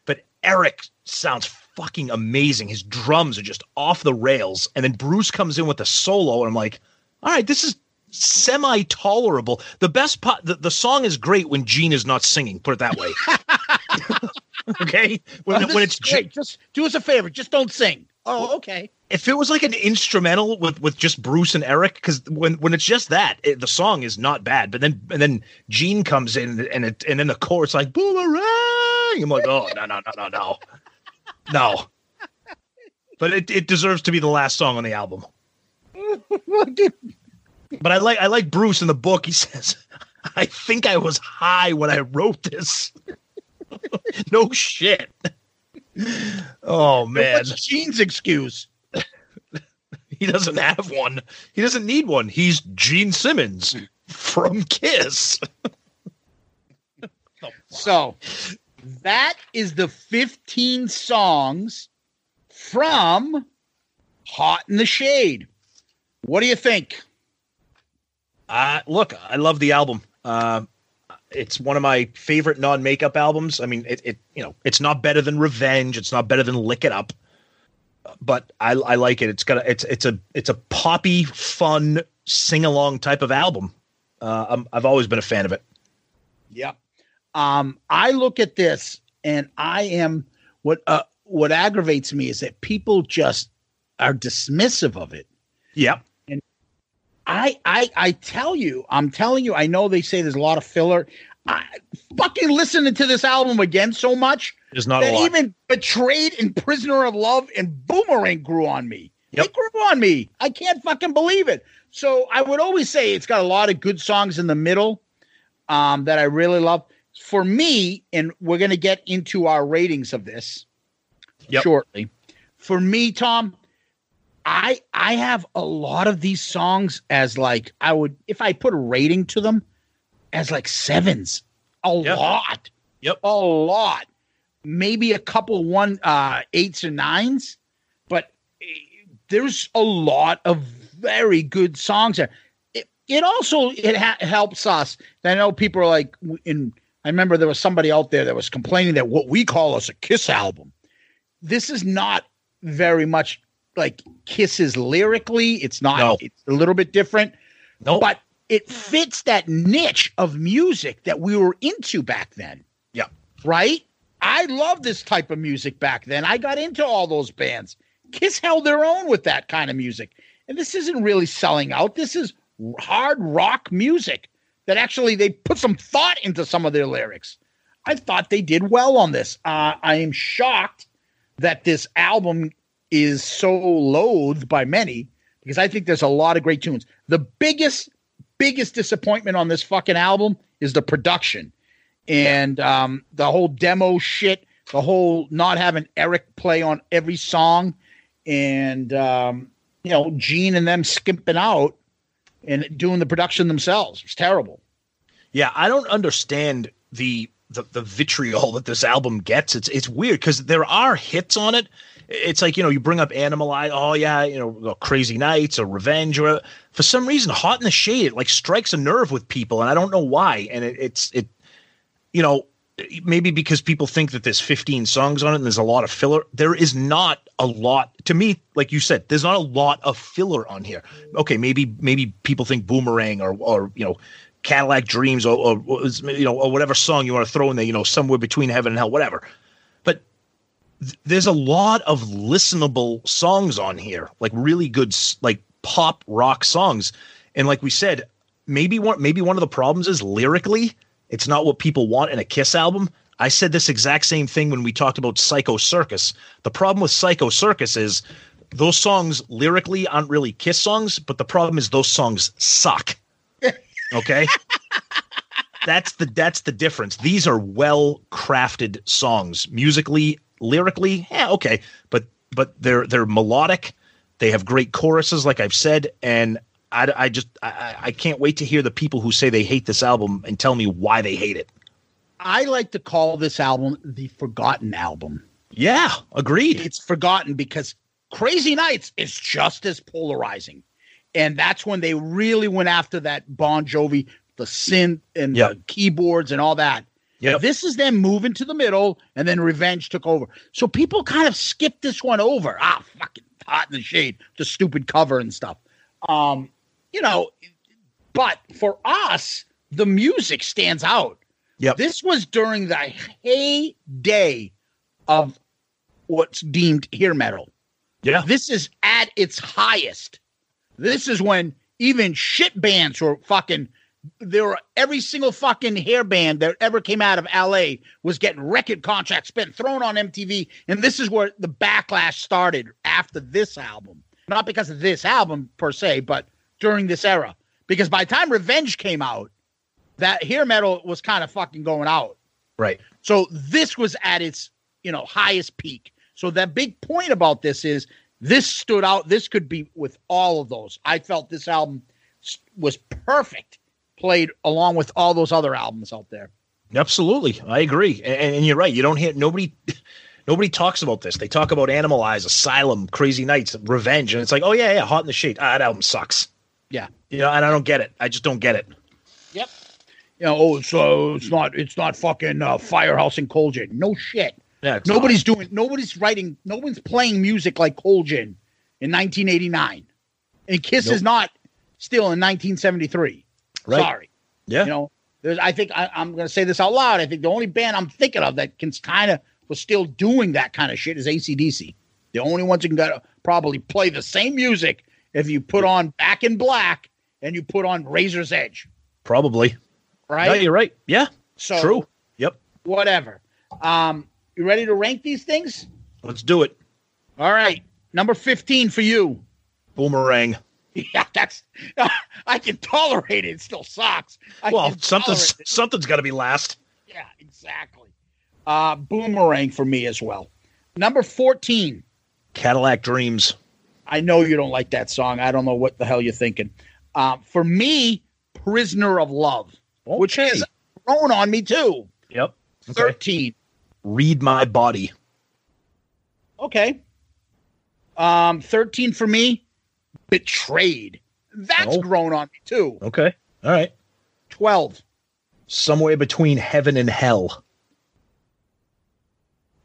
Speaker 3: but Eric sounds fucking amazing. His drums are just off the rails, and then Bruce comes in with a solo, and I'm like, all right, this is semi tolerable. The best part, the, the song is great when Gene is not singing. Put it that way. okay, when
Speaker 2: Oh,
Speaker 3: when it's
Speaker 2: great. just do us a favor, just don't sing. Oh, okay.
Speaker 3: if it was like an instrumental with with just Bruce and Eric, because when when it's just that, it, the song is not bad. But then and then Gene comes in and it and then the chorus like boomerang. I'm like, oh no no no no no no. But it, it deserves to be the last song on the album. But I like I like Bruce in the book. He says, "I think I was high when I wrote this." no shit. Oh man,
Speaker 2: What's Gene's excuse?
Speaker 3: he doesn't have one. He doesn't need one. He's Gene Simmons from Kiss.
Speaker 2: So that is the 15 songs from Hot in the Shade. What do you think?
Speaker 3: Uh, look, I love the album. Uh, it's one of my favorite non-makeup albums. I mean, it, it you know, it's not better than Revenge. It's not better than Lick It Up, but I, I like it. It's got a, it's it's a it's a poppy, fun sing along type of album. Uh, I'm, I've always been a fan of it.
Speaker 2: Yep. Um, I look at this and I am what uh, what aggravates me is that people just are dismissive of it.
Speaker 3: Yep.
Speaker 2: I I I tell you, I'm telling you, I know they say there's a lot of filler. I fucking listening to this album again so much.
Speaker 3: There's not a
Speaker 2: that even betrayed and prisoner of love and boomerang grew on me. It grew on me. I can't fucking believe it. So I would always say it's got a lot of good songs in the middle um, that I really love. For me, and we're going to get into our ratings of this shortly. For me, Tom, I I have a lot of these songs as like I would if I put a rating to them as like sevens. A lot.
Speaker 3: Yep.
Speaker 2: A lot. Maybe a couple one uh eights or nines, but eh, there's a lot of very good songs there. It, it also it ha- helps us. I know people are like in. I remember there was somebody out there that was complaining that what we call us a Kiss album. This is not very much like Kisses lyrically. It's not.
Speaker 3: No.
Speaker 2: It's a little bit different.
Speaker 3: No,
Speaker 2: but it fits that niche of music that we were into back then.
Speaker 3: Yeah.
Speaker 2: Right. I love this type of music back then. I got into all those bands. Kiss held their own with that kind of music. And this isn't really selling out. This is hard rock music that actually they put some thought into some of their lyrics. I thought they did well on this. Uh, I am shocked that this album is so loathed by many because I think there's a lot of great tunes. The biggest, biggest disappointment on this fucking album is the production and um, the whole demo shit, the whole not having Eric play on every song, and um, you know Gene and them skimping out and doing the production themselves. It's terrible.
Speaker 3: Yeah, I don't understand the the, the vitriol that this album gets. It's it's weird because there are hits on it. It's like you know you bring up Animalize. Oh yeah, you know Crazy Nights or Revenge or for some reason Hot in the Shade it like strikes a nerve with people and I don't know why. And it, it's it you know maybe because people think that there's 15 songs on it and there's a lot of filler. There is not a lot to me. Like you said, there's not a lot of filler on here. Okay, maybe maybe people think Boomerang or or you know Cadillac Dreams or, or you know or whatever song you want to throw in there. You know somewhere between heaven and hell, whatever. Th- there's a lot of listenable songs on here, like really good like pop rock songs. And like we said, maybe one maybe one of the problems is lyrically it's not what people want in a Kiss album. I said this exact same thing when we talked about Psycho Circus. The problem with Psycho Circus is those songs lyrically aren't really Kiss songs, but the problem is those songs suck. Okay? that's the that's the difference. These are well crafted songs, musically, lyrically. Yeah, okay, but but they're they're melodic. They have great choruses, like I've said, and I, I just I, I can't wait to hear the people who say they hate this album and tell me why they hate it.
Speaker 2: I like to call this album the forgotten album.
Speaker 3: Yeah, agreed.
Speaker 2: It's forgotten because Crazy Nights is just as polarizing. And that's when they really went after that Bon Jovi, the synth and
Speaker 3: Yep.
Speaker 2: the keyboards and all that.
Speaker 3: Yep.
Speaker 2: This is them moving to the middle, and then Revenge took over. So people kind of skipped this one over. Ah, fucking hot in the shade, the stupid cover and stuff. Um, you know, but for us, the music stands out.
Speaker 3: Yep.
Speaker 2: This was during the heyday of what's deemed hair metal.
Speaker 3: Yeah.
Speaker 2: This is at its highest. This is when even shit bands were fucking there were every single fucking hair band that ever came out of LA was getting record contracts spent thrown on MTV. And this is where the backlash started after this album. Not because of this album per se, but during this era. Because by the time Revenge came out, that hair metal was kind of fucking going out.
Speaker 3: Right.
Speaker 2: So this was at its, you know, highest peak. So that big point about this is this stood out. This could be with all of those. I felt this album was perfect, played along with all those other albums out there.
Speaker 3: Absolutely, I agree, and, and you're right. You don't hear nobody. Nobody talks about this. They talk about Animalize, Asylum, Crazy Nights, Revenge, and it's like, oh yeah, yeah, Hot in the Shade. Ah, that album sucks.
Speaker 2: Yeah.
Speaker 3: You know, and I don't get it. I just don't get it.
Speaker 2: Yep. You know, oh, so it's not it's not fucking uh, Firehouse and Cold Gin. No shit.
Speaker 3: Yeah,
Speaker 2: Nobody's doing nobody's writing no one's playing music like Cold Gin in 1989. And Kiss is not still in 1973.
Speaker 3: Right.
Speaker 2: Sorry.
Speaker 3: Yeah.
Speaker 2: You know, there's I think I, I'm gonna say this out loud. I think the only band I'm thinking of that can kind of was still doing that kind of shit is ACDC. The only ones who can gotta probably play the same music if you put on Back in Black and you put on Razor's Edge.
Speaker 3: Probably.
Speaker 2: Right?
Speaker 3: No, you're right. Yeah.
Speaker 2: So
Speaker 3: True. Yep.
Speaker 2: whatever. Um, you ready to rank these things?
Speaker 3: Let's do it.
Speaker 2: All right. Number 15 for you.
Speaker 3: Boomerang.
Speaker 2: Yeah, that's I can tolerate it. It still sucks. I
Speaker 3: well, something's something's got to be last.
Speaker 2: Yeah, exactly. Uh, boomerang for me as well. Number 14.
Speaker 3: Cadillac Dreams.
Speaker 2: I know you don't like that song. I don't know what the hell you're thinking. Uh, for me, Prisoner of Love, which has grown on me too.
Speaker 3: Yep.
Speaker 2: 13.
Speaker 3: Read my body.
Speaker 2: Okay. Um, 13 for me, Betrayed. That's
Speaker 3: Oh.
Speaker 2: grown on me too.
Speaker 3: Okay. All right.
Speaker 2: 12.
Speaker 3: Somewhere between heaven and hell.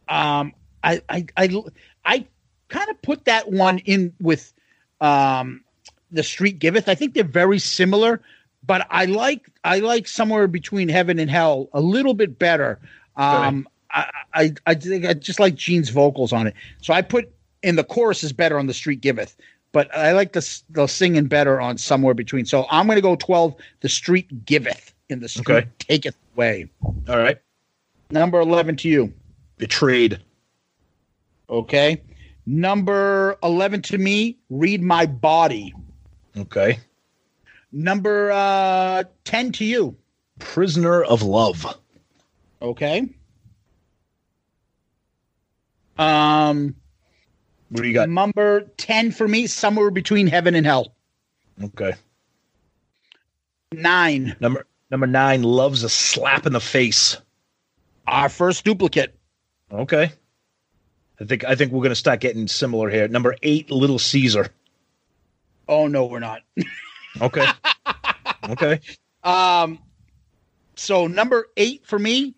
Speaker 2: Um, I, I, I, I kind of put that one in with um, the Street Giveth. I think they're very similar, but I like I like somewhere between heaven and hell a little bit better. Um, I, I I think I just like Gene's vocals on it, so I put in the chorus is better on the Street Giveth. But I like the the singing better on somewhere between. So I'm going to go 12. The Street Giveth in the Street
Speaker 3: Okay.
Speaker 2: Taketh Away.
Speaker 3: All right.
Speaker 2: Number 11 to you.
Speaker 3: Betrayed.
Speaker 2: Okay. Number 11 to me, Read My Body.
Speaker 3: Okay.
Speaker 2: Number uh, 10 to you.
Speaker 3: Prisoner of Love.
Speaker 2: Okay. Um,
Speaker 3: What do you got?
Speaker 2: Number 10 for me, Somewhere Between Heaven and Hell.
Speaker 3: Okay.
Speaker 2: Nine.
Speaker 3: Number number nine loves a slap in the face.
Speaker 2: Our first duplicate.
Speaker 3: Okay. I think I think we're gonna start getting similar here. Number eight, Little Caesar.
Speaker 2: Oh, no, we're not.
Speaker 3: Okay. okay.
Speaker 2: Um, so number eight for me,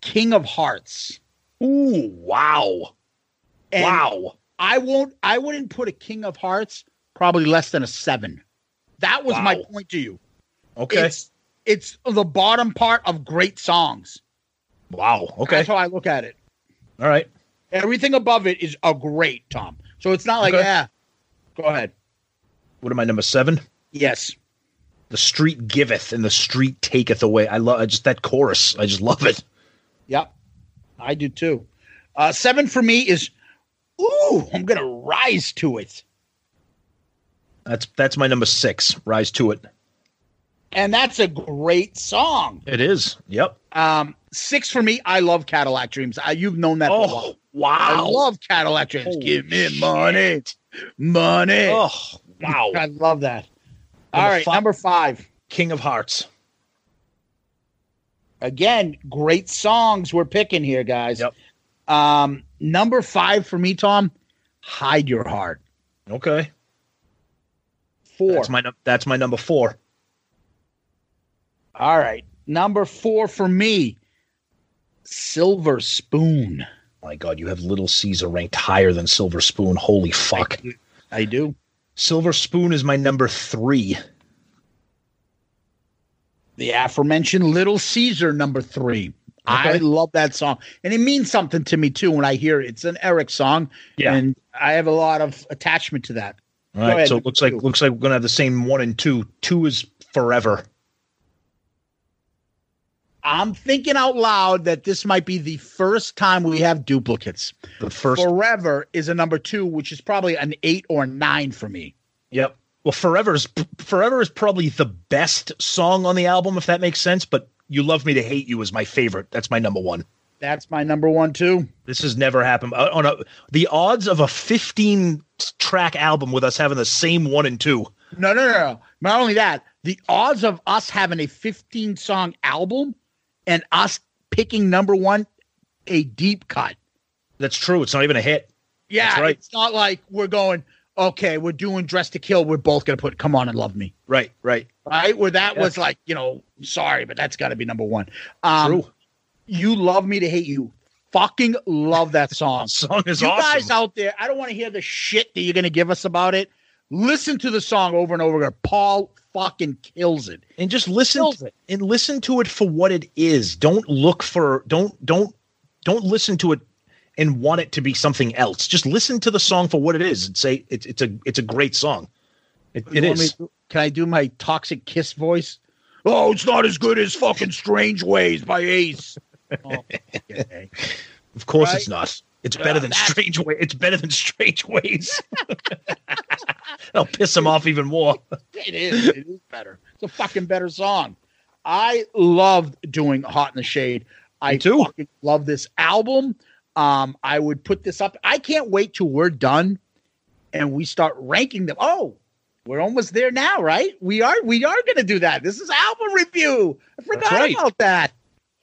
Speaker 2: King of Hearts.
Speaker 3: Ooh, wow.
Speaker 2: And
Speaker 3: wow.
Speaker 2: I won't. I wouldn't put a King of Hearts probably less than a seven. That was my point to you.
Speaker 3: Okay.
Speaker 2: It's it's the bottom part of great songs.
Speaker 3: wow. Okay.
Speaker 2: That's how I look at it.
Speaker 3: All right.
Speaker 2: Everything above it is a great Tom. So it's not like
Speaker 3: Okay.
Speaker 2: yeah. Go ahead.
Speaker 3: What am I number seven?
Speaker 2: Yes.
Speaker 3: The street giveth and the street taketh away. I love I just that chorus. I just love it.
Speaker 2: Yep. I do too. Uh, seven for me is ooh. I'm gonna rise to it.
Speaker 3: That's that's my number six. Rise to it.
Speaker 2: And that's a great song.
Speaker 3: It is. Yep.
Speaker 2: Um, six for me. I love Cadillac Dreams. I, you've known that for a while.
Speaker 3: Oh wow.
Speaker 2: I love Cadillac Dreams.
Speaker 3: Holy
Speaker 2: Give me money, money.
Speaker 3: Oh wow.
Speaker 2: I love that. All
Speaker 3: Number
Speaker 2: right,
Speaker 3: fi-
Speaker 2: number five.
Speaker 3: King of Hearts.
Speaker 2: Again, great songs we're picking here, guys.
Speaker 3: Yep.
Speaker 2: Um, number five for me, Tom. Hide your heart.
Speaker 3: Okay.
Speaker 2: Four.
Speaker 3: That's my that's my number four.
Speaker 2: All right, number four for me. Silver Spoon.
Speaker 3: My God, you have Little Caesar ranked higher than Silver Spoon. Holy fuck.
Speaker 2: I do.
Speaker 3: Silver Spoon is my number three.
Speaker 2: The aforementioned Little Caesar, number three. I love that song, and it means something to me too when I hear it. It's an Eric song,
Speaker 3: Yeah.
Speaker 2: and I have a lot of attachment to that.
Speaker 3: All
Speaker 2: Go
Speaker 3: right,
Speaker 2: ahead.
Speaker 3: so it looks like looks like we're gonna have the same one and two. Two is forever.
Speaker 2: I'm thinking out loud that this might be the first time we have duplicates.
Speaker 3: The first.
Speaker 2: Forever is a number two, which is probably an eight or nine for me.
Speaker 3: Yep. Well, forever is forever is probably the best song on the album, if that makes sense. But "You Love Me to Hate You" is my favorite. That's my number one.
Speaker 2: That's my number one too.
Speaker 3: This has never happened Uh, on a. The odds of a 15 track album with us having the same one and two.
Speaker 2: No, no, no, no. Not only that, the odds of us having a 15 song album and us picking number one, a deep cut.
Speaker 3: That's true. It's not even a hit.
Speaker 2: Yeah,
Speaker 3: right.
Speaker 2: it's not like we're going, okay, we're doing Dress to Kill. We're both going to put Come On and Love Me.
Speaker 3: Right, right.
Speaker 2: Right? Where that
Speaker 3: Yeah.
Speaker 2: was like, you know, sorry, but that's got to be number one. Um,
Speaker 3: True.
Speaker 2: You Love Me to Hate You. Fucking love that song.
Speaker 3: Song is
Speaker 2: you
Speaker 3: awesome.
Speaker 2: guys out there, I don't want to hear the shit that you're going to give us about it. Listen to the song over and over again. Paul fucking kills it.
Speaker 3: and just listen
Speaker 2: Kills it.
Speaker 3: and listen to it for what it is. Don't look for don't don't don't listen to it and want it to be something else. Just listen to the song for what it is and say it's it's a it's a great song. It, it
Speaker 2: me to- can I do my toxic kiss voice? Oh, it's not as good as fucking Strange Ways by Ace. Oh, okay.
Speaker 3: Of course,
Speaker 2: Right?
Speaker 3: it's not. It's better than Strange Ways. It's better than Strange Ways. I'll piss him off even more.
Speaker 2: It is. It is better. It's a fucking better song. I loved doing Hot in the Shade. I
Speaker 3: too.
Speaker 2: fucking love this album. Um, I would put this up. I can't wait till we're done and we start ranking them. Oh, we're almost there now, right? We are. We are going to do that. This is album review. I forgot
Speaker 3: right.
Speaker 2: about that.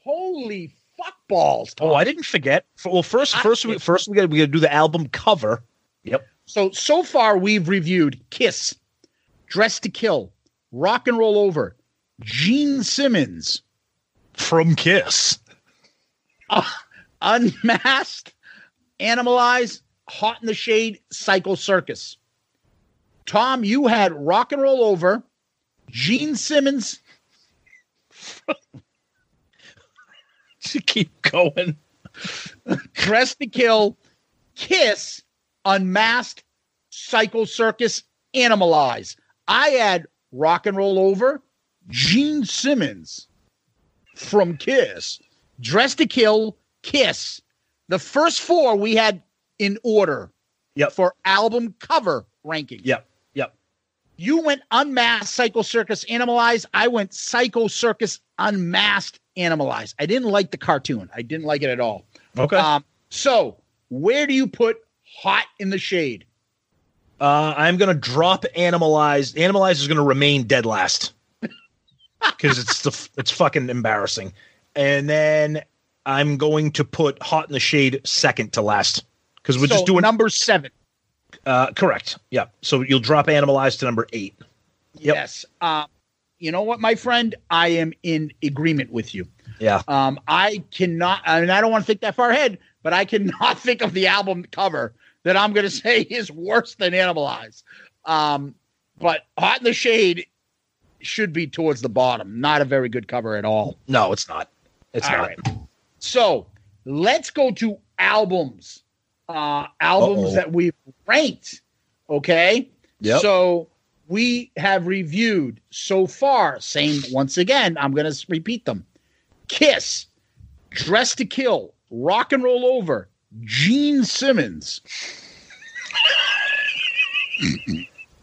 Speaker 2: Holy fuck balls!
Speaker 3: Oh, I didn't forget. Well, first, first, we, first we got we got to do the album cover. Yep.
Speaker 2: So so far we've reviewed Kiss, Dress to Kill, Rock and Roll Over, Gene Simmons,
Speaker 3: From Kiss.
Speaker 2: uh, Unmasked, Animalize, Hot in the Shade, Psycho Circus. Tom, you had Rock and Roll Over, Gene Simmons,
Speaker 3: To keep going.
Speaker 2: Dress to Kill, Kiss, Unmasked, Psycho Circus, Animalize. I had Rock and Roll Over, Gene Simmons from Kiss, Dress to Kill, Kiss. The first four we had in order
Speaker 3: Yep.
Speaker 2: for album cover ranking.
Speaker 3: Yep. Yep.
Speaker 2: You went Unmasked, Psycho Circus, Animalized. I went Psycho Circus, Unmasked, Animalized. I didn't like the cartoon. I didn't like it at all.
Speaker 3: Okay.
Speaker 2: Um, so where do you put Hot in the Shade?
Speaker 3: Uh, I'm gonna drop Animalized. Animalized is gonna remain dead last because it's the it's fucking embarrassing. And then I'm going to put Hot in the Shade second to last because we're
Speaker 2: So,
Speaker 3: just doing
Speaker 2: number seven.
Speaker 3: Uh, correct. Yeah. So you'll drop Animalize to number eight. Yep.
Speaker 2: Yes. Um, you know what, my friend? I am in agreement with you.
Speaker 3: Yeah.
Speaker 2: Um, I cannot, I mean, I don't want to think that far ahead, but I cannot think of the album cover that I'm going to say is worse than Animalize. Um, but Hot in the Shade should be towards the bottom. Not a very good cover at all.
Speaker 3: No, it's not. It's
Speaker 2: All
Speaker 3: not.
Speaker 2: right. So let's go to albums. Uh, albums
Speaker 3: Uh-oh.
Speaker 2: that we've ranked. Okay.
Speaker 3: Yep.
Speaker 2: So we have reviewed so far. Same once again. I'm going to repeat them. Kiss, Dress to Kill, Rock and Roll Over, Gene Simmons,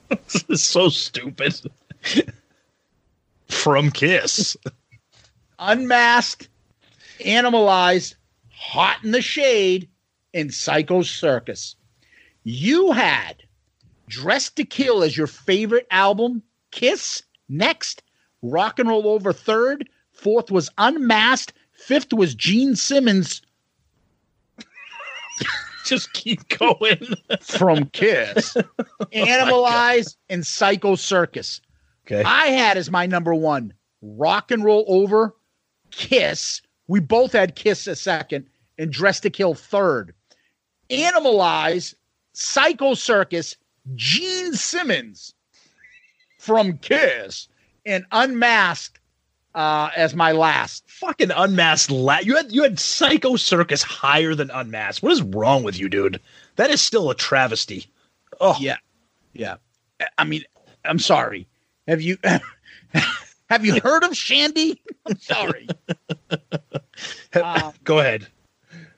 Speaker 3: this is so stupid. From Kiss.
Speaker 2: Unmasked, Animalized, Hot in the Shade, and Psycho Circus. You had Dressed to Kill as your favorite album, Kiss next, Rock and Roll Over third, fourth was Unmasked, fifth was Gene Simmons
Speaker 3: Just keep going.
Speaker 2: from Kiss, oh Animalize, and Psycho Circus.
Speaker 3: Okay.
Speaker 2: I had as my number one Rock and Roll Over, Kiss. We both had Kiss a second, and Dress to Kill third. Animalize, Psycho Circus, Gene Simmons from Kiss, and Unmasked, uh, as my last.
Speaker 3: Fucking unmasked. La- you had you had Psycho Circus higher than unmasked. What is wrong with you, dude? That is still a travesty. Oh
Speaker 2: yeah, yeah. I mean, I'm sorry. Have you have you heard of Shandy? I'm sorry. Um,
Speaker 3: Go ahead.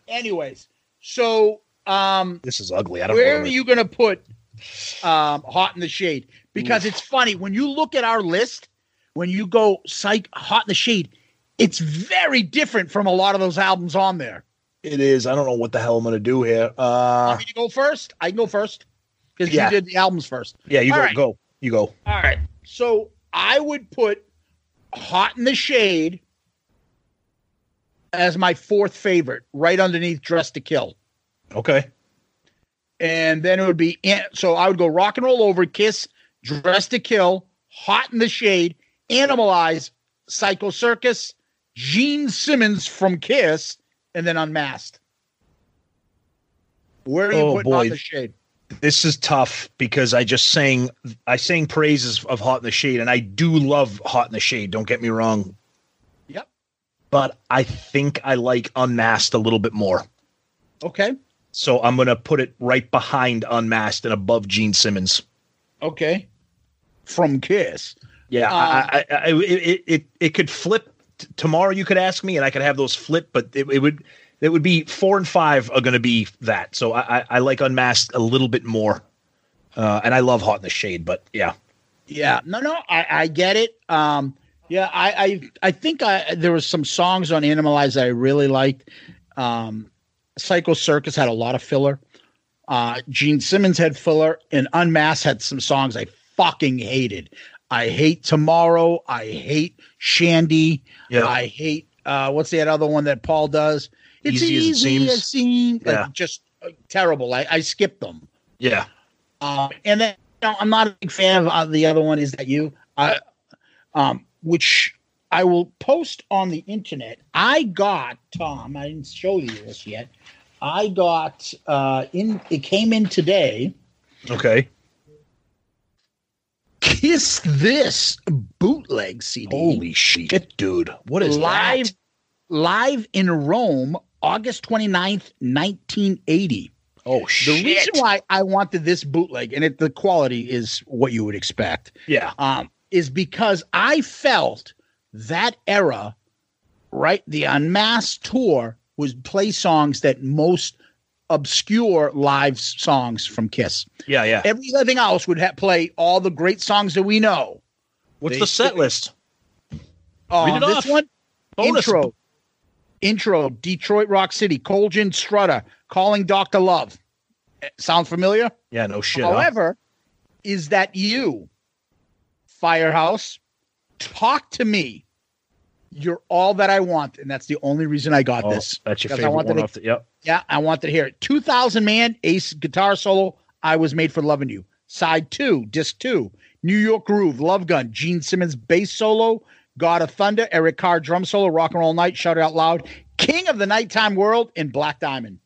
Speaker 2: anyways, so um,
Speaker 3: This is ugly. I don't know.
Speaker 2: where are you going to put um, Hot in the Shade? Because it's funny when you look at our list, when you go psych Hot in the Shade, it's very different from a lot of those albums on there.
Speaker 3: It is. I don't know what the hell I'm gonna do here. Uh,
Speaker 2: Want me to go first? I can go first because
Speaker 3: Yeah.
Speaker 2: you did the albums first.
Speaker 3: yeah, you
Speaker 2: All
Speaker 3: go.
Speaker 2: right.
Speaker 3: Go. You go.
Speaker 2: All right. So I would put Hot in the Shade as my fourth favorite, right underneath Dress to Kill.
Speaker 3: Okay.
Speaker 2: And then it would be so I would go Rock and Roll Over, Kiss, Dress to Kill, Hot in the Shade, Animalize, Psycho Circus, Gene Simmons from Kiss, and then Unmasked. Where are you
Speaker 3: Oh,
Speaker 2: putting Hot
Speaker 3: boy.
Speaker 2: in the Shade?
Speaker 3: This is tough because I just sang I sang praises of Hot in the Shade, and I do love Hot in the Shade. Don't get me wrong.
Speaker 2: Yep.
Speaker 3: But I think I like Unmasked a little bit more.
Speaker 2: Okay.
Speaker 3: So I'm gonna put it right behind Unmasked and above Gene Simmons.
Speaker 2: Okay. From Kiss.
Speaker 3: Yeah,
Speaker 2: Um,
Speaker 3: I, I, I, it, it it could flip tomorrow. You could ask me, and I could have those flip, but it, it would it would be four and five are going to be that. So I, I, I like Unmasked a little bit more, uh, and I love Hot in the Shade. But yeah,
Speaker 2: Yeah, no, no, I, I get it. Um, yeah, I, I, I think I there was some songs on Animalize that I really liked. Um, Psycho Circus had a lot of filler. Uh, Gene Simmons had filler, and Unmasked had some songs I fucking hated. I hate Tomorrow. I hate Shandy.
Speaker 3: Yeah.
Speaker 2: I hate uh, what's that other one that Paul does? It's
Speaker 3: Easy as it seems.
Speaker 2: seems. Like,
Speaker 3: Yeah.
Speaker 2: just uh, terrible. I, I skipped them.
Speaker 3: yeah.
Speaker 2: Um, and then you know, I'm not a big fan of uh, the other one. Is that you? I, um, which I will post on the internet. I got Tom. I didn't show you this yet. I got uh, in. It came in today.
Speaker 3: Okay.
Speaker 2: Kiss this bootleg CD.
Speaker 3: Holy shit, dude! What is
Speaker 2: live?
Speaker 3: that?
Speaker 2: Live in Rome, August 29th, 1980.
Speaker 3: Oh shit!
Speaker 2: The reason why I wanted this bootleg, and it, the quality is what you would expect,
Speaker 3: Yeah.
Speaker 2: um, is because I felt that era, right? The Unmasked tour was play songs that most obscure live songs from Kiss.
Speaker 3: Yeah, yeah.
Speaker 2: Everything else would ha- play all the great songs that we know.
Speaker 3: What's
Speaker 2: They-
Speaker 3: the set list? Read it
Speaker 2: this
Speaker 3: off.
Speaker 2: one,
Speaker 3: Bonus.
Speaker 2: intro, intro, Detroit Rock City, Cold Gin Strutter, Calling Doctor Love. Sound familiar?
Speaker 3: Yeah, no shit. huh?
Speaker 2: However, is that you, Firehouse? Talk to me. You're all that I want, and that's the only reason I got
Speaker 3: Oh,
Speaker 2: this.
Speaker 3: that's your
Speaker 2: I
Speaker 3: favorite
Speaker 2: wanted
Speaker 3: one
Speaker 2: to-
Speaker 3: off the. Yep.
Speaker 2: Yeah, I wanted to hear it. 2000 Man, Ace guitar solo. I was made for loving you. Side two, disc two, New York Groove, Love Gun, Gene Simmons bass solo, God of Thunder, Eric Carr drum solo, Rock and Roll Night, Shout Out Loud, King of the Nighttime World, and Black Diamond.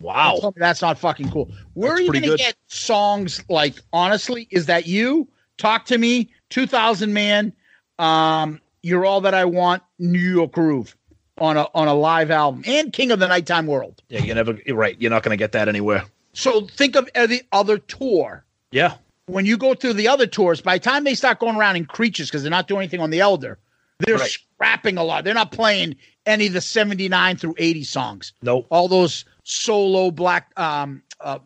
Speaker 3: Wow.
Speaker 2: That's not fucking cool. Where
Speaker 3: That's
Speaker 2: are you going to get songs like, honestly, is that you? Talk to me, 2000 Man, um, You're All That I Want, New York Groove on a, on a live album, and King of the Nighttime World.
Speaker 3: Yeah, you're never. You're right. You're not going to get that anywhere.
Speaker 2: So think of the other tour.
Speaker 3: Yeah.
Speaker 2: When you go through the other tours, by the time they start going around in creatures, because they're not doing anything on the Elder, they're
Speaker 3: Right.
Speaker 2: scrapping a lot. They're not playing any of the 79 through 80 songs.
Speaker 3: Nope.
Speaker 2: All those solo black um uh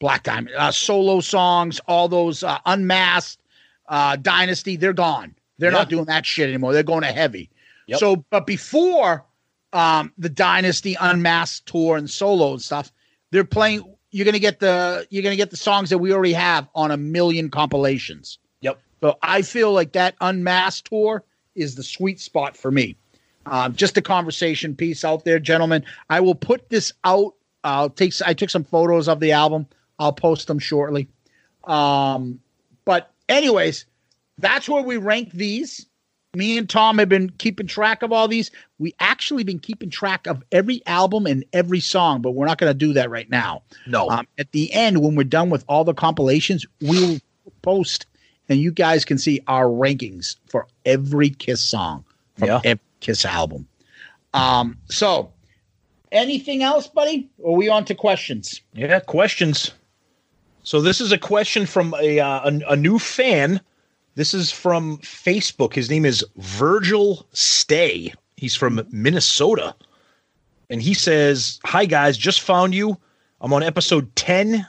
Speaker 2: black diamond uh solo songs, all those uh, unmasked uh dynasty, they're gone. They're not doing that shit anymore. They're going to heavy.
Speaker 3: Yep.
Speaker 2: So but before um the dynasty unmasked tour and solo and stuff, they're playing you're gonna get the you're gonna get the songs that we already have on a million compilations.
Speaker 3: Yep.
Speaker 2: So I feel like that unmasked tour is the sweet spot for me. Um, just a conversation piece out there, gentlemen. I will put this out. I'll take. I took some photos of the album. I'll post them shortly. Um, but anyways, that's where we rank these. Me and Tom have been keeping track of all these. We actually been keeping track of every album and every song, but we're not going to do that right now.
Speaker 3: No.
Speaker 2: Um, at the end, when we're done with all the compilations, we'll post and you guys can see our rankings for every Kiss song from
Speaker 3: Yeah.
Speaker 2: every Kiss album. Um, so anything else, buddy? Or are we on to questions?
Speaker 3: Yeah, questions. So this is a question from a, uh, a a new fan. This is from Facebook. His name is Virgil Stay. He's from Minnesota, and he says, "Hi guys, just found you. I'm on episode ten.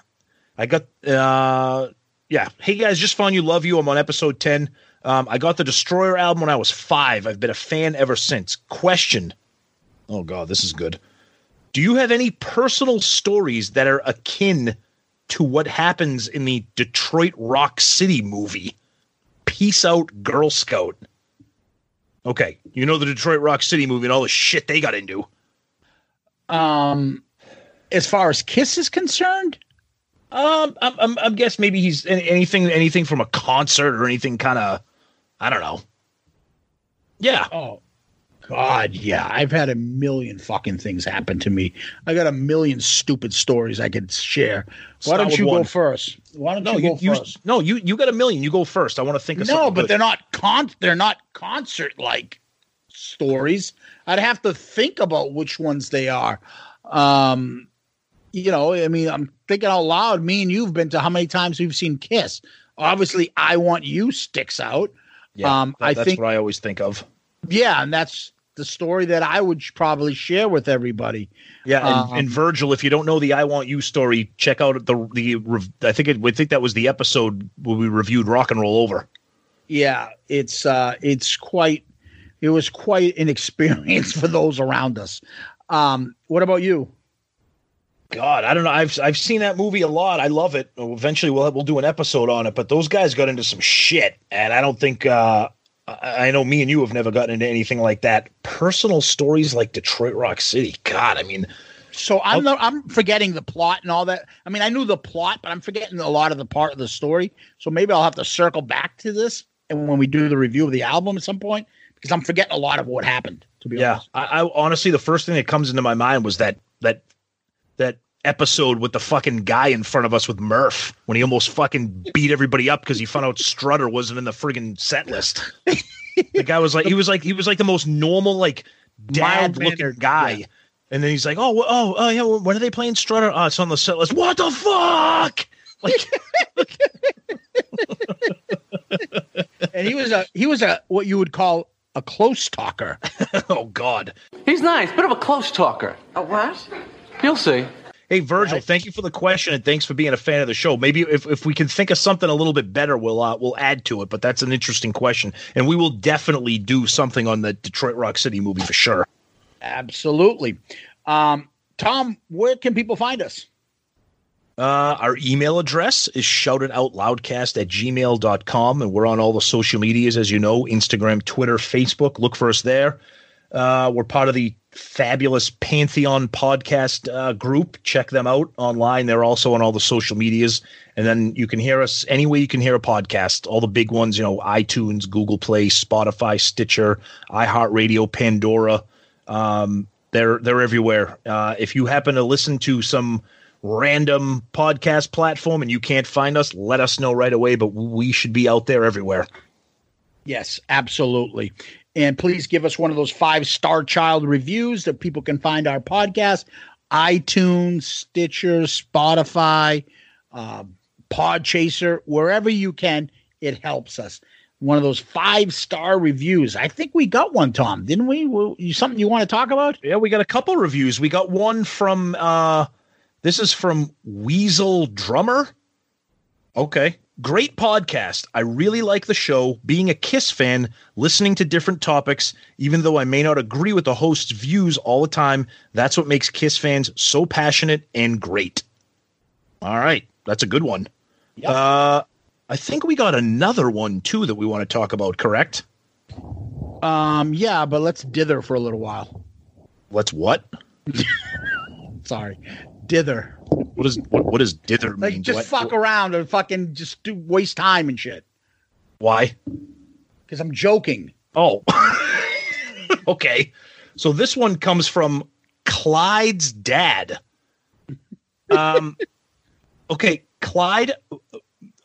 Speaker 3: I got uh, yeah. Hey guys, just found you. Love you. I'm on episode ten. Um, I got the Destroyer album when I was five. I've been a fan ever since. Question. Oh god, this is good. Do you have any personal stories that are akin to what happens in the Detroit Rock City movie? Peace out, Girl Scout. Okay, you know the Detroit Rock City movie and all the shit they got into.
Speaker 2: Um, as far as Kiss is concerned,
Speaker 3: Um, I'm, I'm, I'm guess maybe he's anything, anything from a concert or anything kind of, I don't know. Yeah.
Speaker 2: Oh, God, yeah. I've had a million fucking things happen to me. I got a million stupid stories I could share. Why
Speaker 3: Start
Speaker 2: don't you go first? Why don't
Speaker 3: No,
Speaker 2: you
Speaker 3: you,
Speaker 2: go
Speaker 3: you,
Speaker 2: first?
Speaker 3: no, you, you got a million. You go first. I want to think of
Speaker 2: No, but
Speaker 3: good.
Speaker 2: they're not con. They're not concert like stories. I'd have to think about which ones they are. Um, you know, I mean, I'm thinking out loud. Me and you've been to how many times we've seen Kiss? Obviously, I want you sticks out.
Speaker 3: Yeah,
Speaker 2: um,
Speaker 3: that-
Speaker 2: I
Speaker 3: that's
Speaker 2: think
Speaker 3: what I always think of.
Speaker 2: yeah, and that's the story that I would probably share with everybody.
Speaker 3: Yeah, and,
Speaker 2: Um,
Speaker 3: and Virgil, if you don't know the "I Want You" story, check out the the. I think it. I think that was the episode where we reviewed "Rock and Roll Over."
Speaker 2: yeah, it's uh, it's quite. It was quite an experience for those around us. Um, what about you?
Speaker 3: God, I don't know. I've I've seen that movie a lot. I love it. Eventually, we'll we'll do an episode on it. But those guys got into some shit, and I don't think. uh I know me and you have never gotten into anything like that. Personal stories like Detroit Rock City. God, I mean,
Speaker 2: So I'm not, I'm forgetting the plot and all that. I mean, I knew the plot, but I'm forgetting a lot of the part of the story. So maybe I'll have to circle back to this and when we do the review of the album at some point because I'm forgetting a lot of what happened. To be
Speaker 3: yeah.
Speaker 2: honest,
Speaker 3: I, I honestly, the first thing that comes into my mind was that that that episode with the fucking guy in front of us with Murph when he almost fucking beat everybody up because he found out Strutter wasn't in the friggin' set list. the guy was like, he was like, he was like the most normal, like dad looking guy.
Speaker 2: yeah.
Speaker 3: And then he's like, oh, oh, oh, yeah. When are they playing Strutter? Oh, it's on the set list. What the fuck? Like,
Speaker 2: and he was a he was a what you would call a close talker.
Speaker 3: oh God.
Speaker 4: He's nice, bit of a close talker. A what? You'll see.
Speaker 3: Hey Virgil, thank you for the question and thanks for being a fan of the show. Maybe if, if we can think of something a little bit better, we'll uh, we'll add to it. But that's an interesting question, and we will definitely do something on the Detroit Rock City movie for sure.
Speaker 2: Absolutely. Um, Tom, where can people find us?
Speaker 3: Uh, our email address is shoutitoutloudcast at gmail.com, and we're on all the social medias, as you know Instagram, Twitter, Facebook. Look for us there. Uh, we're part of the fabulous Pantheon podcast uh, group. Check them out online. They're also on all the social medias. And then you can hear us any way you can hear a podcast. All the big ones, you know, iTunes, Google Play, Spotify, Stitcher, iHeartRadio, Pandora. Um, they're they're everywhere. Uh, if you happen to listen to some random podcast platform and you can't find us, let us know right away. But we should be out there everywhere.
Speaker 2: Yes, absolutely. And please give us one of those five star child reviews that people can find our podcast. iTunes, Stitcher, Spotify, uh, Podchaser, wherever you can, it helps us. One of those five star reviews. I think we got one, Tom, didn't we? Something you want to talk about?
Speaker 3: Yeah, we got a couple reviews. We got one from uh this is from Weasel Drummer. Okay. Great podcast. I really like the show. Being a Kiss fan, listening to different topics, even though I may not agree with the host's views all the time, that's what makes Kiss fans so passionate and great. All right. That's a good one. Uh I think we got another one too that we want to talk about, correct?
Speaker 2: Um, yeah, but let's dither for a little while.
Speaker 3: Let's what?
Speaker 2: Sorry. Dither.
Speaker 3: What is what, what does dither
Speaker 2: Like
Speaker 3: mean?
Speaker 2: Just fuck around and fucking just do waste time and shit.
Speaker 3: Why?
Speaker 2: Because I'm joking.
Speaker 3: Oh. okay. So this one comes from Clyde's dad. Um okay, Clyde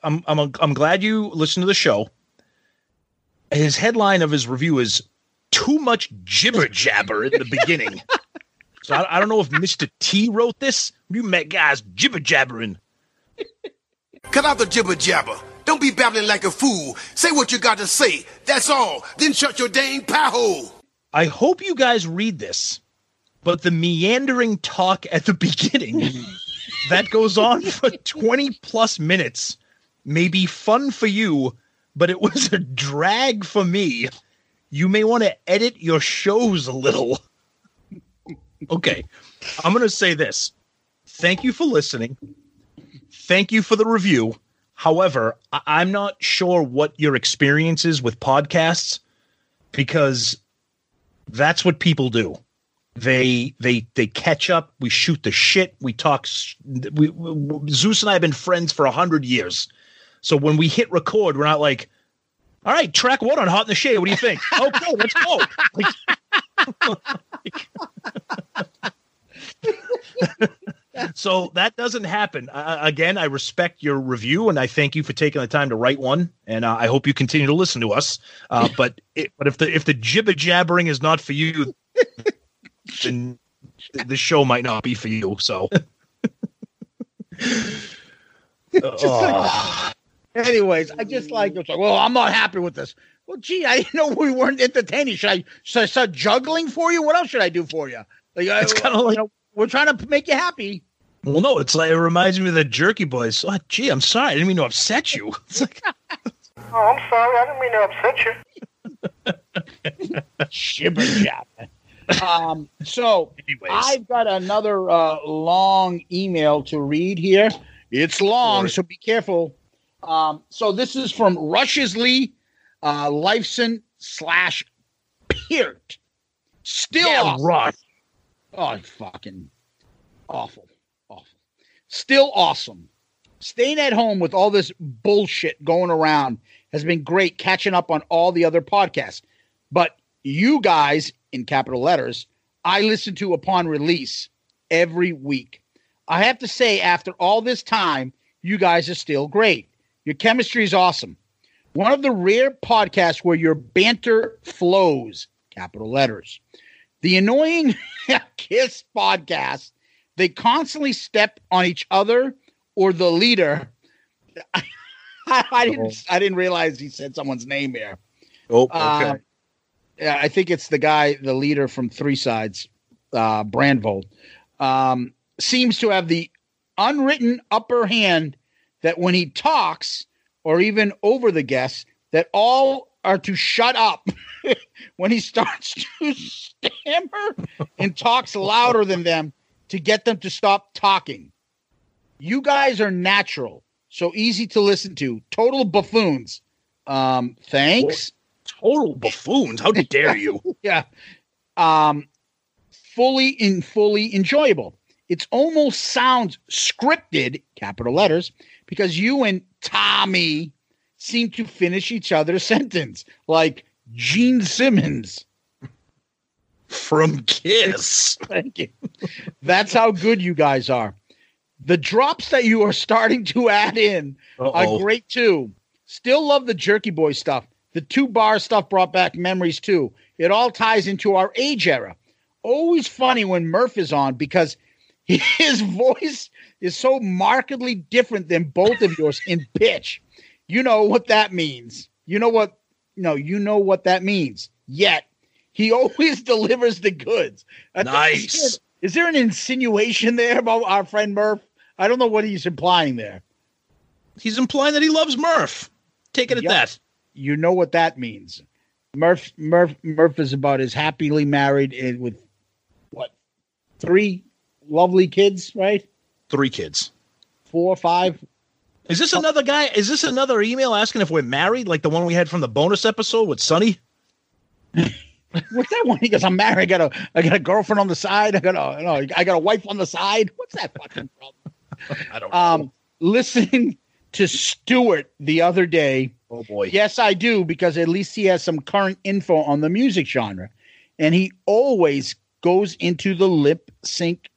Speaker 3: I'm I'm I'm glad you listened to the show. His headline of his review is too much jibber jabber in the beginning. so I, I don't know if Mr. T wrote this. You met guys jibber jabbering.
Speaker 16: Cut out the jibber jabber. Don't be babbling like a fool. Say what you got to say. That's all. Then shut your dang pie hole.
Speaker 3: I hope you guys read this, but the meandering talk at the beginning that goes on for 20 plus minutes may be fun for you, but it was a drag for me. You may want to edit your shows a little. okay, I'm going to say this. Thank you for listening. Thank you for the review. However, I- I'm not sure what your experience is with podcasts because that's what people do. They they they catch up. We shoot the shit. We talk. We, we Zeus and I have been friends for a hundred years. So when we hit record, we're not like, "All right, track one on Hot in the Shade. What do you think?" okay, let's go. so that doesn't happen. Uh, again, I respect your review and I thank you for taking the time to write one. And uh, I hope you continue to listen to us. Uh, but it, but if the if the jibber jabbering is not for you, then the show might not be for you. So. Oh.
Speaker 2: Anyways, I just like it's like, well, I'm not happy with this. Well, gee, I didn't know we weren't entertaining. Should I, should I start juggling for you? What else should I do for you? Like,
Speaker 3: It's kinda like-
Speaker 2: you know, we're trying to make you happy.
Speaker 3: Well, no, it's like it reminds me of the Jerky Boys. Oh, gee, I'm sorry, I didn't mean to upset you. It's like,
Speaker 8: Oh, I'm sorry. I didn't mean to upset you.
Speaker 2: Shibber jabber. Um, so I've got another uh, long email to read here. It's long, so be careful. Um, so this is from Rush's Lee, uh, Lifeson slash Peart. Still
Speaker 3: Yeah,
Speaker 2: awesome.
Speaker 3: Rush.
Speaker 2: Oh, fucking awful, awful. Still awesome. Staying at home with all this bullshit going around has been great catching up on all the other podcasts. But you guys, in capital letters, I listen to upon release every week. I have to say, after all this time, you guys are still great. Your chemistry is awesome. One of the rare podcasts where your banter flows, capital letters. The annoying Kiss podcast, they constantly step on each other or the leader. I, I didn't I didn't realize he said someone's name here.
Speaker 3: Oh, okay.
Speaker 2: Uh, yeah, I think it's the guy, the leader from Three Sides, uh, Brandvold, um, seems to have the unwritten upper hand that when he talks or even over the guests, that all are to shut up when he starts to stammer and talks louder than them to get them to stop talking. You guys are natural, so easy to listen to. Total buffoons. Um, thanks.
Speaker 3: Total buffoons. How dare you?
Speaker 2: yeah. Um, fully in fully enjoyable. It almost sounds scripted, capital letters, because you and Tommy seem to finish each other's sentence like Gene Simmons.
Speaker 3: From Kiss.
Speaker 2: Thank you. That's how good you guys are. The drops that you are starting to add in
Speaker 3: Uh-oh.
Speaker 2: are great too. Still love the Jerky Boy stuff. The two bar stuff brought back memories too. It all ties into our age era. Always funny when Murph is on because his voice is so markedly different than both of yours in pitch. You know what that means. You know what no, you know what that means. Yet he always delivers the goods. I
Speaker 3: Nice.
Speaker 2: Is there, is there an insinuation there about our friend Murph? I don't know what he's implying there.
Speaker 3: He's implying that he loves Murph. Take it at that.
Speaker 2: You know what that means. Murph Murph Murph is about as happily married and with what three lovely kids, right?
Speaker 3: Three kids.
Speaker 2: Four or five.
Speaker 3: Is this another guy? Is this another email asking if we're married, like the one we had from the bonus episode with Sonny?
Speaker 2: What's that one? He goes, I'm married. I got a I got a girlfriend on the side. I got a no, I got a wife on the side. What's that fucking problem?
Speaker 3: I don't
Speaker 2: Um listening to Stewart the other day.
Speaker 3: Oh boy.
Speaker 2: Yes, I do, because at least he has some current info on the music genre. And he always goes into the lip sync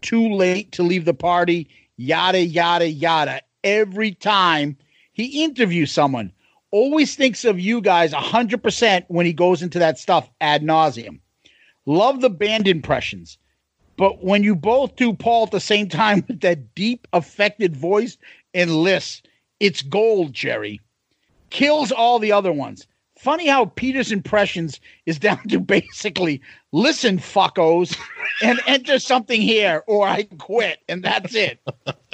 Speaker 2: too late to leave the party, yada, yada, yada, every time he interviews someone. always thinks of you guys 100% when he goes into that stuff ad nauseum. Love the band impressions. But when you both do Paul at the same time with that deep, affected voice and lisp, it's gold, Jerry. Kills all the other ones. Funny how Peter's impressions is down to basically listen, fuckos, and enter something here or I quit, and that's it.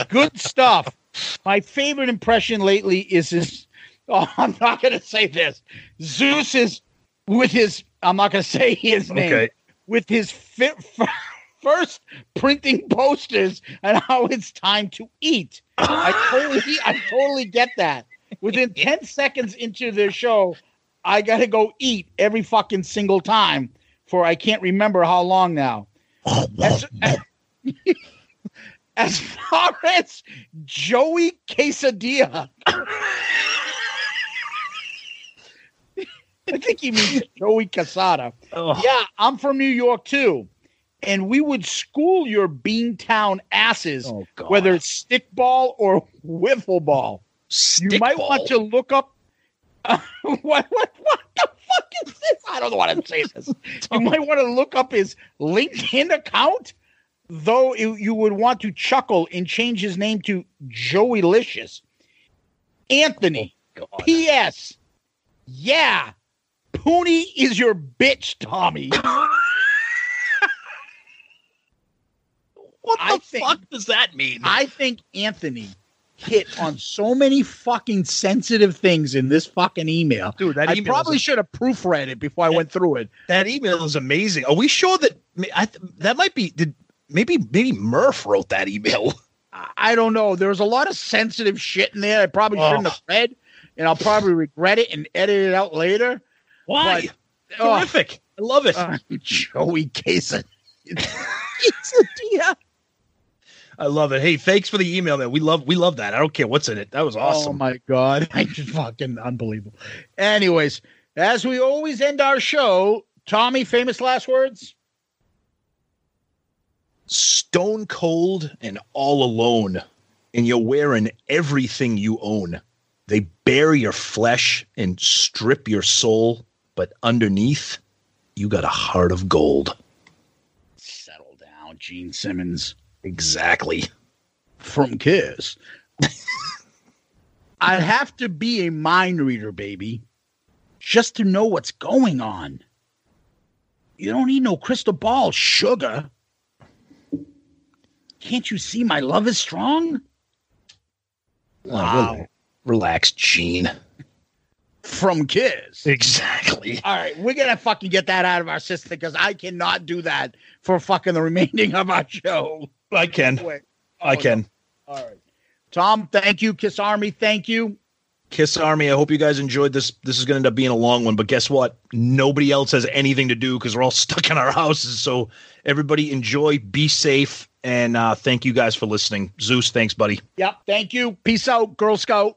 Speaker 2: Good stuff. My favorite impression lately is his. Oh, I'm not going to say this. Zeus is with his. I'm not going to say his name.
Speaker 3: Okay.
Speaker 2: With his fi- first printing posters and how it's time to eat. I totally, I totally get that. Within 10 seconds into their show, I got to go eat every fucking single time for I can't remember how long now. As far as Joey Quesadilla, I think he means Joey Cassata. Yeah, I'm from New York too. And we would school your Beantown asses, whether it's stickball or wiffle ball. you might want to look up. what, what, what the fuck is this? I don't know how to say this. You might want to look up his LinkedIn account, though you you would want to chuckle and change his name to Joey Licious. Anthony. P.S. Yeah, Pooney is your bitch, Tommy.
Speaker 3: what the fuck does that mean?
Speaker 2: I think Anthony hit on so many fucking sensitive things in this fucking email.
Speaker 3: Dude, that
Speaker 2: I probably
Speaker 3: is-
Speaker 2: should have proofread it before I went through it.
Speaker 3: That email is amazing. Are we sure that I, that might be did maybe maybe Murph wrote that email?
Speaker 2: I don't know. There was a lot of sensitive shit in there. I probably shouldn't
Speaker 3: Oh.
Speaker 2: have read, and I'll probably regret it and edit it out later.
Speaker 3: Why?
Speaker 2: But, oh,
Speaker 3: Terrific. I love it.
Speaker 2: uh, Joey Quesadilla.
Speaker 3: I love it. Hey, thanks for the email, man. We love we love that. I don't care what's in it. That was
Speaker 2: Oh
Speaker 3: awesome.
Speaker 2: my god, I just fucking unbelievable. Anyways, as we always end our show, Tommy, famous last words.
Speaker 3: Stone cold and all alone, and you're wearing everything you own. They bare your flesh and strip your soul, but underneath, you got a heart of gold.
Speaker 2: Settle down, Gene Simmons.
Speaker 3: Exactly.
Speaker 2: From Kiss. I'd have to be a mind reader, baby, just to know what's going on. You don't need no crystal ball, sugar. Can't you see my love is strong?
Speaker 3: Wow. Oh, Relax, Gene.
Speaker 2: From Kiss.
Speaker 3: Exactly.
Speaker 2: All right, we're gonna fucking get that out of our system because I cannot do that for fucking the remaining of our show.
Speaker 3: I can.
Speaker 2: Wait.
Speaker 3: I can.
Speaker 2: All right. Tom, thank you. Kiss Army, thank you.
Speaker 3: Kiss Army. I hope you guys enjoyed this. This is going to end up being a long one, but guess what? Nobody else has anything to do because we're all stuck in our houses. So everybody enjoy, be safe, and uh, thank you guys for listening. Zeus, thanks, buddy.
Speaker 2: Yep, thank you. Peace out, Girl Scout.